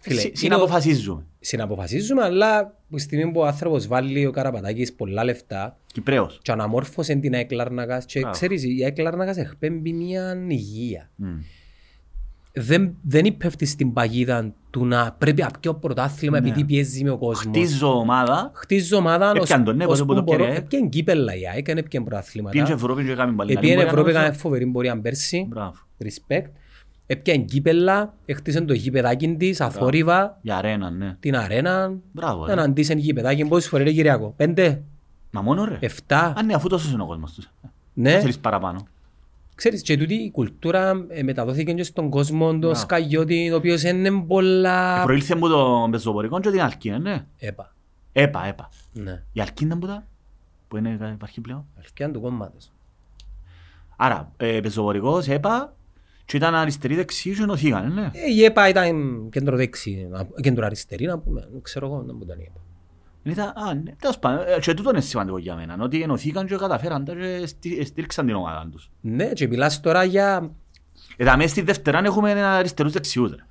Φίλε, Συ- είναι ο- Συναποφασίζουμε. συναποφασίζουμε, αλλά που τη στιγμή που ο άνθρωπος βάλει ο Καραπατάκης πολλά λεφτά Κυπρέος. και αναμόρφωσε την ΑΕΚ Λάρνακας και Μπράβο. ξέρεις, η ΑΕΚ Λάρνακας εκπέμπει μια υγεία. Μμ. Δεν, δεν υπέφτει στην παγίδα του να πρέπει να πιω πρωτάθλημα επειδή πιέζει με ο κόσμος. Χτίζω ομάδα, Χτίζω ομάδα ως, Έπιαν τον, ναι, ως πότε που που το μπορώ. πιέρε. Έπιαν κύπελα η ΑΕΚ, δεν έπιαν πρωταθλήματα. πήγαινε Ευρώπη και έκαμε πάλι. Επίεν καλή Ευρώπη πορεία, έκανε φοβερή πορεία πέρσι. Μπράβο. Respect. Έπιαν κύπελα, έχτισαν το γήπεδάκι της, αθόρυβα, Για αρένα, ναι. την αρένα. Μπράβο. ρε. Έναν ντύσεν γήπεδάκι, πόσες φορές ρε Κυριακό; Πέντε, Μα μόνο ρε. εφτά. Αν ναι, αφού τόσο είναι ο κόσμος τους. Ναι. Δεν θέλεις παραπάνω. Ξέρεις, και τούτη η κουλτούρα ε, μεταδόθηκε και στον κόσμο, το Μπράβο. σκαγιώτη, το οποίος είναι πολλά... Προήλθε από το πεζοπορικό και την Αλκίνα, ναι. Έπα. Έπα, έπα. Ναι. Η Αλκίνα που τα, που είναι, υπάρχει πλέον. Αλκιάν του κόμματος. Άρα, ε, πεζοπορικός, έπα, και ήταν αριστερή δεξί και ενωθήκαν, ναι. Ε, η ΕΠΑ ήταν κέντρο δεξί, να- κέντρο αριστερή, να πούμε. Δεν ξέρω εγώ, δεν μου ήταν η ΕΠΑ. Ήταν, α, ναι, τέλος πάντων, ε, και τούτο είναι σημαντικό για μένα, ότι ενωθήκαν και καταφέραν τα και στή- στήριξαν την ομάδα τους. Ναι, και μιλάς τώρα για... Εδώ μέσα στη Δευτεράν έχουμε αριστερούς δεξιούς. ρε.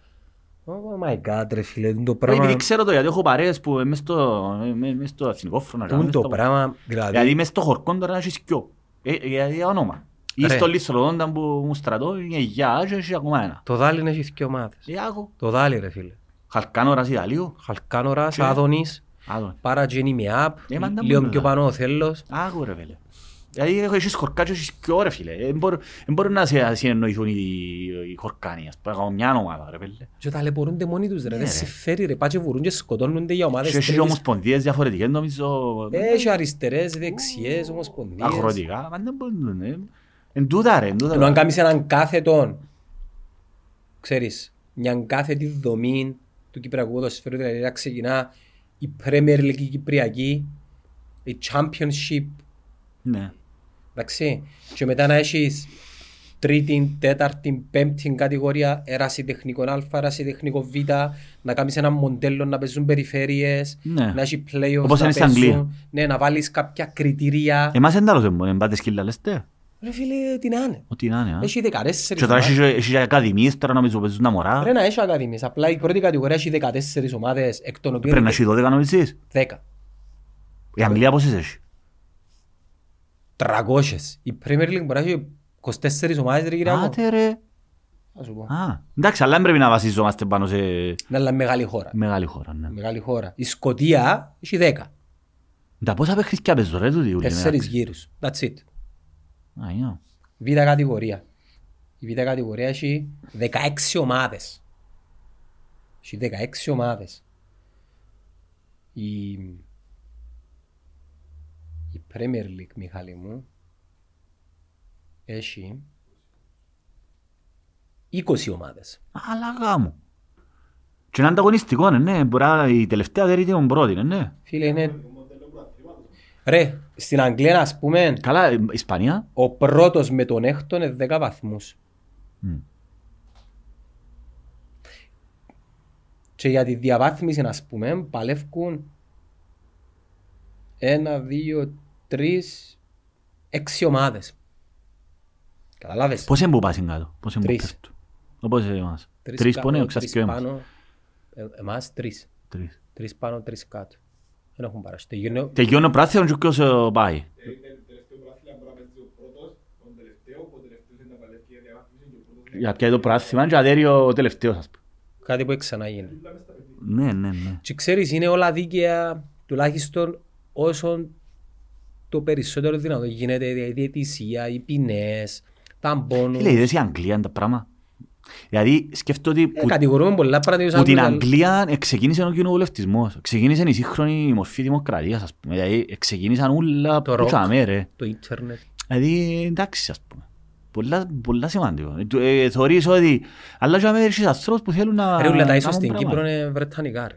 Oh my god, ρε φίλε, το Επειδή πράγμα... ξέρω το, γιατί έχω παρέες που μες στο, με- μες στο εθνικό φρόνο. Πού είναι το πράγμα, Δηλαδή δηλαδή... μες στο χορκόν τώρα έχεις κοιό. Ε, ε, Για για όνομα. Ή Ρε. στο Λισροδόντα που μου στρατώ είναι γιά και έχει ακόμα ένα. Το Δάλιν έχεις δύο ομάδες. Ε, άκου. Το Δάλι, ρε φίλε. Χαλκάνορας Ιταλίου. Χαλκάνορας, Και- Άδωνης, Άδω. Παρατζένι με απ, Ε, μα τα λίγο μόνο πιο τα. πάνω ο Θέλος. Άκου ρε φίλε. Δηλαδή έχω- έχεις χορκά και έχεις κοιό ρε φίλε. Δεν μπορούν- δεν μπορούν να σε συνεννοηθούν οι οι χορκάνοι. Ας πούμε, κάνω μια ομάδα ρε φίλε. Και ταλαιπωρούνται μόνοι τους ρε, Ναι, δεν ρε. συμφέρει ρε, πάει και βουρούν και σκοτώνονται για ομάδες Και έχεις τρίτης. ομοσπονδίες διαφορετικές νομίζω. Έχει αριστερές, δεξιές, ομοσπονδίες. Αγροτικά. Μα δεν μπορούν. ε. Εν τούτα ρε. εν τούτα. Ενώ αν κάνεις έναν κάθετον, ξέρεις, μια κάθετη δομή του Κυπριακού ποδοσφαίρου, δηλαδή να ξεκινά η Premier League η Κυπριακή, η Championship, Ναι. εντάξει, και μετά να έχεις τρίτη, τέταρτη, πέμπτη κατηγορία, ερασιτεχνικό Α, ερασιτεχνικό Β, να κάνεις ένα μοντέλο να παίζουν περιφέρειες, Ναι. να έχει playoffs Όπως να είναι στην Αγγλία. παίζουν, ναι, να βάλεις κάποια κριτήρια. Εμάς δεν τα λέω μόνο. Εν πάτε σκύλα λέστε. Ρε φίλε, τι να είναι; Ό,τι να είναι. α. Έχει 14 Και τώρα ομάδες. έχει- έχεις και ακαδημίες τώρα νομίζω παίζουν τα μωρά. Πρέπει να έχει ακαδημίες. Απλά η πρώτη κατηγορία έχει 14 ομάδες, εκ των οποίων Πρέπει να έχει 12 νομίζεις; 10. Η Αγγλία πόσες έχει; 300. Η Premier League μπορεί να έχει 24 ομάδες ρε κύριε μου. Άτε ρε. Θα σου πω. Α, εντάξει, αλλά δεν πρέπει να βασίζομαστε πάνω σε Είναι αλλά μεγάλη χώρα. μεγάλη χώρα. Ναι. Μεγάλη χώρα. Η Σκοτία έχει 10. Τα πόσα παιχνίδια παίζω ρε τούτοι ούλοι, Τέσσερις εντάξει. γύρους. That's it. Α, yeah. Β' κατηγορία. Η Β' κατηγορία έχει 16 ομάδες. Έχει 16 ομάδες. Η, η Premier League, Μιχάλη μου, έχει 20 ομάδες. Αλλά γάμο. Και είναι ανταγωνιστικό, ναι, ναι. Μπορεί να η τελευταία δεν είναι την πρώτη, ναι, ναι. Φίλε, είναι... Ρε, στην Αγγλία, ας πούμε, Καλά, ε, Ισπανία. ο πρώτος με τον έκτο είναι 10 βαθμούς. Μμ. Και για τη διαβάθμιση, ας πούμε, παλεύκουν ένα, δύο, τρεις, έξι ομάδες. Καταλάβες; Πώς είναι που πας κάτω, πώς είναι που Τρεις. πέφτουν; Όπως εμάς. Τρεις Τρεις κάτω, πονέο, τρεις ξέρεις και εμάς. πάνω. Ε, εμάς τρεις. Τρεις. Τρεις πάνω, τρεις κάτω. Δεν έχουν παράσει. Τελειώνει- Τελειώνει ο πράθυρο και ποιος ε, πάει. Για ποια είναι το πράθυμα και αδέρει ο τελευταίος, ας πούμε. Κάτι που ξαναγίνει. Ναι, ναι, ναι. Και ξέρεις, είναι όλα δίκαια, τουλάχιστον όσον το περισσότερο δυνατό γίνεται η διαιτησία, οι ποινές, τα μπόνους. Φίλε, είδες η Αγγλία είναι τα πράγμα. Δηλαδή, σκέφτομαι ότι Ε, που- κατηγορούμε πολλά πράγματα. που την Άγγλους, Αγγλία ε, ξεκίνησε ο κοινοβουλευτισμός. Ξεκίνησε η σύγχρονη μορφή δημοκρατίας, ας πούμε. Δηλαδή, ε, ξεκίνησαν όλα Το που ροκ. τσάμε, ρε. Το ίντερνετ. Δηλαδή, εντάξει, ας πούμε. Πολλά, πολλά σημαντικό. Ε, του- Ε, θεωρείς ότι... Αλλά και αμέσως ανθρώπους που θέλουν να... Ρε ούλα τα ίσως κάνουν στην πράγματα. Κύπρο είναι βρετανικά ρε.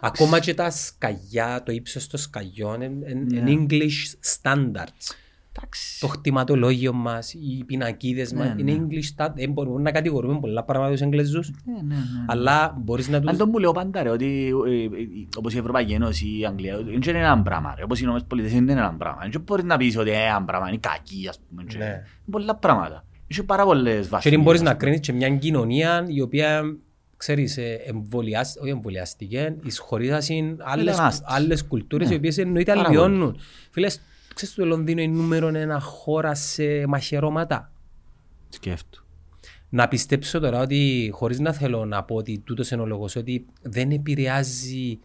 Ακόμα και τα σκαγιά, το ύψος των σκαγιών είναι είναι English standards. Εντάξει. Το χτιματολόγιο μας, οι πινακίδες μας, Ναι, είναι ναι. English standards. Δεν μπορούμε να κατηγορούμε πολλά πράγματα τους Εγγλέζους, Ναι, ναι, ναι. αλλά μπορείς να τους... Αν τον μου λέω πάντα ρε, ότι ε, ε, όπως η Ευρωπαϊκή Ένωση, η Αγγλία, δεν είναι ένα πράγμα ρε, όπως οι Ηνωμένες Πολιτείες είναι ένα πράγμα. Δεν μπορείς να πεις ότι είναι ένα πράγμα, είναι κακή ας πούμε. και- Ναι. Είναι πολλά πράγματα. Έχει πάρα πολλές βάσεις. Και δεν μπορείς να κρίνεις και μια κοινωνία η οποία, ξέρεις, ε, εμβολιάσ- όχι εμβολιαστική, εισχωρήσασαν άλλες, Μετανάστες. άλλες κουλτούρες Ναι. οι οποίες εννοείται Πάρα αλλοιώνουν. Φίλες, ξέρεις το Λονδίνο είναι νούμερο ένα χώρα σε μαχαιρώματα; Σκέφτου. Να πιστέψω τώρα ότι, χωρίς να θέλω να πω ότι τούτος είναι ο λόγος, ότι δεν επηρεάζει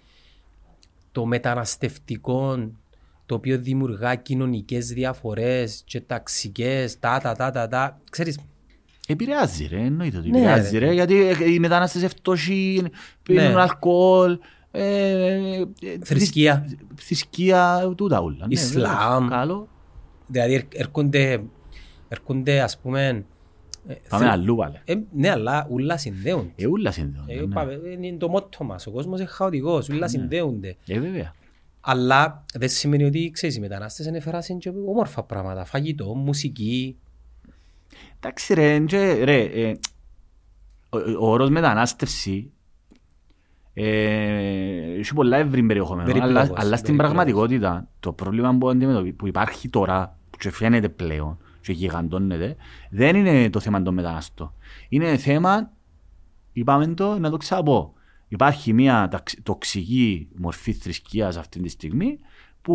το μεταναστευτικό το οποίο δημιουργά κοινωνικές διαφορές και ταξικές, τα, τα, τα, τα, τα. Ξέρεις, Επηρεάζει ρε, εννοείται ότι Ναι, επηρεάζει ρε. ρε, γιατί ε, οι μετανάστες ευτόχοι, πίνουν Ναι. αλκοόλ, ε, ε, Θρησκεία. θρησκ- Θρησκεία, τούτα όλα. Ναι, Ισλάμ. βέβαια. Καλό. Δηλαδή έρ- έρχονται, έρχονται ας πούμε... ε, Πάμε θρη- αλλού πάλι. ε, ναι, αλλά ούλα συνδέονται. Ε, ούλα συνδέονται. Ε, ναι. πάμε, Είναι το μότο μας. Ο κόσμος είναι χαοτικός. Ούλα συνδέονται. Ε, βέβαια. Αλλά δεν σημαίνει ότι ξέρεις, οι μετανάστες είναι φεράσουν και όμορφα πράγματα. Φαγητό, μουσική. Εντάξει ρε, και, ρε ε, ο, ο όρος μετανάστευση ε, έχει πολλά ευρύ περιεχομένο, Περιπλοκός, αλλά, αλλά στην περιπλοκός. πραγματικότητα το πρόβλημα που, αντιμετωπι- που υπάρχει τώρα και φαίνεται πλέον και γιγαντώνεται δεν είναι το θέμα των μεταναστών. Είναι θέμα, είπαμε το, να το ξαναπώ, υπάρχει μια ταξ- τοξική μορφή θρησκείας αυτή τη στιγμή που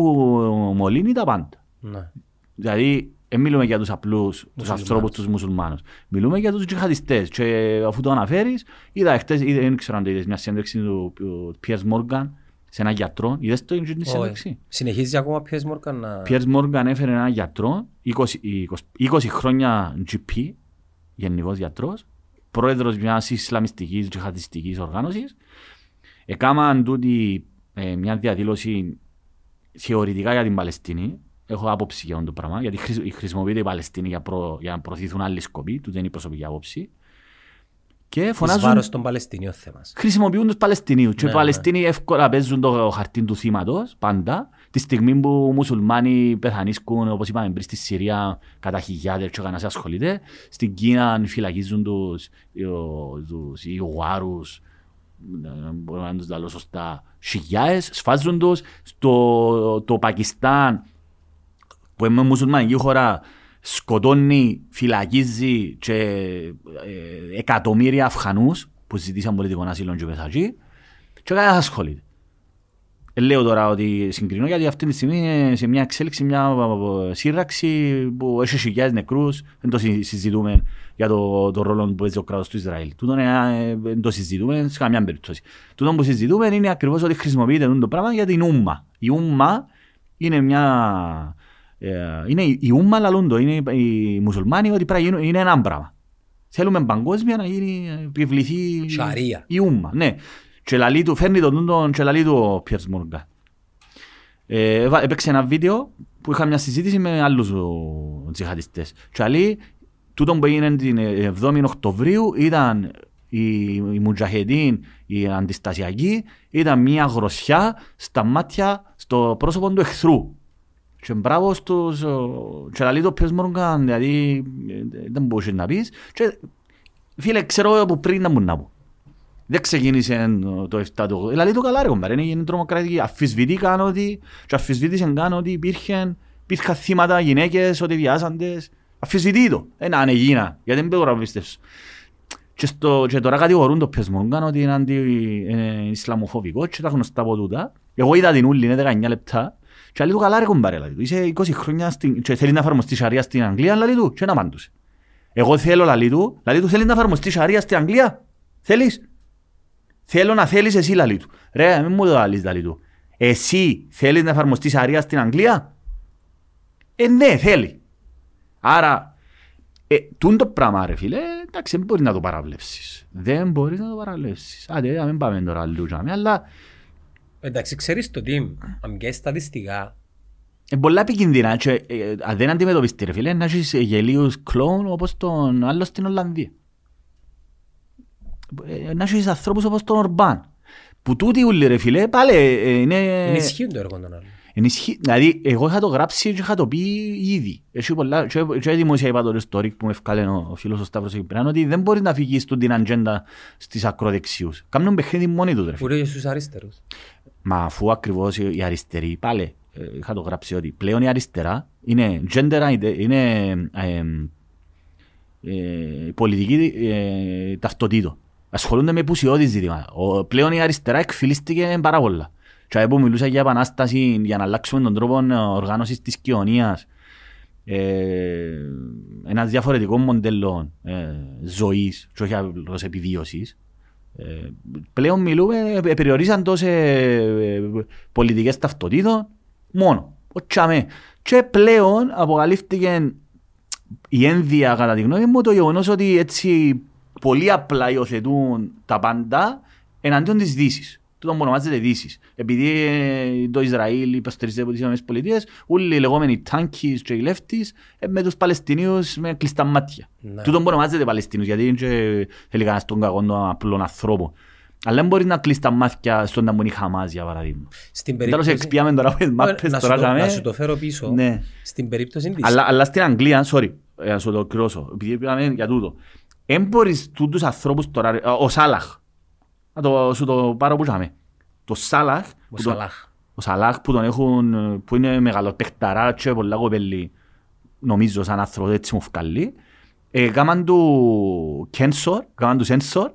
μολύνει τα πάντα. Ναι. Δηλαδή, δεν μιλούμε για τους απλούς, τους Μουσουλμάνους. ανθρώπους, τους μουσουλμάνους. Μιλούμε για τους τζιχαδιστές. Και αφού το αναφέρεις, είδα χτες, είδα, δεν ξέρω αν το είδες, μια συνέντευξη του Πιέρς Μόργαν σε έναν γιατρό. Είδες το είναι την συνέντευξη; Όχι. Συνεχίζει ακόμα Πιέρς Μόρκαν να... Πιέρς Μόργαν έφερε έναν γιατρό, 20, 20, 20 χρόνια GP, γενικός γιατρός, πρόεδρος μιας Ισλαμιστικής τζιχαδιστικής οργάνωσης. Έκαναν τούτη ε, μια διαδήλωση θεωρητικά για την Παλαιστίνη. Έχω άποψη για αυτό το πράγμα, γιατί χρησι- χρησιμοποιείται η Παλαιστίνη για, προ, για να προωθηθούν άλλοι σκοποί, του δεν είναι η προσωπική άποψη. Και Εις φωνάζουν, βάρος των Παλαιστινίων θέμας. χρησιμοποιούν τους Παλαιστινίους. Και οι Ναι, Παλαιστίνοι εύκολα παίζουν το χαρτί του θύματος, πάντα. Τη στιγμή που οι μουσουλμάνοι πεθανίσκουν, όπως είπαμε πριν, στη Συρία κατά χιλιάδες και κανένας ασχολείται. Στην Κίνα φυλακίζουν τους, ο- τους Ιουάρους, δεν μπορώ να τους λέω σωστά, χιλιάδες, σφάζουν τους. Στο το Πακιστάν, που είναι μουσουλμανική χώρα, σκοτώνει, φυλακίζει και ε, εκατομμύρια Αφγανούς που ζητήσαν πολιτικό ασύλο και πεθαγεί και κανένας ασχολείται. Ε, Λέω τώρα ότι συγκρινώ γιατί αυτή τη στιγμή είναι σε μια εξέλιξη, μια ε, σύραξη που έχει χιλιάδες νεκρούς. Δεν το συ- συζητούμε για το, το ρόλο που παίζει ο κράτος του Ισραήλ. Τούτο είναι, ε, δεν το συζητούμε σε καμιά περίπτωση. Τούτο που συζητούμε είναι ακριβώς ότι χρησιμοποιείται τούτο το πράγμα για την Ούμμα. Η Ούμμα είναι μια... ε, είναι η- η Ούμμα λαλούν το, είναι οι μουσουλμάνοι ότι πρέπει να γίνουν- είναι ένα πράγμα. Θέλουμε παγκόσμια να γίνει, ε, επιβληθεί Σαρία. η Ούμμα. Ναι. Και λαλεί του, φέρνει τον τον και λαλεί του ο Πιέρς Μόργαν. Ε, έβα- έπαιξε ένα βίντεο που είχα μια συζήτηση με άλλους ο, τζιχαντιστές. Και λέει, τούτο που έγινε την 7η Οκτωβρίου ήταν η, η Μουτζαχεντίν, η αντιστασιακή, ήταν μια γροσιά στα μάτια, στο πρόσωπο του εχθρού. Και μπράβο στους... ο- Και λαλεί το Πιέρς Μόργαν, δηλαδή ε, δεν μπορούσε να πεις. Και, φίλε, ξέρω που πριν να μου να πω. Δεν ξεκίνησε ε, το 7 το 8. Δηλαδή το καλά ρε κομπάρε, είναι γίνει τρομοκρατική. Αφισβητήκαν ότι, και αφισβήτησαν καν ότι υπήρχαν, υπήρχαν θύματα, γυναίκες, ότι βιάσαντες. Αφισβητεί το. Ε, να, ναι, γίνα. Γιατί δεν μπορώ να πιστεύω. Και, στο, και τώρα κατηγορούν το Πεσμόγκαν ότι είναι αντι, ε, Ισλαμοφοβικό και τα γνωστά από τούτα. Εγώ είδα την ούλη, είναι 19 λεπτά. Και λέει του καλά ρε κομπάρε, λέει του. Είσαι 20 χρόνια στην, και θέλεις να εφαρμοστεί σαρία στην Αγγλία, λέει του. Και να μάντουσε. Εγώ θέλω, λέει του, λέει του θέλεις να εφαρμοστεί σαρία στην Αγγλία; Θέλεις; Θέλω να θέλεις εσύ, λαλή του. Ρε, μην μου το λαλείς, λαλή του. Εσύ θέλεις να εφαρμοστείς αρία στην Αγγλία; Ε, ναι, θέλει. Άρα, ε, τούν το πράγμα, ρε φίλε, εντάξει, δεν μπορεί να το παραβλέψεις. Δεν μπορείς να το παραβλέψεις. Άντε, να μην πάμε τώρα αλλού, τζάμε, αλλά Εντάξει, ξέρεις το τι, αν πιέσεις στατιστικά, είναι πολλά επικίνδυνα και ε, αν δεν αντιμετωπιστεί, ρε φίλε, να έχεις ε, γελίους κλόουν όπως τον άλλο στην Ολλανδία. Ε, Να έχεις ανθρώπους όπως τον Ορμπάν. Που τούτοι ούλοι, ρε φίλε, πάλι ε, είναι... είναι ισχύουν το έργο των άλλων. Ενισχύ... Δηλαδή, εγώ είχα το γράψει και είχα το πει ήδη. Έχει πολλά... Και, και δημόσια είπα το story που με ευκάλε ο, ο φίλος ο Σταύρος Κυπράν ότι δεν μπορεί να φύγει στον την ατζέντα στις ακροδεξιούς. Κάνουν παιχνίδι μόνοι τους, ρε Που φίλε. λέει στους αριστερούς. Μα αφού ακριβώς οι αριστεροί, πάλι, ε, είχα το γράψει ότι πλέον η αριστερά είναι gender, ide- είναι ε, ε, πολιτική ε, ταυτοτήτων. Ασχολούνται με πουσιώδη ζήτημα. Ο, πλέον η αριστερά εκφυλίστηκε πάρα πολλά. Και που μιλούσα για επανάσταση, για να αλλάξουμε τον τρόπο ε, οργάνωσης της κοινωνίας, ε, ένας διαφορετικός μοντέλο ε, ζωής και όχι απλώς επιβίωσης. Ε, πλέον μιλούμε, ε, περιορίζαν το σε ε, πολιτικές ταυτοτήτων μόνο. Ο τσαμέ. Και πλέον αποκαλύφθηκε η ένδυα κατά τη γνώμη μου το γεγονός ότι έτσι πολύ απλά υιοθετούν τα πάντα εναντίον της Δύσης. Τούτο που ονομάζεται Δύσης. Επειδή ε, το Ισραήλ υποστηρίζεται από τις ΗΠΑ, Πολιτείες, όλοι οι λεγόμενοι τάνκις και οι λεύτης ε, με τους Παλαιστινίους με κλειστά μάτια. Ναι. Τούτο που ονομάζεται Παλαιστίνους, γιατί είναι και θέλει κανένας τον κακό των απλών ανθρώπων. Αλλά δεν μπορεί να κλείσει τα μάτια στον να μου είναι η Χαμάς, για παράδειγμα. Στην Τέλος περίπτωση... εξπιάμε τώρα με τις μάπες να, σου τώρα. το, τζαμέ. να σου το φέρω πίσω. Ναι. Στην περίπτωση της... Αλλά, αλλά στην Αγγλία, sorry, ε, να σου το κρώσω, επειδή είπαμε για τούτο. Εν μπορείς τούτους ανθρώπους τώρα, ρε, ο Σάλαχ, να το, σου το πάρω που είχαμε. Το Σάλαχ, Ο που τον- Σαλάχ. ο Σαλάχ που τον έχουν, ε, που είναι μεγάλο παιχταρά και πολλά κοπέλη, νομίζω σαν άνθρωπος έτσι μου βγάλει, ε, κάμαν του κένσορ, κάμαν του σένσορ,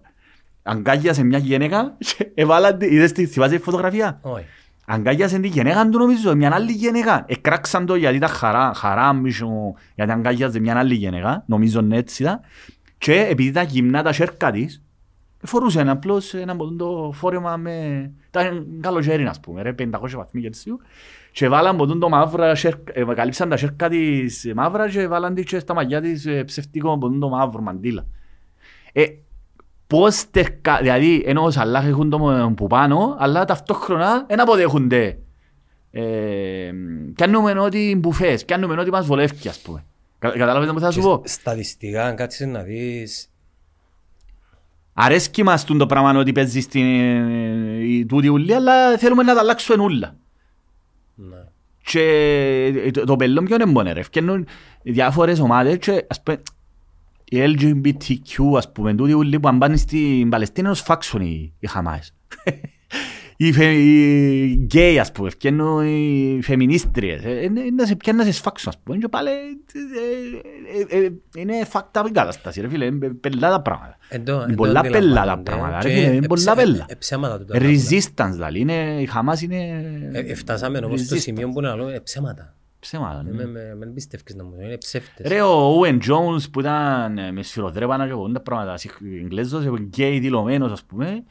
αγκάγιασε μια γυναίκα και έβαλαν, τη- είδες τη, θυμάσαι τη φωτογραφία; Όχι. Αγκάγιασε τη γυναίκα του νομίζω, μια άλλη γυναίκα. Εκράξαν το γιατί ήταν χαρά, χαρά μίσο, γιατί αγκάγιαζε μια άλλη γυναίκα, νομίζω ναι, έτσι ήταν. Και επειδή ήταν γυμνά τα σέρκα της, φορούσε ένα απλώς ένα από το φόρεμα με... Ήταν καλοκαίρι, ας πούμε, ρε, 500 βαθμοί Κελσίου. Και βάλαν από το μαύρα, σέρκα- ε, καλύψαν τα σέρκα της ε, μαύρα και βάλαν τη και στα μαγιά της ε, ψευτικό από το μαύρο μαντήλα. Ε, πώς τερκα, δηλαδή ενώ ο Σαλάχ έχουν το μο- που πάνω, αλλά ταυτόχρονα δεν αποδέχονται. Ε, κάνουμε ότι μπουφές, κάνουμε ότι μας βολεύει, ας πούμε. Κα- Κατάλαβες τι θα σου πω; Και Στατιστικά, αν κάτσεις να δεις... Αρέσκει μας τούτο πράγμα ότι παίζει στην ε, η τούτη ουλή, αλλά θέλουμε να τα αλλάξουμε ούλα. Ναι. Και ε, το, το πελό ποιον εμπονε ρε. Φκαινούν διάφορες ομάδες και ας πούμε οι LGBTQ ας πούμε τούτοι ούλοι που αν πάνε στην Παλαιστίνη να τους φάξουν οι, οι Χαμάες. Οι, φε, οι γκέι ας πούμε, φτιάχνουν οι φεμινίστριες, ε, ε, να σε πιάνουν να σε σφάξουν ας πούμε και πάλι ε, ε, ε, είναι fucked up η κατάσταση ρε φίλε, είναι πελάτα πράγματα. Εν το- Είναι εν το πολλά πελάτα αντιλαμβάνονται. πράγματα, ρε Και φίλε, είναι εψε- πολλά πελά. ε- ψέματα τούτα πράγματα. Resistance δηλαδή, είναι, η Χαμάς είναι Ε, ε, Φτάσαμε όμως στο resistance. σημείο που να λέμε ψέματα. ψέματα. ναι. Με- με- Με πιστεύεις να μου είναι ψεύτες. Ρε ο Ούεν Τζόουνς που ήταν ε, με σφυροδρέπανα και πολλά πράγματα, συγ- Ιγγλέζος, ε, γκέι δηλωμένος ας πούμε,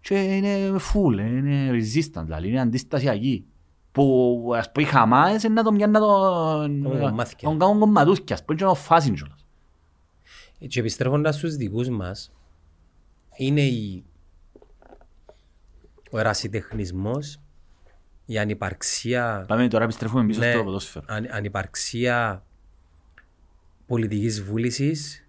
και είναι φουλ, είναι resistant, δηλαδή είναι αντιστασιακή. Που ας πούμε οι Χαμάες είναι να τον πιάνουν να τον... Τον κομμάτια. να τον κάνουν κομματούσκια, ας πούμε και να τον φάσουν κιόλας. Και επιστρέφοντας στους δικούς μας, είναι η... ο ερασιτεχνισμός, η ανυπαρξία, Πάμε τώρα επιστρέφουμε πίσω ναι, στο ποδόσφαιρο. αν, ανυπαρξία πολιτικής βούλησης και-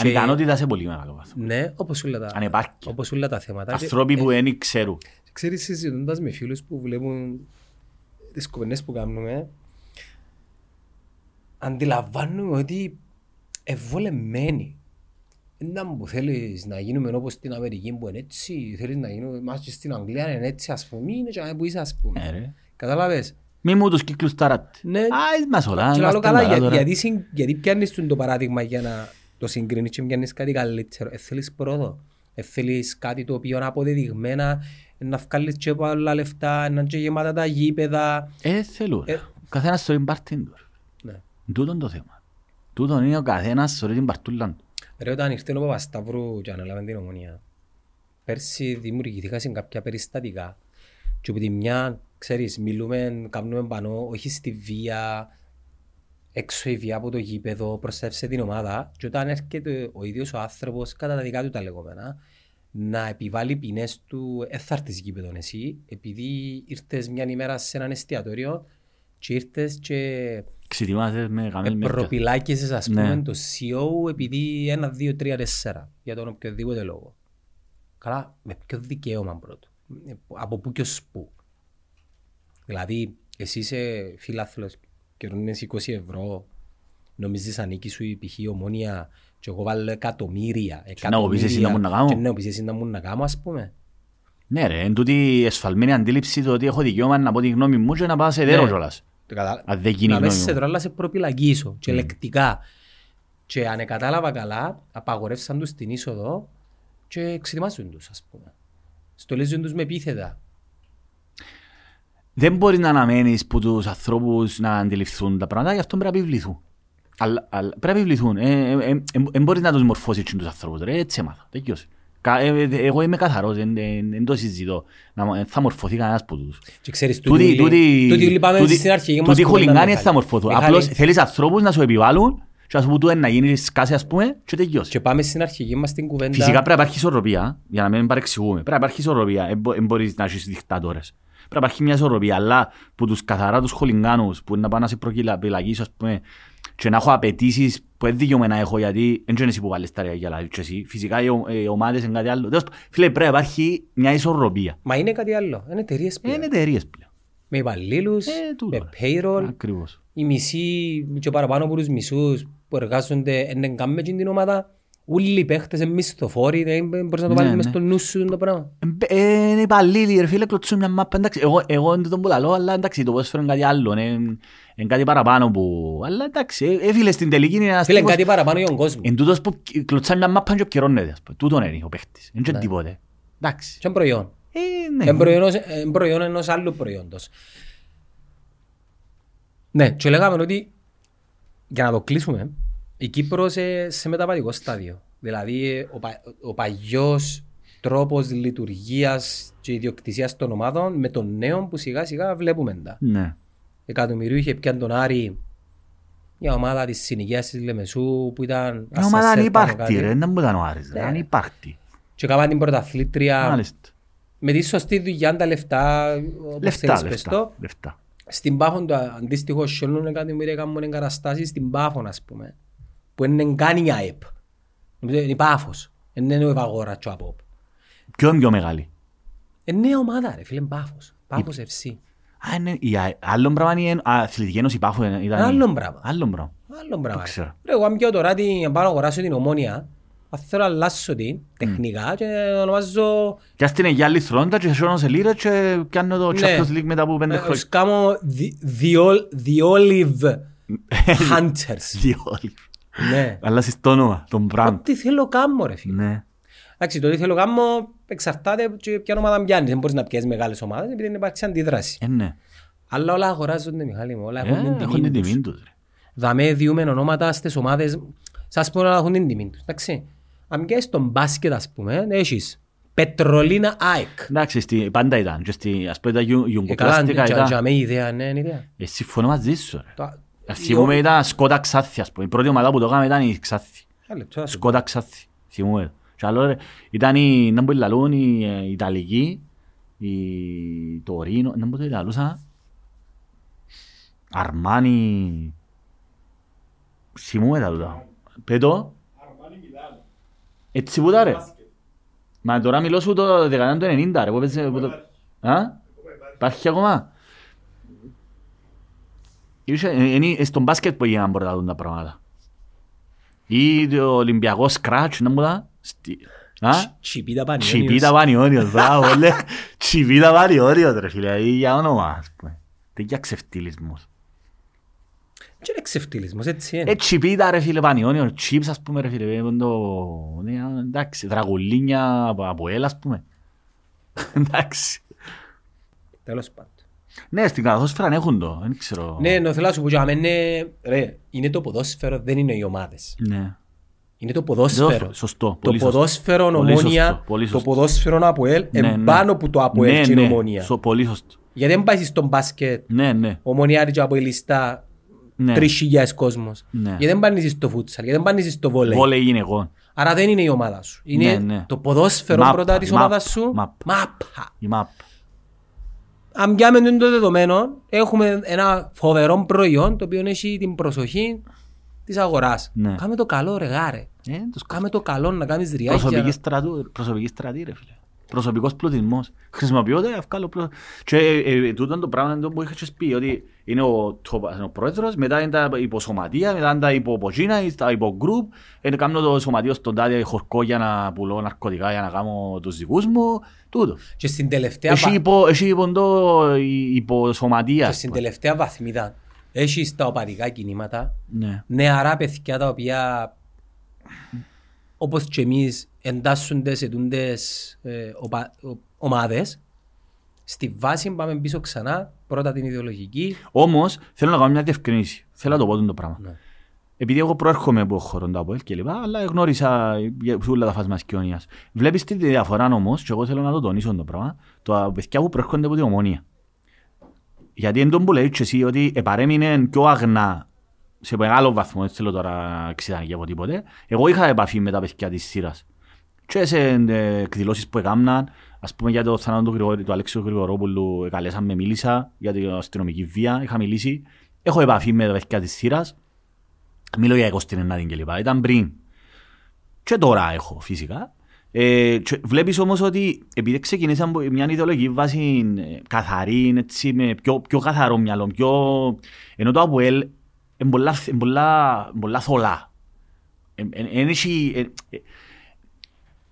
Ανικανότητα σε πολύ μεγάλο βάθο. Ναι, όπως όλα τα, Ανεπάρκεια. όπως όλα τα θέματα. Και- Ανθρώποι που δεν ξέρουν. Ξέρεις, συζητώντας με φίλους που βλέπουν τις κουβέντες που κάνουμε, αντιλαμβάνουμε ότι ευβολεμένοι. Δεν που θέλεις να γίνουμε όπως στην Αμερική που είναι έτσι, θέλεις να γίνουμε μας και στην Αγγλία είναι έτσι ας πούμε, είναι και που είσαι ας πούμε. Ναι, ρε. Κατάλαβες. Μη μου τους κύκλους ταράτε. Ναι. Α, μας όλα. Και είμαστε λαλό καλά, καλά για- τώρα. γιατί, συν- γιατί πιάνεις τον το παράδειγμα για να το συγκρίνεις και πιάνεις κάτι καλύτερο. Ε, θέλεις πρόοδο. Ε, θέλεις κάτι το οποίο είναι αποδεδειγμένα, ε, να βγάλεις και πολλά λεφτά, να είναι και γεμάτα τα γήπεδα. Ε, θέλουν. Ε. Ο καθένας στο πάρτι του. Ναι. Τούτον το θέμα. Τούτον είναι ο καθένας στο την παρτούλα του. Ρε όταν ήρθε ο Παπασταύρου και ανέλαβε την ομονία, πέρσι δημιουργηθήκαν κάποια περιστατικά και από τη μια, ξέρεις, μιλούμε, κάνουμε πανώ, όχι στη βία, έξω η βία από το γήπεδο, προστατεύσε την ομάδα και όταν έρχεται ο ίδιος ο άνθρωπος, κατά τα δικά του τα λεγόμενα, να επιβάλλει ποινές του, «Ε, θα έρθεις γήπεδο εσύ, επειδή ήρθες μια ημέρα σε έναν εστιατόριο και ήρθες και Ξετοιμάζεσαι με καμέλ μερικά. προπυλάκησες ας Ναι. πούμε το CEO επειδή ένα, δύο, τρία, τέσσερα για τον οποιοδήποτε λόγο. Καλά, με ποιο δικαίωμα πρώτο; Ε, Από πού και ως πού; Δηλαδή, εσύ είσαι φίλαθλος και ρωτήνες 20 ευρώ, νομίζεις ανήκει σου η π.χ. η ομόνια και εγώ βάλω εκατομμύρια, να μου πεις εσύ να μου να κάνω. και να μου πεις εσύ να μου να κάνω ας πούμε. Ναι ρε, εν τούτη εσφαλμένη αντίληψη το ότι έχω δικαίωμα να πω τη γνώμη μου και να πάω σε δέρο Ναι. κιόλας. Το κατα- Αν δεν γίνει η να μέσα γνώμη σε μου. τώρα, αλλά σε προπυλακίσω και λεκτικά. Και αν κατάλαβα καλά, απαγορεύσαν τους την είσοδο και εξετοιμάζουν τους, ας πούμε. Στολίζουν τους με επίθετα. Δεν μπορεί να αναμένεις που τους ανθρώπους να αντιληφθούν τα πράγματα, γι' αυτό πρέπει να επιβληθούν. Αλλά, αλλά πρέπει να επιβληθούν. Δεν μπορείς να τους μορφώσεις τους ανθρώπους. Ρε, έτσι έμαθα. Τελειώσε. Κα- ε, ε, Εγώ είμαι καθαρός, δεν το συζητώ. Να μο- εν θα μορφωθεί κανένας από τους. Και ξέρεις, Τούτοι- τούτοι τούτοι- τούτοι λυπάμαι τούτοι- στην αρχή. Τούτοι χουλιγκάνοι δεν θα μορφωθούν. Απλώς θέλεις ανθρώπους να σου επιβάλλουν και να σου πούν «Του, ε, να γίνει σκάση ας πούμε και τελειώσει. Και πάμε στην αρχική μας την κουβέντα. Φυσικά πρέπει να υπάρχει ισορροπία, για να μην παρεξηγούμε. Πρέπει να υπάρχει ισορροπία, δεν μπορείς να έχεις δικτάτορες. Πρέπει να υπάρχει μια ισορροπία, αλλά που τους καθαρά τους χολιγκάνους που είναι να πάνε να σε προκυλακίσω, ας πούμε, και να έχω απαιτήσεις που δεν δικαιούμαι να έχω, γιατί δεν είναι εσύ που βάλεις τα ρε για λάδι και εσύ. Φυσικά οι ο- οι ομάδες είναι κάτι άλλο. Τέλος πάντων, Φίλε, πρέπει να υπάρχει μια ισορροπία. Μα είναι κάτι άλλο. Είναι εταιρείες πλέον. Είναι εταιρείες πλέον. Με υπαλλήλους, Ε, τούτο, με ρε. payroll. Ακριβώς. Οι μισοί και παραπάνω από τους μισούς που εργάζονται δεν κάνουν με την ομάδα. Όλοι οι παίχτες είναι μισθοφόροι. Δεν μπορείς να το Ναι, βάλεις ναι. μες στο νου σου το πράγμα. Ε, ε, Είναι υπαλλήλοι ρε φίλε, κλωτσούν μια μάπα, εντάξει, εγώ, εγώ δεν τον πουλαλώ, αλλά εντάξει, το ποδόσφαιρο είναι κάτι άλλο, είναι, είναι κάτι παραπάνω που, αλλά εντάξει, ε, ε, φίλε, στην τελική είναι ένας Φίλε, τύπος, κάτι παραπάνω για τον κόσμο. εν τούτος που κλωτσά μια μάπα και επικαιρώνεται, ας πούμε, τούτον είναι ο παίχτης, είναι και Ναι. τίποτε, εντάξει, Και είναι προϊόν. ε, ναι, Είναι προϊόν, ως- είναι προϊόν ενός άλλου προϊόντος. Ναι, και λέγαμε ότι για να το κλείσουμε, η Κύπρος ε, σε μεταβατικό στάδιο. Δηλαδή ε, ο, πα, ο παλιός τρόπος λειτουργίας και ιδιοκτησίας των ομάδων με τον νέο που σιγά σιγά βλέπουμε τα. ναι, Εκατομμυρίους είχε πιάνει τον Άρη μια ομάδα της συνοικίας της Λεμεσού που ήταν η ομάδα ασασέρ αν πάνω υπάρχει κάτι. ρε, δεν μου ήταν ο Άρης, ρε, Ναι. αν υπάρχει, Και έκαναν την πρωταθλήτρια μάλιστα, με τη σωστή δουλειά τα λεφτά, όπως λεφτά, θέλεις πες λεφτά, το. λεφτά, Στην Πάφον το αντίστοιχο σιώνουν εκατομμύρια κάνουν εγκαταστάσεις στην Πάφον ας πούμε. Που είναι καν η ΑΕΠ. Νομίζω Είναι η Πάφος. Είναι ο Ευαγόρα και ο ΑΠΟΠ. ποιο είναι πιο μεγάλη, Είναι νέα ομάδα ρε φίλε, είναι Πάφος. Πάφος FC. Α, είναι, η, α- άλλο πράγμα είναι, α, αθλητική ένωση Πάφου ήταν, η- Άλλο πράγμα. άλλο πράγμα, Άλλο πράγμα. ξέρω. Ρε, εγώ αν πιω τώρα την, πάω να αγοράσω την ομόνια Αν θέλω να αλλάσω την τεχνικά και ονομάζω... Και ας την είναι για άλλη θρόντα και σώνω σε λίρα και κάνω το Ναι. Champions League μετά από πέντε ε, χρόνια. Σκάμω the- the ol- the Olive Hunters. Δύο όλοι. Ναι. Αλλάσεις το όνομα, τον brand. Ό,τι θέλω κάμω ρε φίλε. Ναι. Εντάξει, το τι θέλω κάμω εξαρτάται και ποια ομάδα πιάνεις. Δεν μπορείς να πιέσεις μεγάλες ομάδες επειδή δεν υπάρχει αντίδραση. Ε, ναι. Αλλά όλα αγοράζονται, Μιχάλη μου. Όλα Ε, έχουν την Έχουν τιμή την τους. τιμή τους. ρε. Δαμέ διούμε ονόματα στις ομάδες, σας πω να έχουν την τιμή τους. Εντάξει. Αν πιέσεις στον μπάσκετ ας πούμε, έχεις Πετρολίνα ΑΕΚ. Εντάξει, στη- πάντα ήταν. Και στη, ας πούμε τα γιου- Ε, καλά, γιουγκοπλαστικά για- ήταν. για με ιδέα, ναι, είναι ιδέα. Ε, συμφωνώ μαζί σου. Ρε. Το- Ε, Θυμούμαι ήταν Σκότα Ξάθη, ας πούμε. Η πρώτη ομάδα που το έκαμε ήταν η Ξάθη. Ένα λεπτό, ας σου Σκότα Ξάθη. Θυμούμαι. Και άλλο, ρε, ήταν η, να μπορεί λαλούν, η ε, η Ιταλική, η Τωρίνο, να μπορεί το λαλούσα. Αρμάνι. Θυμούμαι τα τούτα. Πέτω. Έτσι που τα ρε. Μα τώρα μιλώ σου το δεκαετία του 90 ρε. που έπαιζε- που το- Α; Υπάρχει ακόμα; Είχε- ε, Είναι στον μπάσκετ που έγιναν πρώτα τούτα τα πράγματα. Ή το Ολυμπιακό σκράτς, να μου τα. Στη- Α; πω. Τσιπίτα Πανιόνιος. Τσιπίτα Πανιόνιος, μπράβο, λέ. Τσιπίτα Πανιόνιος, ρε φίλε, ή για όνομα, ας πούμε. Τέτοια ξεφτύλισμος. Και είναι ξεφτύλισμος, έτσι είναι. Ε, τσιπίτα ρε φίλε Πανιόνιος, τσίπς ας πούμε ρε φίλε, ε, το... ναι, εντάξει, δραγουλίνια από- από έλα ας πούμε. Εντάξει. Τέλος πάντων. Ναι, στην καθόσφαιρα έχουν το, δεν ξέρω. Ναι, ναι, θέλω να σου πω για μένα, ρε, είναι το ποδόσφαιρο, δεν είναι οι ομάδες. Ναι. Είναι το ποδόσφαιρο. Σωστό, Το πολύ σωστό. ποδόσφαιρο Πολύ ομόνια, σωστό, πολύ το σωστό. ποδόσφαιρο ΑΠΟΕΛ, Ναι, ναι. εμπάνω που το ΑΠΟΕΛ Ναι, και είναι ναι, ομόνια. σω- Πολύ σωστό. Γιατί δεν πάει στον μπάσκετ, Ναι, ναι. ομονιάρι και ΑΠΟΕΛιστά, Ναι. τρεις χιλιάδες κόσμος. Ναι. Γιατί δεν πάνε στο φούτσαλ, γιατί δεν πάνε στο βόλεϊ. Βόλεϊ γυναικών. Άρα δεν είναι η ομάδα σου. Είναι Ναι, ναι. το ποδόσφαιρο Μάπα, πρώτα της η μάπα, ομάδας σου. μάπα. Μάπα. Η ΜΑΠ. Αν πιάμε το δεδομένο, έχουμε ένα φοβερό προϊόν το οποίο έχει την προσοχή της αγοράς. Ναι. Κάμε το καλό ρε γάρε. Ε, τους Κάμε το καλό να κάνεις ριάκια. Προσωπική στρατού, προσωπική στρατή ρε φίλε. Προσωπικός πλουτισμός. Χρησιμοποιώ το ευκάλω πλουτ... Και ε, ε, τούτο το πράγμα είναι το που είχες πει, ότι είναι ο, το, ο πρόεδρος, μετά είναι τα υποσωματεία, μετά είναι τα υποποζίνα, τα υπογκρουπ, είναι κάνω το σωματείο στον τάδε χορκό για να πουλώ ναρκωτικά, για να κάνω τους δικούς μου, τούτο. Και στην τελευταία, Έχει βα- υπο, έχει υπο, το, η- υποσωματεία. και ας στην πούμε. τελευταία βαθμίδα έχει τα οπαδικά κινήματα, Ναι. νεαρά παιδιά τα οποία όπως και εμείς εντάσσονται σε τούντες ε, οπα, ο, ομάδες. Στη βάση πάμε πίσω ξανά, πρώτα την ιδεολογική. Όμως θέλω να κάνω μια διευκρινήση. Θέλω να το πω το πράγμα. Ναι. Επειδή εγώ προέρχομαι από χώρο τα ΑΠΟΕΛ και λοιπά, αλλά γνώρισα για όλα τα φάσμα σκιονίας. Βλέπεις τη διαφορά όμως, και εγώ θέλω να το τονίσω το πράγμα, το παιδιά που προέρχονται από την ομονία. Γιατί είναι τον που λέει και εσύ ότι επαρέμεινε πιο αγνά σε μεγάλο βαθμό, δεν θέλω τώρα ξεδανική από τίποτε. Εγώ είχα επαφή με τα παιδιά της σειράς. Και σε ε, εκδηλώσεις που έκαναν, ας πούμε για το θάνατο του, Γρηγόρη, του Αλέξιου Γρηγορόπουλου, καλέσαν με μίλησα για την αστυνομική βία, είχα μιλήσει. Έχω επαφή με τα παιδιά της σειράς. Μιλώ για 29 και λοιπά. Ήταν πριν. Και τώρα έχω φυσικά. Ε, και βλέπεις όμως ότι επειδή ξεκινήσαν από μια ιδεολογική βάση ε, καθαρή, έτσι, με πιο, πιο καθαρό μυαλό, πιο... ενώ το ΑΠΟΕΛ είναι πολλά, είναι πολλά, πολλά θολά. Ε, ε, εν έχει- ε, ε,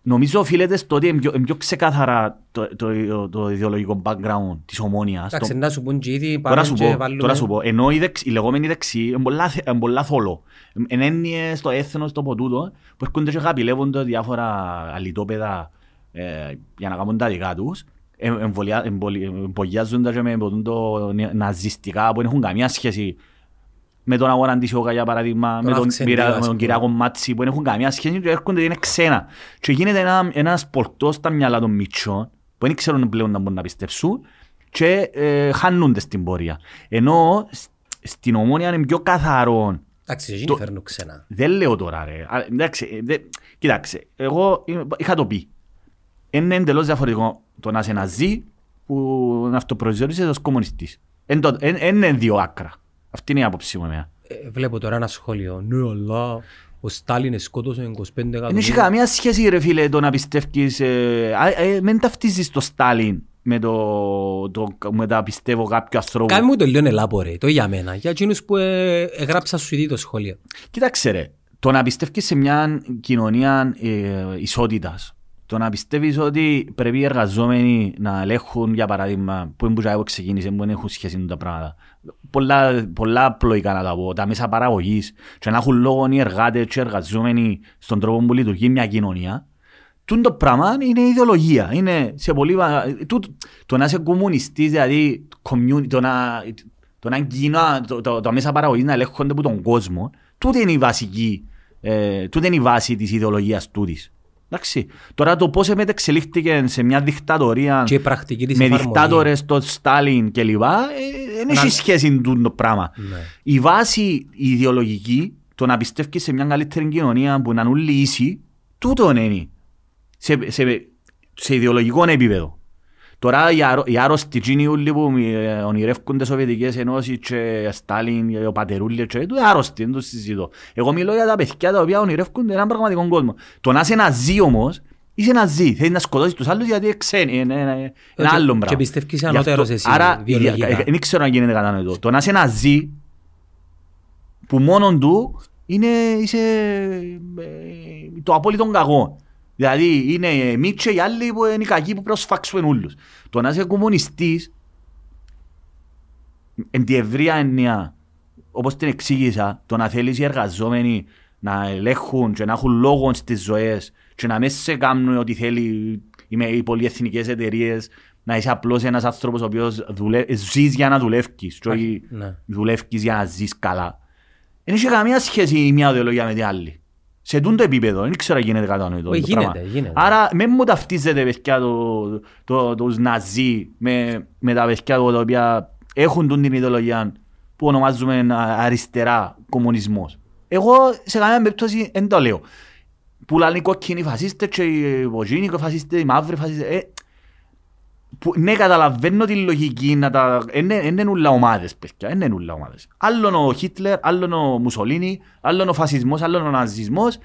Νομίζω οφείλεται στο ότι είναι πιο, είναι πιο ξεκάθαρα το, το, το, το ιδεολογικό background της ομόνιας. Εντάξει, Το- να σου πούν και ήδη, Τώρα πάμε σου, και πω, βάλουμε... τώρα σου πω, ενώ η, δεξ, η λεγόμενη δεξί είναι πολλά, θε- είναι πολλά θολό. Εν έννοιες στο έθνος, το ποτούτο, που έρχονται και χαπηλεύονται διάφορα αλυτόπεδα ε, για να κάνουν τα δικά τους. Ε, εμβολια- εμβολι- Εμπολιάζονται και με το ναζιστικά που δεν έχουν καμία σχέση με τον αγώνα της Ιώκα για παράδειγμα, με τον, Αυξεντήρα, Πυρα- ας με τον πούμε. Κυριακό Μάτσι που δεν έχουν καμία σχέση και έρχονται είναι ξένα. Και γίνεται ένα, ένας πολτός στα μυαλά των μητσών που δεν ξέρουν πλέον να μπορούν να πιστέψουν και ε, χάνονται στην πορεία. Ενώ σ- στην ομόνια είναι πιο καθαρό. Εντάξει, εκείνοι Το- φέρνουν ξένα. Δεν λέω τώρα ρε. Α, Εντάξει, ε, δε- κοίταξε, εγώ είμαι- είχα το πει. Είναι εντελώς διαφορετικό το να είσαι ναζί που να αυτοπροσδιορίζεσαι ως κομμουνιστής. Εν το- εν- εν Είναι δύο άκρα. Αυτή είναι η άποψή μου εμένα. Ε, βλέπω τώρα ένα σχόλιο. Ναι, αλλά ο Στάλιν σκότωσε 25 Δεν έχει εκατομμύρια. καμία σχέση ρε φίλε το να πιστεύεις ε, α, ε, Μην ταυτίζεις το Στάλιν με, το, το, με τα πιστεύω κάποιου ανθρώπου Κάμε μου το λίγο ελάπο ρε, το για μένα. Για εκείνους που ε, έγραψα σου ήδη το σχόλιο. Κοίταξε ρε το να πιστεύεις σε μια κοινωνία ε, ισότητας, το να πιστεύεις ότι πρέπει οι εργαζόμενοι να ελέγχουν, για παράδειγμα, που είναι που ξεκίνησε, που δεν έχουν σχέση με τα πράγματα. Πολλά, πολλά απλοϊκά να τα πω, τα μέσα παραγωγής και να έχουν λόγο οι εργάτες και οι εργαζόμενοι στον τρόπο που λειτουργεί μια κοινωνία. Τούν το πράγμα είναι ιδεολογία. Είναι σε πολύ... βα- Το, το να είσαι κομμουνιστής, δηλαδή community, το να, το να κοινά, το, το, το μέσα παραγωγής να ελέγχονται από τον κόσμο, τούτη είναι η βασική, ε, τούτη είναι η βάση της ιδεολογίας τούτης. Εντάξει. Τώρα το πώς μετεξελίχθηκε σε μια δικτατορία Και η πρακτική της με εφαρμογής. δικτάτορες, τον Στάλιν κλπ. ε, Δεν έχει Να- σχέση με τούτο το πράγμα. Ναι. Η βάση η ιδεολογική, το να πιστεύεις σε μια καλύτερη κοινωνία που να είναι όλοι ίσοι, τούτο είναι. Σε, σε, σε ιδεολογικό επίπεδο. Τώρα οι, αρ, οι άρρωστοι εκείνοι όλοι που ε, ονειρεύκονται Σοβιετικές Ενώσεις και Στάλιν, ο Πατερούλη και τούτο άρρωστοι, δεν το συζητώ. Εγώ μιλώ για τα παιδιά τα οποία ονειρεύκονται έναν πραγματικό κόσμο. Το να είσαι ναζί όμως, είσαι ναζί. Θέλεις να σκοτώσεις τους άλλους γιατί είναι ξένοι, είναι, είναι, είναι Και- άλλο και πράγμα. πιστεύεις είσαι Γι' αυτό- ανώτερος εσύ, Άρα, βιολογικά. ε, δεν ξέρω αν γίνεται κατανοητό. Το να είσαι ναζί, που μόνον του είναι είσαι, ε, το απόλυτο κακό. Δηλαδή είναι εμείς και οι άλλοι που είναι οι κακοί που προσφάξουν όλους. Το να είσαι κομμουνιστής, εν τη ευρεία έννοια, όπως την εξήγησα, το να θέλεις οι εργαζόμενοι να ελέγχουν και να έχουν λόγο στις ζωές και να μην σε κάνουν ό,τι θέλει οι, με- οι πολυεθνικές εταιρείες, να είσαι απλώς ένας άνθρωπος ο οποίος δουλε... ζεις για να δουλεύεις και όχι Ναι. δουλεύεις για να ζεις καλά. Δεν έχει καμία σχέση η μια ιδεολογία με την άλλη. Σε τούτο επίπεδο, δεν ξέρω αν γίνεται κατανοητό. Όχι, το γίνεται, πράγμα. γίνεται. Άρα μην μου ταυτίζετε παιδιά το, το, τους ναζί με, με τα παιδιά τα οποία έχουν τούν την ιδεολογία που ονομάζουμε α- αριστερά κομμουνισμός. Εγώ σε καμία περίπτωση δεν το λέω. Που λένε οι κόκκινοι φασίστες και οι βοζίνοι φασίστες, οι μαύροι φασίστες. Ε, που, ναι, καταλαβαίνω τη λογική να τα... Δεν είναι ούλα ομάδες, παιδιά, δεν είναι ούλα ομάδες. Άλλον ο Χίτλερ, άλλον ο Μουσολίνη, άλλον ο φασισμός, άλλον ο ναζισμός,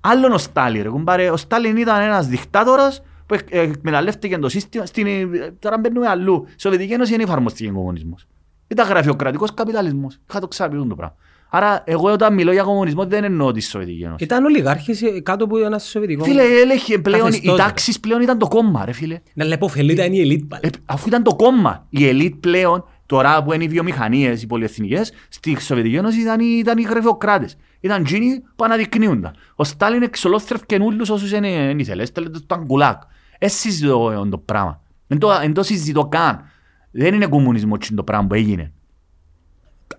άλλον ο Στάλιν. Ρε, κουμπάρε. Ο Στάλιν ήταν ένας δικτάτορας που εκ- εκμεταλλεύτηκε το σύστημα. Στην, ε, τώρα μπαίνουμε αλλού. Η Σοβιετική Ένωση δεν εφαρμοστηκε ο κομμουνισμός. Ήταν γραφειοκρατικός καπιταλισμός. Είχα το ξαναπεί το πράγμα. Άρα εγώ όταν μιλώ για κομμουνισμό δεν εννοώ τη Σοβιετική Ένωση. Ήταν ολιγάρχες ε, κάτω από ένας σοβιετικός. Φίλε, έλεγε πλέον, οι Καθεστώς, ρε. τάξεις πλέον ήταν το κόμμα, ρε φίλε. Να λέει υποφελείται είναι η ελίτ πάλι. Ε, αφού ήταν το κόμμα. Η ελίτ πλέον, τώρα που είναι οι βιομηχανίες, οι πολυεθνικές, στη Σοβιετική Ένωση ήταν, οι- ήταν οι γραφειοκράτες. Ήταν εκείνοι που αναδεικνύονταν. Ο Στάλιν εξολόθρευκε όλου όσους είναι είναι ήθελε. Έστελε το ήταν κουλάκ. Έτσι συζητώ ε, το πράγμα. Δεν το, δεν το συζητώ καν. Δεν είναι κομμουνισμός έτσι το πράγμα που έγινε.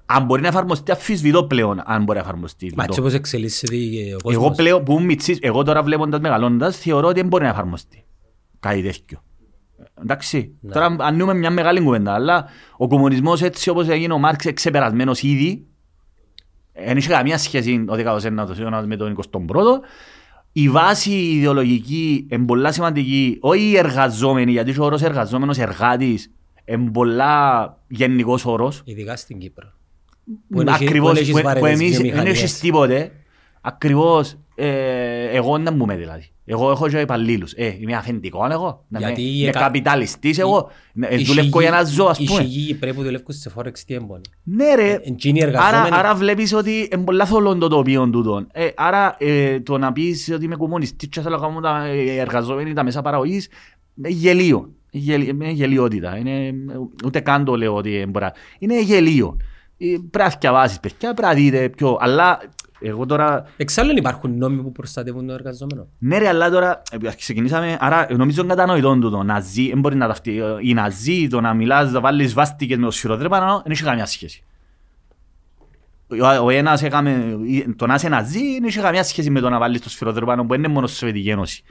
Αν μπορεί να εφαρμοστεί, αφισβητώ πλέον αν μπορεί να εφαρμοστεί. Μα το- έτσι όπως εξελίσσεται ε, ο εγώ κόσμος. πλέον που είμαι μητσής, εγώ τώρα βλέποντας μεγαλώντας, θεωρώ ότι δεν μπορεί να εφαρμοστεί κάτι τέτοιο. Εντάξει, Ναι. τώρα ανοίγουμε μια μεγάλη κουβέντα, αλλά ο κομμουνισμός έτσι όπως έγινε ο Μάρξ ξεπερασμένος ήδη, δεν είχε καμία σχέση ο 19ος αιώνας με τον 21ο. Η βάση ιδεολογική είναι πολλά σημαντική, όχι οι εργαζόμενοι, γιατί ο όρος εργαζόμενος εργάτης είναι πολλά γενικός όρος. Ειδικά στην Κύπρο. Που έχει- Ακριβώς, που έχεις που, που βαρετές εμείς δεν βιομηχανίες. έχεις τίποτε. Ακριβώς, ε, εγώ να μπούμε δηλαδή. Εγώ έχω και υπαλλήλους. Ε, είμαι αφεντικό εγώ. Να Γιατί είμαι, η είμαι εκα- καπιταλιστής εγώ. Ε, Οι δουλεύω σιγοί- για να ζω ας Οι πούμε. σιγοί πρέπει που δουλεύουν σε Forex τι έμπονε. Ναι ρε. Εκείνοι οι Άρα, εργαζόμενοι. άρα βλέπεις ότι είναι πολλά θολόν το τοπίο τούτο. Ε, άρα ε, το να πεις ότι είμαι κομμουνιστής και θέλω να κάνω τα ε, εργαζόμενοι τα μέσα παραγωγής είναι γελίο. Γελ- Είναι γελιότητα. Είναι, ούτε καν το λέω ότι μπορεί να- Είναι γελίο. Ε, Πρέπει να θυκιαβάσεις παιδιά, πρέπει να δείτε πιο... Αλλά εγώ τώρα... Εξάλλου υπάρχουν νόμοι που προστατεύουν τον εργαζόμενο. Ναι ρε, αλλά τώρα ε, ξεκινήσαμε, άρα νομίζω είναι κατανοητό τούτο. Ναζί, δεν μπορεί να ταυτεί. ε, Οι ναζί, το να μιλάς, να βάλεις βάστηκες με το σφυροδρέπανο, δεν έχει καμία σχέση. Ο, ο ένας έκαμε, το να είσαι ναζί, δεν έχει καμία σχέση με το να βάλεις το σφυροδρέπανο που είναι μόνο στη Σοβιετική Ένωση.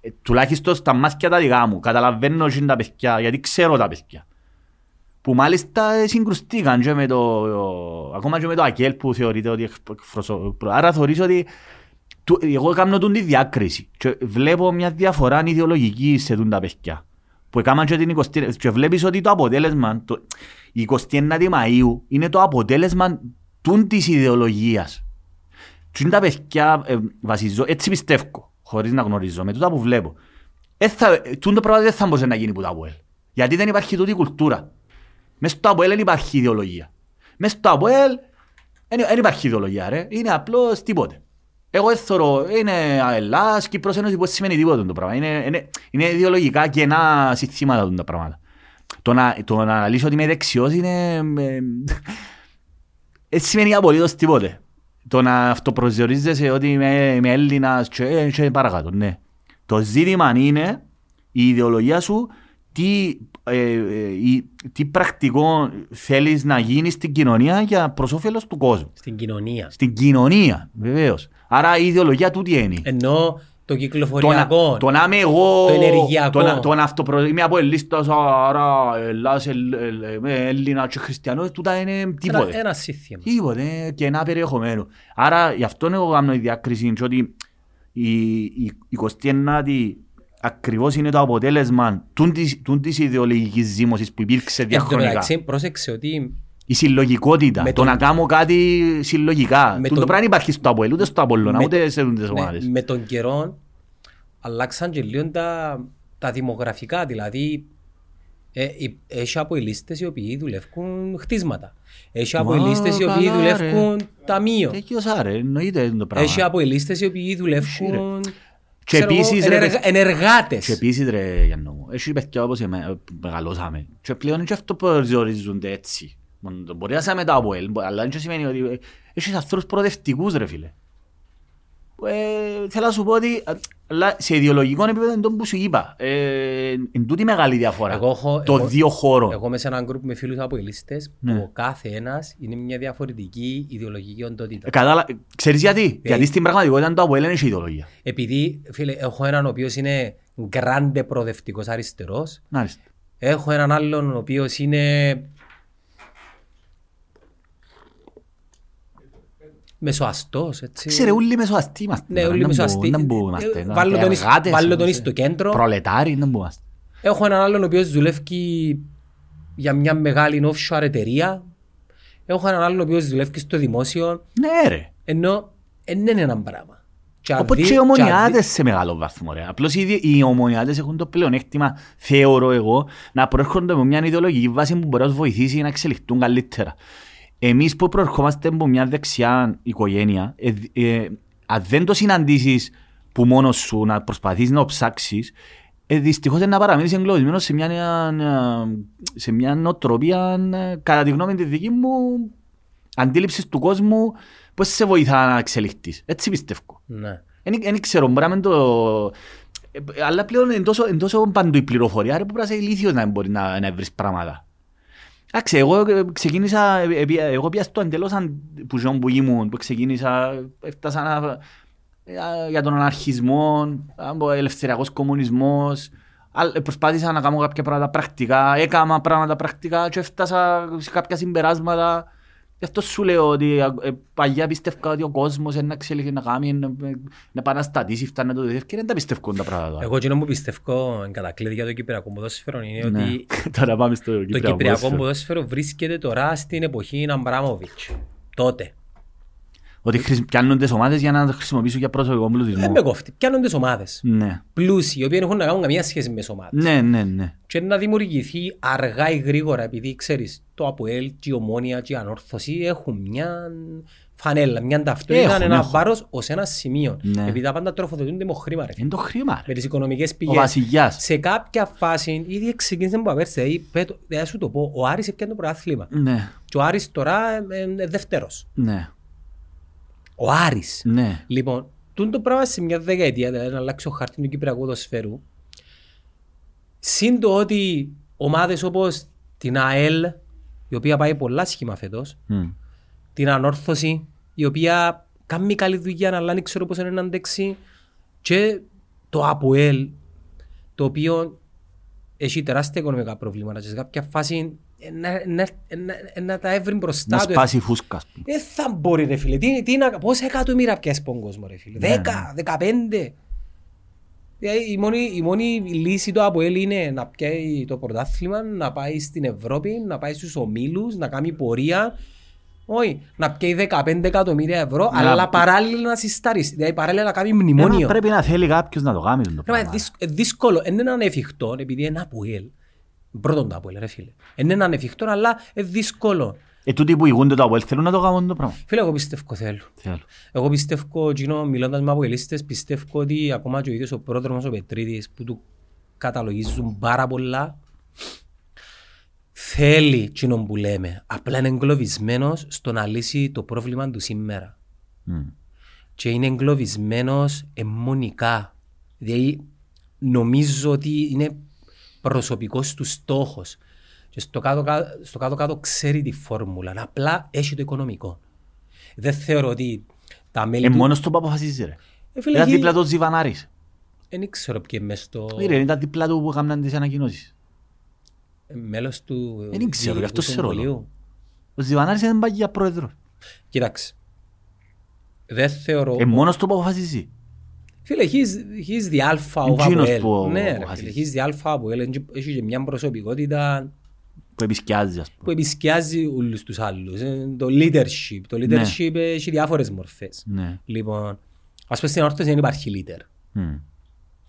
Ε, τουλάχιστον στα μάτια τα δικά μου, καταλαβαίνω ότι είναι τα παιδιά, γιατί ξέρω τα παιδιά. Που μάλιστα ε, συγκρουστήκαν και με το, ακόμα και με το ΑΚΕΛ που θεωρείται ότι εκφροσω... Άρα θεωρείς ότι του- εγώ κάνω τούν τη διάκριση και βλέπω μια διαφορά ιδεολογική σε τούν τα παιδιά. Που έκαναν και την 20 και βλέπεις ότι το αποτέλεσμα, το, η 29η Μαΐου είναι το αποτέλεσμα τούν της ιδεολογίας. Και είναι τα παιδιά ε, βασίζω, έτσι πιστεύω, χωρίς να γνωρίζω, με τούτα που βλέπω. Ε, θα, ε, τούν το πράγμα δεν θα μπορούσε να γίνει που το ΑΠΟΕΛ. Γιατί δεν υπάρχει τούτη κουλτούρα. Μες στο ΑΠΟΕΛ δεν υπάρχει ιδεολογία. Μες στο ΑΠΟΕΛ δεν δεν υπάρχει ιδεολογία ρε. Είναι απλώς τίποτε. Εγώ δεν θεωρώ, είναι Ελλάς, Κύπρος Ένωση, πώς σημαίνει τίποτα το πράγμα. Είναι, είναι, είναι ιδεολογικά κενά συστήματα τα πράγματα. Το να, το να αναλύσω ότι είμαι δεξιός είναι... ε, Δεν σημαίνει απολύτως τίποτε. Το να αυτοπροσδιορίζεσαι ότι είμαι, είμαι Έλληνας και, και παρακάτω, ναι. Το ζήτημα είναι η ιδεολογία σου τι, ε, ε, η- τι πρακτικό θέλεις να γίνεις στην κοινωνία για προς όφελος του κόσμου; Στην κοινωνία. Στην κοινωνία, βεβαίως. Άρα η ιδεολογία τούτη είναι. Ενώ το Το να, κυκλοφοριακό. το να είμαι εγώ, Το ενεργειακό. το να, το να αυτοπρο... είμαι από ελίστας, άρα Ελλάς, Ελ- Ελ- είμαι Έλληνας και χριστιανός, τούτα είναι Ένα, τίποτε. ένα σύστημα. Τίποτε, και ένα περιεχομένο. Άρα γι' αυτό εγώ κάνω η διάκριση και ότι η, η, η 29η ακριβώς είναι το αποτέλεσμα τούν της, τούν της ιδεολογικής ζήμωσης που υπήρξε Εν τω διαχρονικά. μεταξύ, πρόσεξε ότι Η συλλογικότητα, Με το τον- να κάνω κάτι συλλογικά. Με Τούν το τον- πράγμα υπάρχει στο Αποέλ, ούτε στο Απόλλωνα, με- ούτε σε τούντες ναι, ομάδες. με τον καιρό αλλάξαν και λίγο τα, τα δημογραφικά. Δηλαδή, ε, οι- έχει από οι λίστες οι οποίοι δουλεύουν χτίσματα. Έχει από οι Μα, λίστες οι οποίοι καλά, ρε. δουλεύουν ταμείο. Τέτοιος άρε, εννοείται το πράγμα. Έχει από οι λίστες οι οποίοι δουλεύουν Και ξέρω εγώ, επίσης, ρε, ενεργα- ενεργάτες. Και επίσης ρε Γιάννο μου, έχει παιδιά όπως εμέ- μεγαλώσαμε και πλέον και αυτό προσδιορίζονται έτσι. Μόνο- Μπορεί να είσαι μετά από ελ, αλλά δεν σημαίνει ότι ε, έχεις ανθρώπους προοδευτικούς ρε φίλε. Ε, θέλω να σου πω ότι ε, αλλά σε ιδεολογικό επίπεδο είναι το που σου είπα. Ε, είναι τούτη η μεγάλη διαφορά. Εγώ έχω- το εγώ- δύο χώρο. Εγώ μέσα σε έναν γκρουπ με φίλους από οι λίστες Ναι. που ο κάθε ένας είναι μια διαφορετική ιδεολογική οντότητα. Ε, κατάλα... Ξέρεις γιατί; Γιατί στην πραγματικότητα το ΑΠΟΕΛ είναι και ιδεολογία. Επειδή φίλε, έχω έναν ο οποίος είναι γκράντε προοδευτικός αριστερός Μάλιστα. Έχω έναν άλλον ο οποίος είναι μεσοαστός, έτσι. Ξέρε, όλοι μεσοαστοί είμαστε. Ναι, τώρα, όλοι να μπου- μεσοαστοί. να μπου Ε, είμαστε, ε, να βάλω τον εις- εργάτες, βάλω τον όπως, εις στο κέντρο. Προλετάρι, να μπου είμαστε. Έχω έναν άλλον ο οποίος δουλεύει για μια μεγάλη offshore εταιρεία. Έχω έναν άλλον ο οποίος δουλεύει στο δημόσιο. Ναι ρε. Ενώ δεν είναι ένα πράγμα. Και αν Όπως δει- και οι και αν δει- ομονιάτες σε μεγάλο βαθμό. Ρε. Απλώς οι, δι- οι ομονιάτες έχουν το πλεονέκτημα, θεωρώ εγώ, να προέρχονται από μια ιδεολογική βάση που μπορεί να τους βοηθήσει να εξελιχθούν καλύτερα. Εμείς που προερχόμαστε από μια δεξιά οικογένεια, ε, ε, αν δεν το συναντήσεις που μόνος σου να προσπαθείς να το ψάξεις, ε, δυστυχώς είναι να παραμείνεις εγκλωβισμένος σε μια, ε, σε μια νοοτροπία, ε, κατά τη γνώμη της δική μου, αντίληψης του κόσμου, πώς σε βοηθά να εξελιχθείς. Έτσι πιστεύω. Ναι. Δεν ξέρω, μπορεί να μην το... ε, Αλλά πλέον είναι τόσο, είναι τόσο παντού η πληροφορία, ρε, που πρέπει να είσαι ηλίθιος να μπορεί να, να βρεις πράγματα. Εντάξει, εγώ ε, ξεκίνησα, ε, ε, εγώ πια στο εντελώς αν- που ζω που ήμουν, που ξεκίνησα, έφτασα να, ε, για τον αναρχισμό, από ελευθεριακός κομμουνισμός, Άλλ- ε, προσπάθησα να κάνω κάποια πράγματα πρακτικά, έκανα πράγματα πρακτικά και έφτασα σε κάποια συμπεράσματα. Γι' αυτό σου λέω ότι ε, παλιά πίστευκα ότι ο κόσμος είναι να εξελιχθεί, να κάνει, να, να επαναστατήσει, φτάνει να το δει και δεν τα πιστεύω τα πράγματα. τώρα. Εγώ εκείνο που πιστεύω εν κατακλείδη για το Κυπριακό ποδόσφαιρο είναι Ναι. ότι Τώρα πάμε στο το Κυπριακό Κυπριακό ποδόσφαιρο. ποδόσφαιρο βρίσκεται τώρα στην εποχή Αμπράμοβιτς. Τότε. Ότι χρησι- πιάνουν τις ομάδες για να το χρησιμοποιήσουν για προσωπικό πλουτισμό. Δεν με κόφτει. Πιάνουν τις ομάδες. Ναι. Πλούσιοι, οι οποίοι δεν έχουν να κάνουν καμία σχέση με τις ομάδες. Ναι, ναι, ναι. Και να δημιουργηθεί αργά ή γρήγορα, επειδή ξέρεις, το ΑΠΟΕΛ, και η Ομόνια και η Ανόρθωση έχουν μια φανέλα, μια ταυτότητα, Έχουν, ένα έχουν. βάρος ως ένα σημείο. Ναι. Επειδή τα πάντα τροφοδοτούνται με χρήμα, ρε. Είναι το χρήμα. Με ρε. τις οικονομικές Ο πηγές. βασιλιάς. Σε κάποια φάση, ήδη ξεκίνησε από πέρσι, δηλαδή, πέτω- δεν σου το πω, ο Άρης έπιανε το πρωτάθλημα. Ναι, Και ο Άρης τώρα ε, ε, δεύτερος. ναι, Ο Άρης. ναι. Λοιπόν, τούτο το πράγμα σε μια δεκαετία, δηλαδή να αλλάξει ο χάρτη του Κυπριακού ποδοσφαίρου, συν το ότι ομάδες όπως την ΑΕΛ, η οποία πάει πολλά σχήμα φέτος, Μμ. την Ανόρθωση, η οποία κάνει καλή δουλειά, αλλά δεν ξέρω πώς είναι να αντέξει, και το ΑΠΟΕΛ, το οποίο έχει τεράστια οικονομικά προβλήματα και σε κάποια φάση ε, να, να, να, να τα έβρει μπροστά Να του. σπάσει η φούσκα. ας πούμε. Δεν θα μπορεί ρε φίλε. Τι, τι να, πόσα εκατομμύρια πιάσεις πον κόσμο ρε φίλε. Ναι, Δέκα, δεκαπέντε. Δηλαδή, η, μόνη, η μόνη λύση του ΑΠΟΕΛ είναι να πιάει το πρωτάθλημα, να πάει στην Ευρώπη, να πάει στους ομίλους, να κάνει πορεία. Όχι, να πιάει 15 εκατομμύρια ευρώ, Να- αλλά παράλληλα να συστάρεις. Δηλαδή παράλληλα να κάνει Ε, μα μνημόνιο. Πρέπει να θέλει κάποιος να το κάνει το Ρε, μα, πράγμα. δυσ- ε, δύσκολο, δεν είναι ανεφικτό, επειδή είναι ΑΠΟΕΛ. Πρώτον το ΑΠΟΕΛ, ρε φίλε. Δεν είναι ανεφικτό, αλλά είναι δύσκολο. Ε, τούτοι που ηγούνται το Αποέλ θέλουν να το κάνουν το πράγμα. Φίλε, εγώ πιστεύω θέλω. Θέλω. Εγώ πιστεύω, Gino, μιλώντας με αποελίστες, πιστεύω ότι ακόμα και ο ίδιος ο πρόδρομος ο Πετρίδης που του καταλογίζουν πάρα πολλά θέλει Gino που λέμε. Απλά είναι εγκλωβισμένος στο να λύσει το πρόβλημα του σήμερα. Μμ. Και είναι εγκλωβισμένος αιμονικά. Δηλαδή νομίζω ότι είναι προσωπικός του στόχος. Και στο κάτω-κάτω, στο κάτω-κάτω ξέρει τη φόρμουλα. Απλά έχει το οικονομικό. Δεν θεωρώ ότι τα μέλη Ε, του... μόνος του που αποφασίζει ρε. Ε, φίλε, Ήταν έχει- δίπλα του ο Ζιβανάρης. Δεν ξέρω ποιο είναι μες στο... Ε, ρε, Ήταν δίπλα του που έκαναν τις ανακοινώσεις. μέλος του Δεν ξέρω, γι' αυτό σε ρωτώ. Συμβουλίου. Ο Ζιβανάρης είναι πάει για πρόεδρος. Κοίταξε. Δεν θεωρώ... Ε, μόνος του που αποφασίζει. Φίλε, he's, he's the alpha of Εκείνος Αποέλ. που Ναι, ρε, αποφασίζει. φίλε, he's the alpha of Αποέλ. Έχει- Έχει και μια προσωπικότητα Που επισκιάζει ας που πούμε. επισκιάζει όλους τους άλλους. Ε, Το leadership. Το leadership έχει διάφορες μορφές. Ναι. Λοιπόν, ας πούμε στην όρθωση δεν υπάρχει leader. Μμ.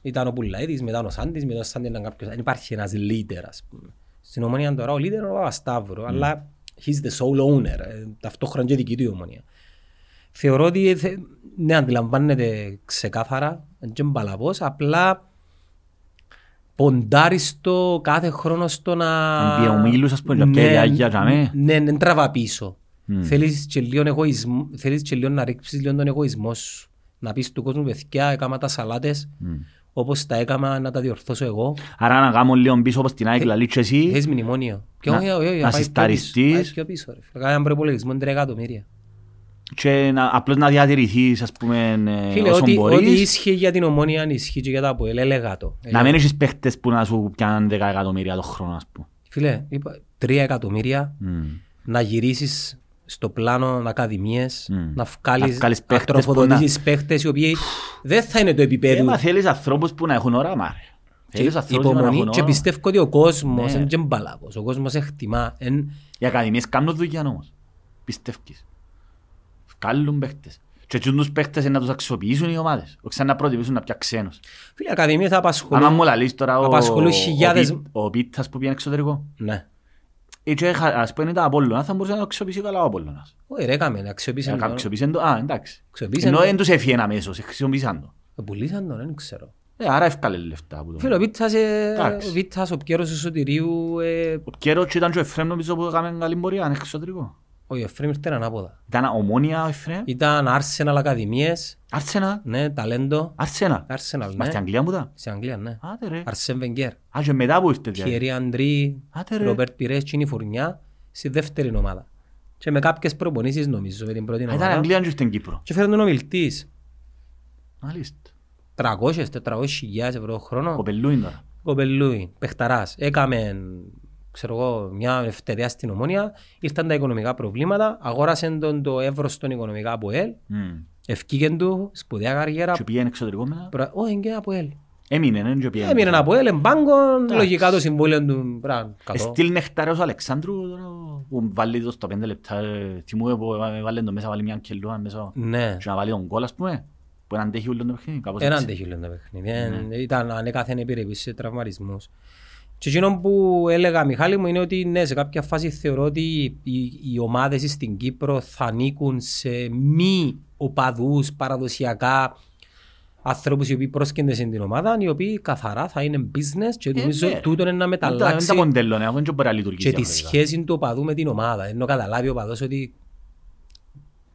Ήταν ο Πουλαίδης, μετά ο Σάντης, μετά ο Σάντης ήταν κάποιος. Δεν υπάρχει ένας leader, ας πούμε. Στην ομονία τώρα ο leader είναι ο Παπασταύρου, αλλά he's the sole owner. ε, Ταυτόχρονα και δική του η ομονία. Θεωρώ ότι θε- ναι, αντιλαμβάνεται ξεκάθαρα, δεν είναι μπαλαβός, απλά ποντάρεις στο κάθε χρόνο στο να... Αν πει ομίλους, ας πούμε, για ποια γιαγιά, για μέ. Ναι, δεν τραβά πίσω. Μμ. Θέλεις και λίγο εγωισμό, θέλεις και λίγο να ρίξεις λίγο τον εγωισμό σου. Να πεις του κόσμου, παιδιά, έκαμα τα σαλάτες, Μμ. όπως τα έκαμα να τα διορθώσω εγώ. Άρα να κάνω λίγο πίσω όπως την ΑΕΚ, λαλή και εσύ. Έχεις μνημόνιο. Και Να- όχι, όχι, όχι, να πάει πιο συσταριστείς. πίσω. Πάει πιο πίσω, ρε. φίλε. Κάνει έναν προϋπολογισμό 3 εκατομμύρια. Και να, απλώς να διατηρηθείς ας πούμε ε, Φίλε, όσο ό,τι, ό,τι μπορείς. ίσχυε για την ομόνια, ισχύει και για τα ΑΠΟΕΛ. Έλεγα το. Να μην έχεις παίχτες που να σου πιάνουν 10 εκατομμύρια το χρόνο ας πούμε. Φίλε, είπα 3 εκατομμύρια Μμ. να γυρίσεις στο πλάνο ακαδημίες, Μμ. να Να βγάλεις, βγάλεις να παίχτες τροφοδοτήσεις παίχτες οι οποίοι δεν θα είναι το Ε, επίπεδο μα θέλεις ανθρώπους που να έχουν όραμα ρε. Θέλεις και ανθρώπους που να υπομονή έχουν και όραμα. πιστεύω ότι ο κόσμος Ναι. είναι και μπαλάβος. Ο κόσμος εκτιμά. Εν, Οι ακαδημίες κάνουν δουλειά όμως. Πιστεύεις. Βγάλουν παίχτες. Και εκείνους τους παίχτες είναι να τους αξιοποιήσουν οι ομάδες. Όχι σαν να προτιμήσουν να πια ξένους. Φίλε, η Ακαδημία θα απασχολεί. Άμα μου λαλείς τώρα ο, απασχολούν ο, χιλιάδες- Πι- ο Πίτας που πήγαινε εξωτερικό. Ναι. Ε, και χα- ας πούμε ήταν Απόλλωνας, θα μπορούσε να το αξιοποιήσει καλά ο Απόλλωνας. Όχι ρε, έκαμε, αξιοποίησε Ε, τον. Αξιοποίησαν το, α, εντάξει. Αξιοποίησαν Ενώ το. δεν τους έφυγε αμέσως, χρησιμοποίησαν το. Ε, Πουλήσαν τον, δεν ξέρω. Ε, άρα έφκαλε λεφτά από το. Φίλε, ο Βίτσας, ε, Εντάξει. ο Βίτσας, ο Πιέρος του Σωτηρίου, ε, Ο Κέρος και ήταν και ο Εφραίμ νομίζω που έκαμε καλή πορεία, είναι εξωτερικό. Όχι, ο Εφραίμ ήρθε ανάποδα. Ήταν ομόνια ο Εφραίμ. Ήταν Arsenal Ακαδημίες, Άρσενα. ναι, ταλέντο. Άρσενα. Arsenal, Μα στην ναι. Αγγλία μου τα. Στην Αγγλία, ναι. Άντε ρε. Αρσέν Βενγκέρ. Α, και μετά που ήρθε δηλαδή. Θιερή Αντρί, Άντε ρε. Ροπέρτ Πυρές και η Φουρνιά στη δεύτερη ομάδα. Και με κάποιες προπονήσεις νομίζω με την πρώτη Α, Ήταν ομάδα. Αγγλία και στην Κύπρο. Και φέρνει τον ομιλητής. Μάλιστα. 300-400 χιλιάδες ευρώ το χρόνο. Κοπελούιν τώρα. Κοπελούι, παιχταράς. Έκαμε, ξέρω εγώ, μια ευτερία στην Ομόνια. Ήρθαν τα οικονομικά προβλήματα. Αγόρασε τον το εύρος των οικονομικά από ΕΛ. Μμ. Ευκήγεν του, σπουδαία καριέρα. Και πήγαινε εξωτερικό μετά. Πρα- Όχι, είναι και από ΕΛ. Έμεινε, ναι, και πήγαινε. Έμεινε από ΕΛ, εμπάγκο, Εντάξει. λογικά το συμβόλαιο του πράγμα. Εστίλ νεκτάριος ο Αλεξάνδρου τώρα, που βάλει το στα πέντε λεπτά. ε, Θυμούμαι που βάλει το μέσα, βάλει μια κελούα μέσα. Ναι, Και να βάλει τον γκολ ας πούμε. Που έναν αντέχει όλο το παιχνίδι. κάπως έναν έτσι. αντέχει το παιχνίδι. Ναι. Ε, Ήταν ανέκαθεν επιρρεπής σε τραυματισμούς. Και εκείνο που έλεγα, Μιχάλη μου, είναι ότι ναι, σε κάποια φάση θεωρώ ότι οι, οι ομάδες στην Κύπρο θα ανήκουν σε μη οπαδούς παραδοσιακά ανθρώπους οι οποίοι πρόσκυνται σε την ομάδα, οι οποίοι καθαρά θα είναι business και νομίζω ναι. τούτο είναι να Δεν τα- δεν μεταλλάξει τα μοντέλο, ναι, αυτό δεν μπορεί να λειτουργήσει και τη διαφορετικά. σχέση του οπαδού με την ομάδα. Ενώ καταλάβει ο οπαδός ότι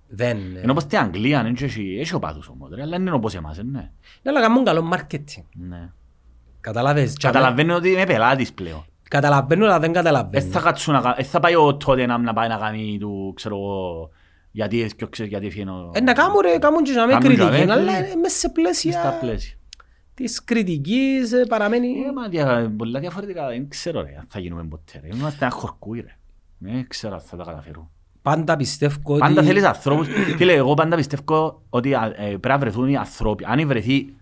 δεν... Ενώ πως στην Αγγλία δεν έχει, έχει οπαδούς όμως, ρε, αλλά δεν είναι όπως εμάς, ε, ναι. Ναι, αλλά κάνουν καλό marketing. ναι. Καταλάβες. Καταλαβαίνω ότι είμαι πελάτης πλέον. Καταλαβαίνω, αλλά δεν Δεν καταλαβαίνω. θα κάτσουν να κα- δεν θα πάει ο τότε να να πάει να κάνει του, ξέρω εγώ, γιατί και ξέρεις γιατί έφυγε ο... Ε, να κάνουν ρε, κάνουν και να με Κάνουν και να κριτική, με, αλλά ε, ε, μέσα σε στα πλαίσια πλαίσια. της κριτικής ε, παραμένει... Ε, μα δια- πολλά διαφορετικά, δεν ξέρω ρε, αν θα γίνουμε ποτέ ρε. Είμαστε ένα χορκούι ρε. Δεν ξέρω αν θα τα καταφέρω. Πάντα πιστεύω ότι... Πάντα θέλεις ανθρώπους. Φίλε, εγώ πάντα πιστεύω ότι α, ε, πρέπει να βρεθούν οι ανθρώποι. Αν βρεθεί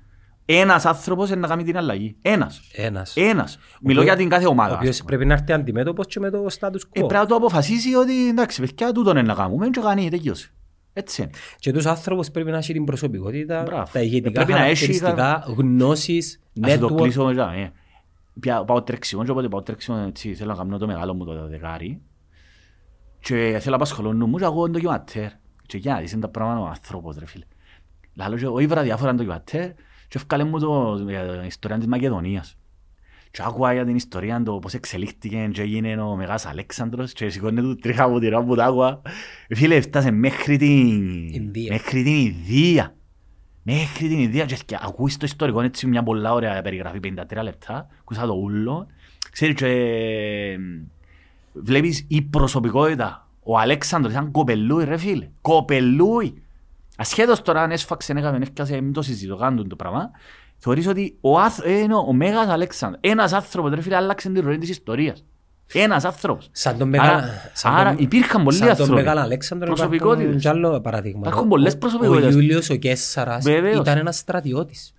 ένας άνθρωπος είναι να κάνει την αλλαγή. Ένας. Ένας. Ένας. Μιλώ οποίος- για την κάθε Ο ομάδα. οποίος ας πούμε. πρέπει να έρθει αντιμέτωπος και με το status Ε, quo. Πρέπει να το αποφασίσει ότι εντάξει, παιδιά, τούτον είναι να κάνουμε και κάνει, τελειώσει. Έτσι είναι. Και τους άνθρωπους πρέπει να έχει την προσωπικότητα, Μπράβο. τα ηγετικά Πρέπει να έχει χαρακτηριστικά, γνώσεις, Να σου το network. κλείσω μετά. ε. Πια- Πάω τρεξιμόν και όποτε πάω τρεξιμόν έτσι θέλω να κάνω το μεγάλο μου το δεκάρι. Και θέλω να απασχολούν μου και ακούω ντοκιματέρ. Και για να δεις είναι τα πράγματα ο άνθρωπος ρε φίλε. Λαλό και όχι διάφορα ντοκιματέρ και έφκαλε μου το, για την ιστορία της Μακεδονίας. Και άκουα για την ιστορία το πώς εξελίχθηκε και έγινε ο Μεγάλος Αλέξανδρος και σηκώνε του τρίχα από την ώρα που τα άκουα. Φίλε, έφτασε μέχρι την Ινδία. Μέχρι την Ινδία. Μέχρι την Ινδία και και ακούεις το ιστορικό έτσι μια πολλά ωραία περιγραφή 53 λεπτά. Ακούσα το ούλο. Ξέρεις και ε, βλέπεις η προσωπικότητα. Ο Αλέξανδρος ήταν κοπελούι ρε φίλε. Κοπελούι. Ασχέτως τώρα αν έσφαξε έκαμε έφτιασε μην το συζητώ κάνουν το πράγμα. Θεωρείς ότι ο, άθ, ε, είναι ο Μέγας Αλέξανδρος. Ένας άνθρωπος ρε φίλε άλλαξε την ροή της ιστορίας. Ένας άνθρωπος. Σαν τον Άρα, Μεγάλο... σαν άρα τον- υπήρχαν πολλοί Σαν τον άνθρωποι. Μεγάλο Αλέξανδρο υπάρχουν Προσωπικότητες. κι άλλο παραδείγμα. Υπάρχουν Ο- πολλές ο- προσωπικότητες. Ο Ιούλιος ο Κέσσαρας Βεβαίως. ήταν ένας στρατιώτης.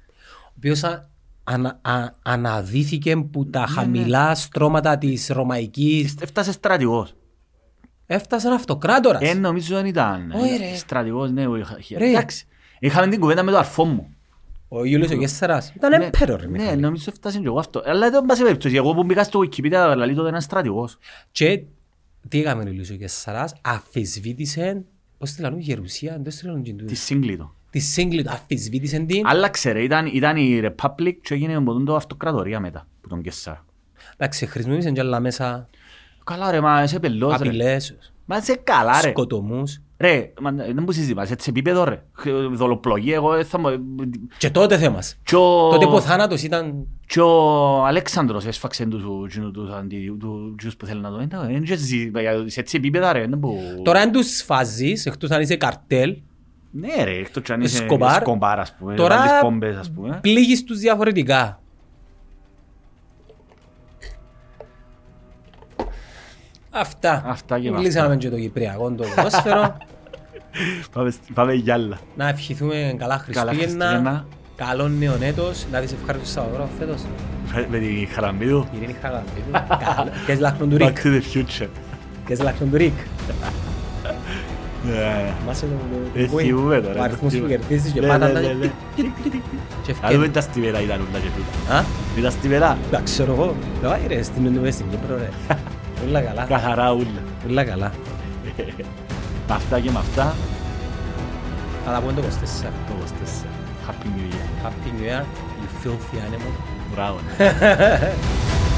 Ο οποίος α- ανα- α- αναδύθηκε που Ναι, τα χαμηλά στρώματα της Ρωμαϊκής Έφτασε στρατηγός. Έφτασε αυτοκράτορας. Ε, νομίζω δεν ήταν Όχι, ρε. στρατηγός, ναι, ο είχα- Ρε. εντάξει. Είχαμε την κουβέντα με το αρφό μου. Ο Ιούλιος ο Κέσσαρας ήταν Ναι, έμπερο ρε Ναι, Μιχάλη. νομίζω έφτασε και εγώ αυτό. Αλλά δεν πάση περίπτωση. Εγώ που μπήκα στο Wikipedia, λέει τότε ένας στρατηγός. Και τι έκαμε ο Ιούλιος ο Κέσσαρας, αφισβήτησε, πώς τη λαλούν, Γερουσία, δεν τη λαλούν και Τη τούτο. σύγκλιτο. Τη σύγκλιτο, αφισβήτησε την. Άλλαξε ρε, ήταν, ήταν η Republic και έγινε από τον το αυτοκρατορία μετά, που τον Κεσσάρα. Εντάξει, χρησιμοποιήσαν και άλλα μέσα Καλά ρε, μα είσαι πελός ρε. απειλές, Μα είσαι καλά ρε. σκοτωμούς. Ρε, μα, δεν μου συζητάς, έτσι επίπεδο ρε. Δολοπλογή, εγώ δεν θα μου... Και τότε θέμας. Κι ο- Τότε που ο θάνατος ήταν... Κι ο Αλέξανδρος έσφαξε τους, τους, τους, αντι- του- τους που θέλουν να το είναι. Δεν ξέρεις, για- σε έτσι επίπεδα ρε. δεν που- Τώρα αν τους φάζεις, εκτός αν είσαι καρτέλ, Ναι ρε, εκτός κι αν είσαι Σκομπάρ. σκομπάρ ας πούμε. Τώρα- Βάλεις πόμπες ας πούμε. πλήγεις τους διαφορετικά. Αυτά. Αυτά και με Κλείσαμε αυτά. και το Κυπριακό το ποδόσφαιρο. Πάμε, σ- πάμε για άλλα. να ευχηθούμε καλά Χριστούγεννα. Χριστούγεννα. Καλό νέο έτος. Να δεις ευχάριστο Σαββρό φέτος. Με τη χαραμπίδου. Ειρήνη Χαγαπίδου. Καλό. Και λάχνον του Back Ρίκ. to the future. Και λάχνον του Ρίκ. Ναι. Μάσε το Ε, το θυμούμε τώρα, Ο αριθμός το που θυμούμε. κερδίζεις και Ναι, πάντα ναι, τα- ναι, ναι. και Α, δούμε ευκαιρ- τα στιβερά ήταν όλα και τούτα. Α, Με τα στιβερά. τα ξέρω εγώ. Λέω, «Άι, ρε, στην Ινδοβέ, στην Κύπρο, ρε. Όλα καλά. Καθαρά ούλα. Όλα καλά. Με αυτά και με αυτά, Θα τα πούμε το 24. το 24. Happy New Year. Happy New Year, you filthy animal. Μπράβο. ναι.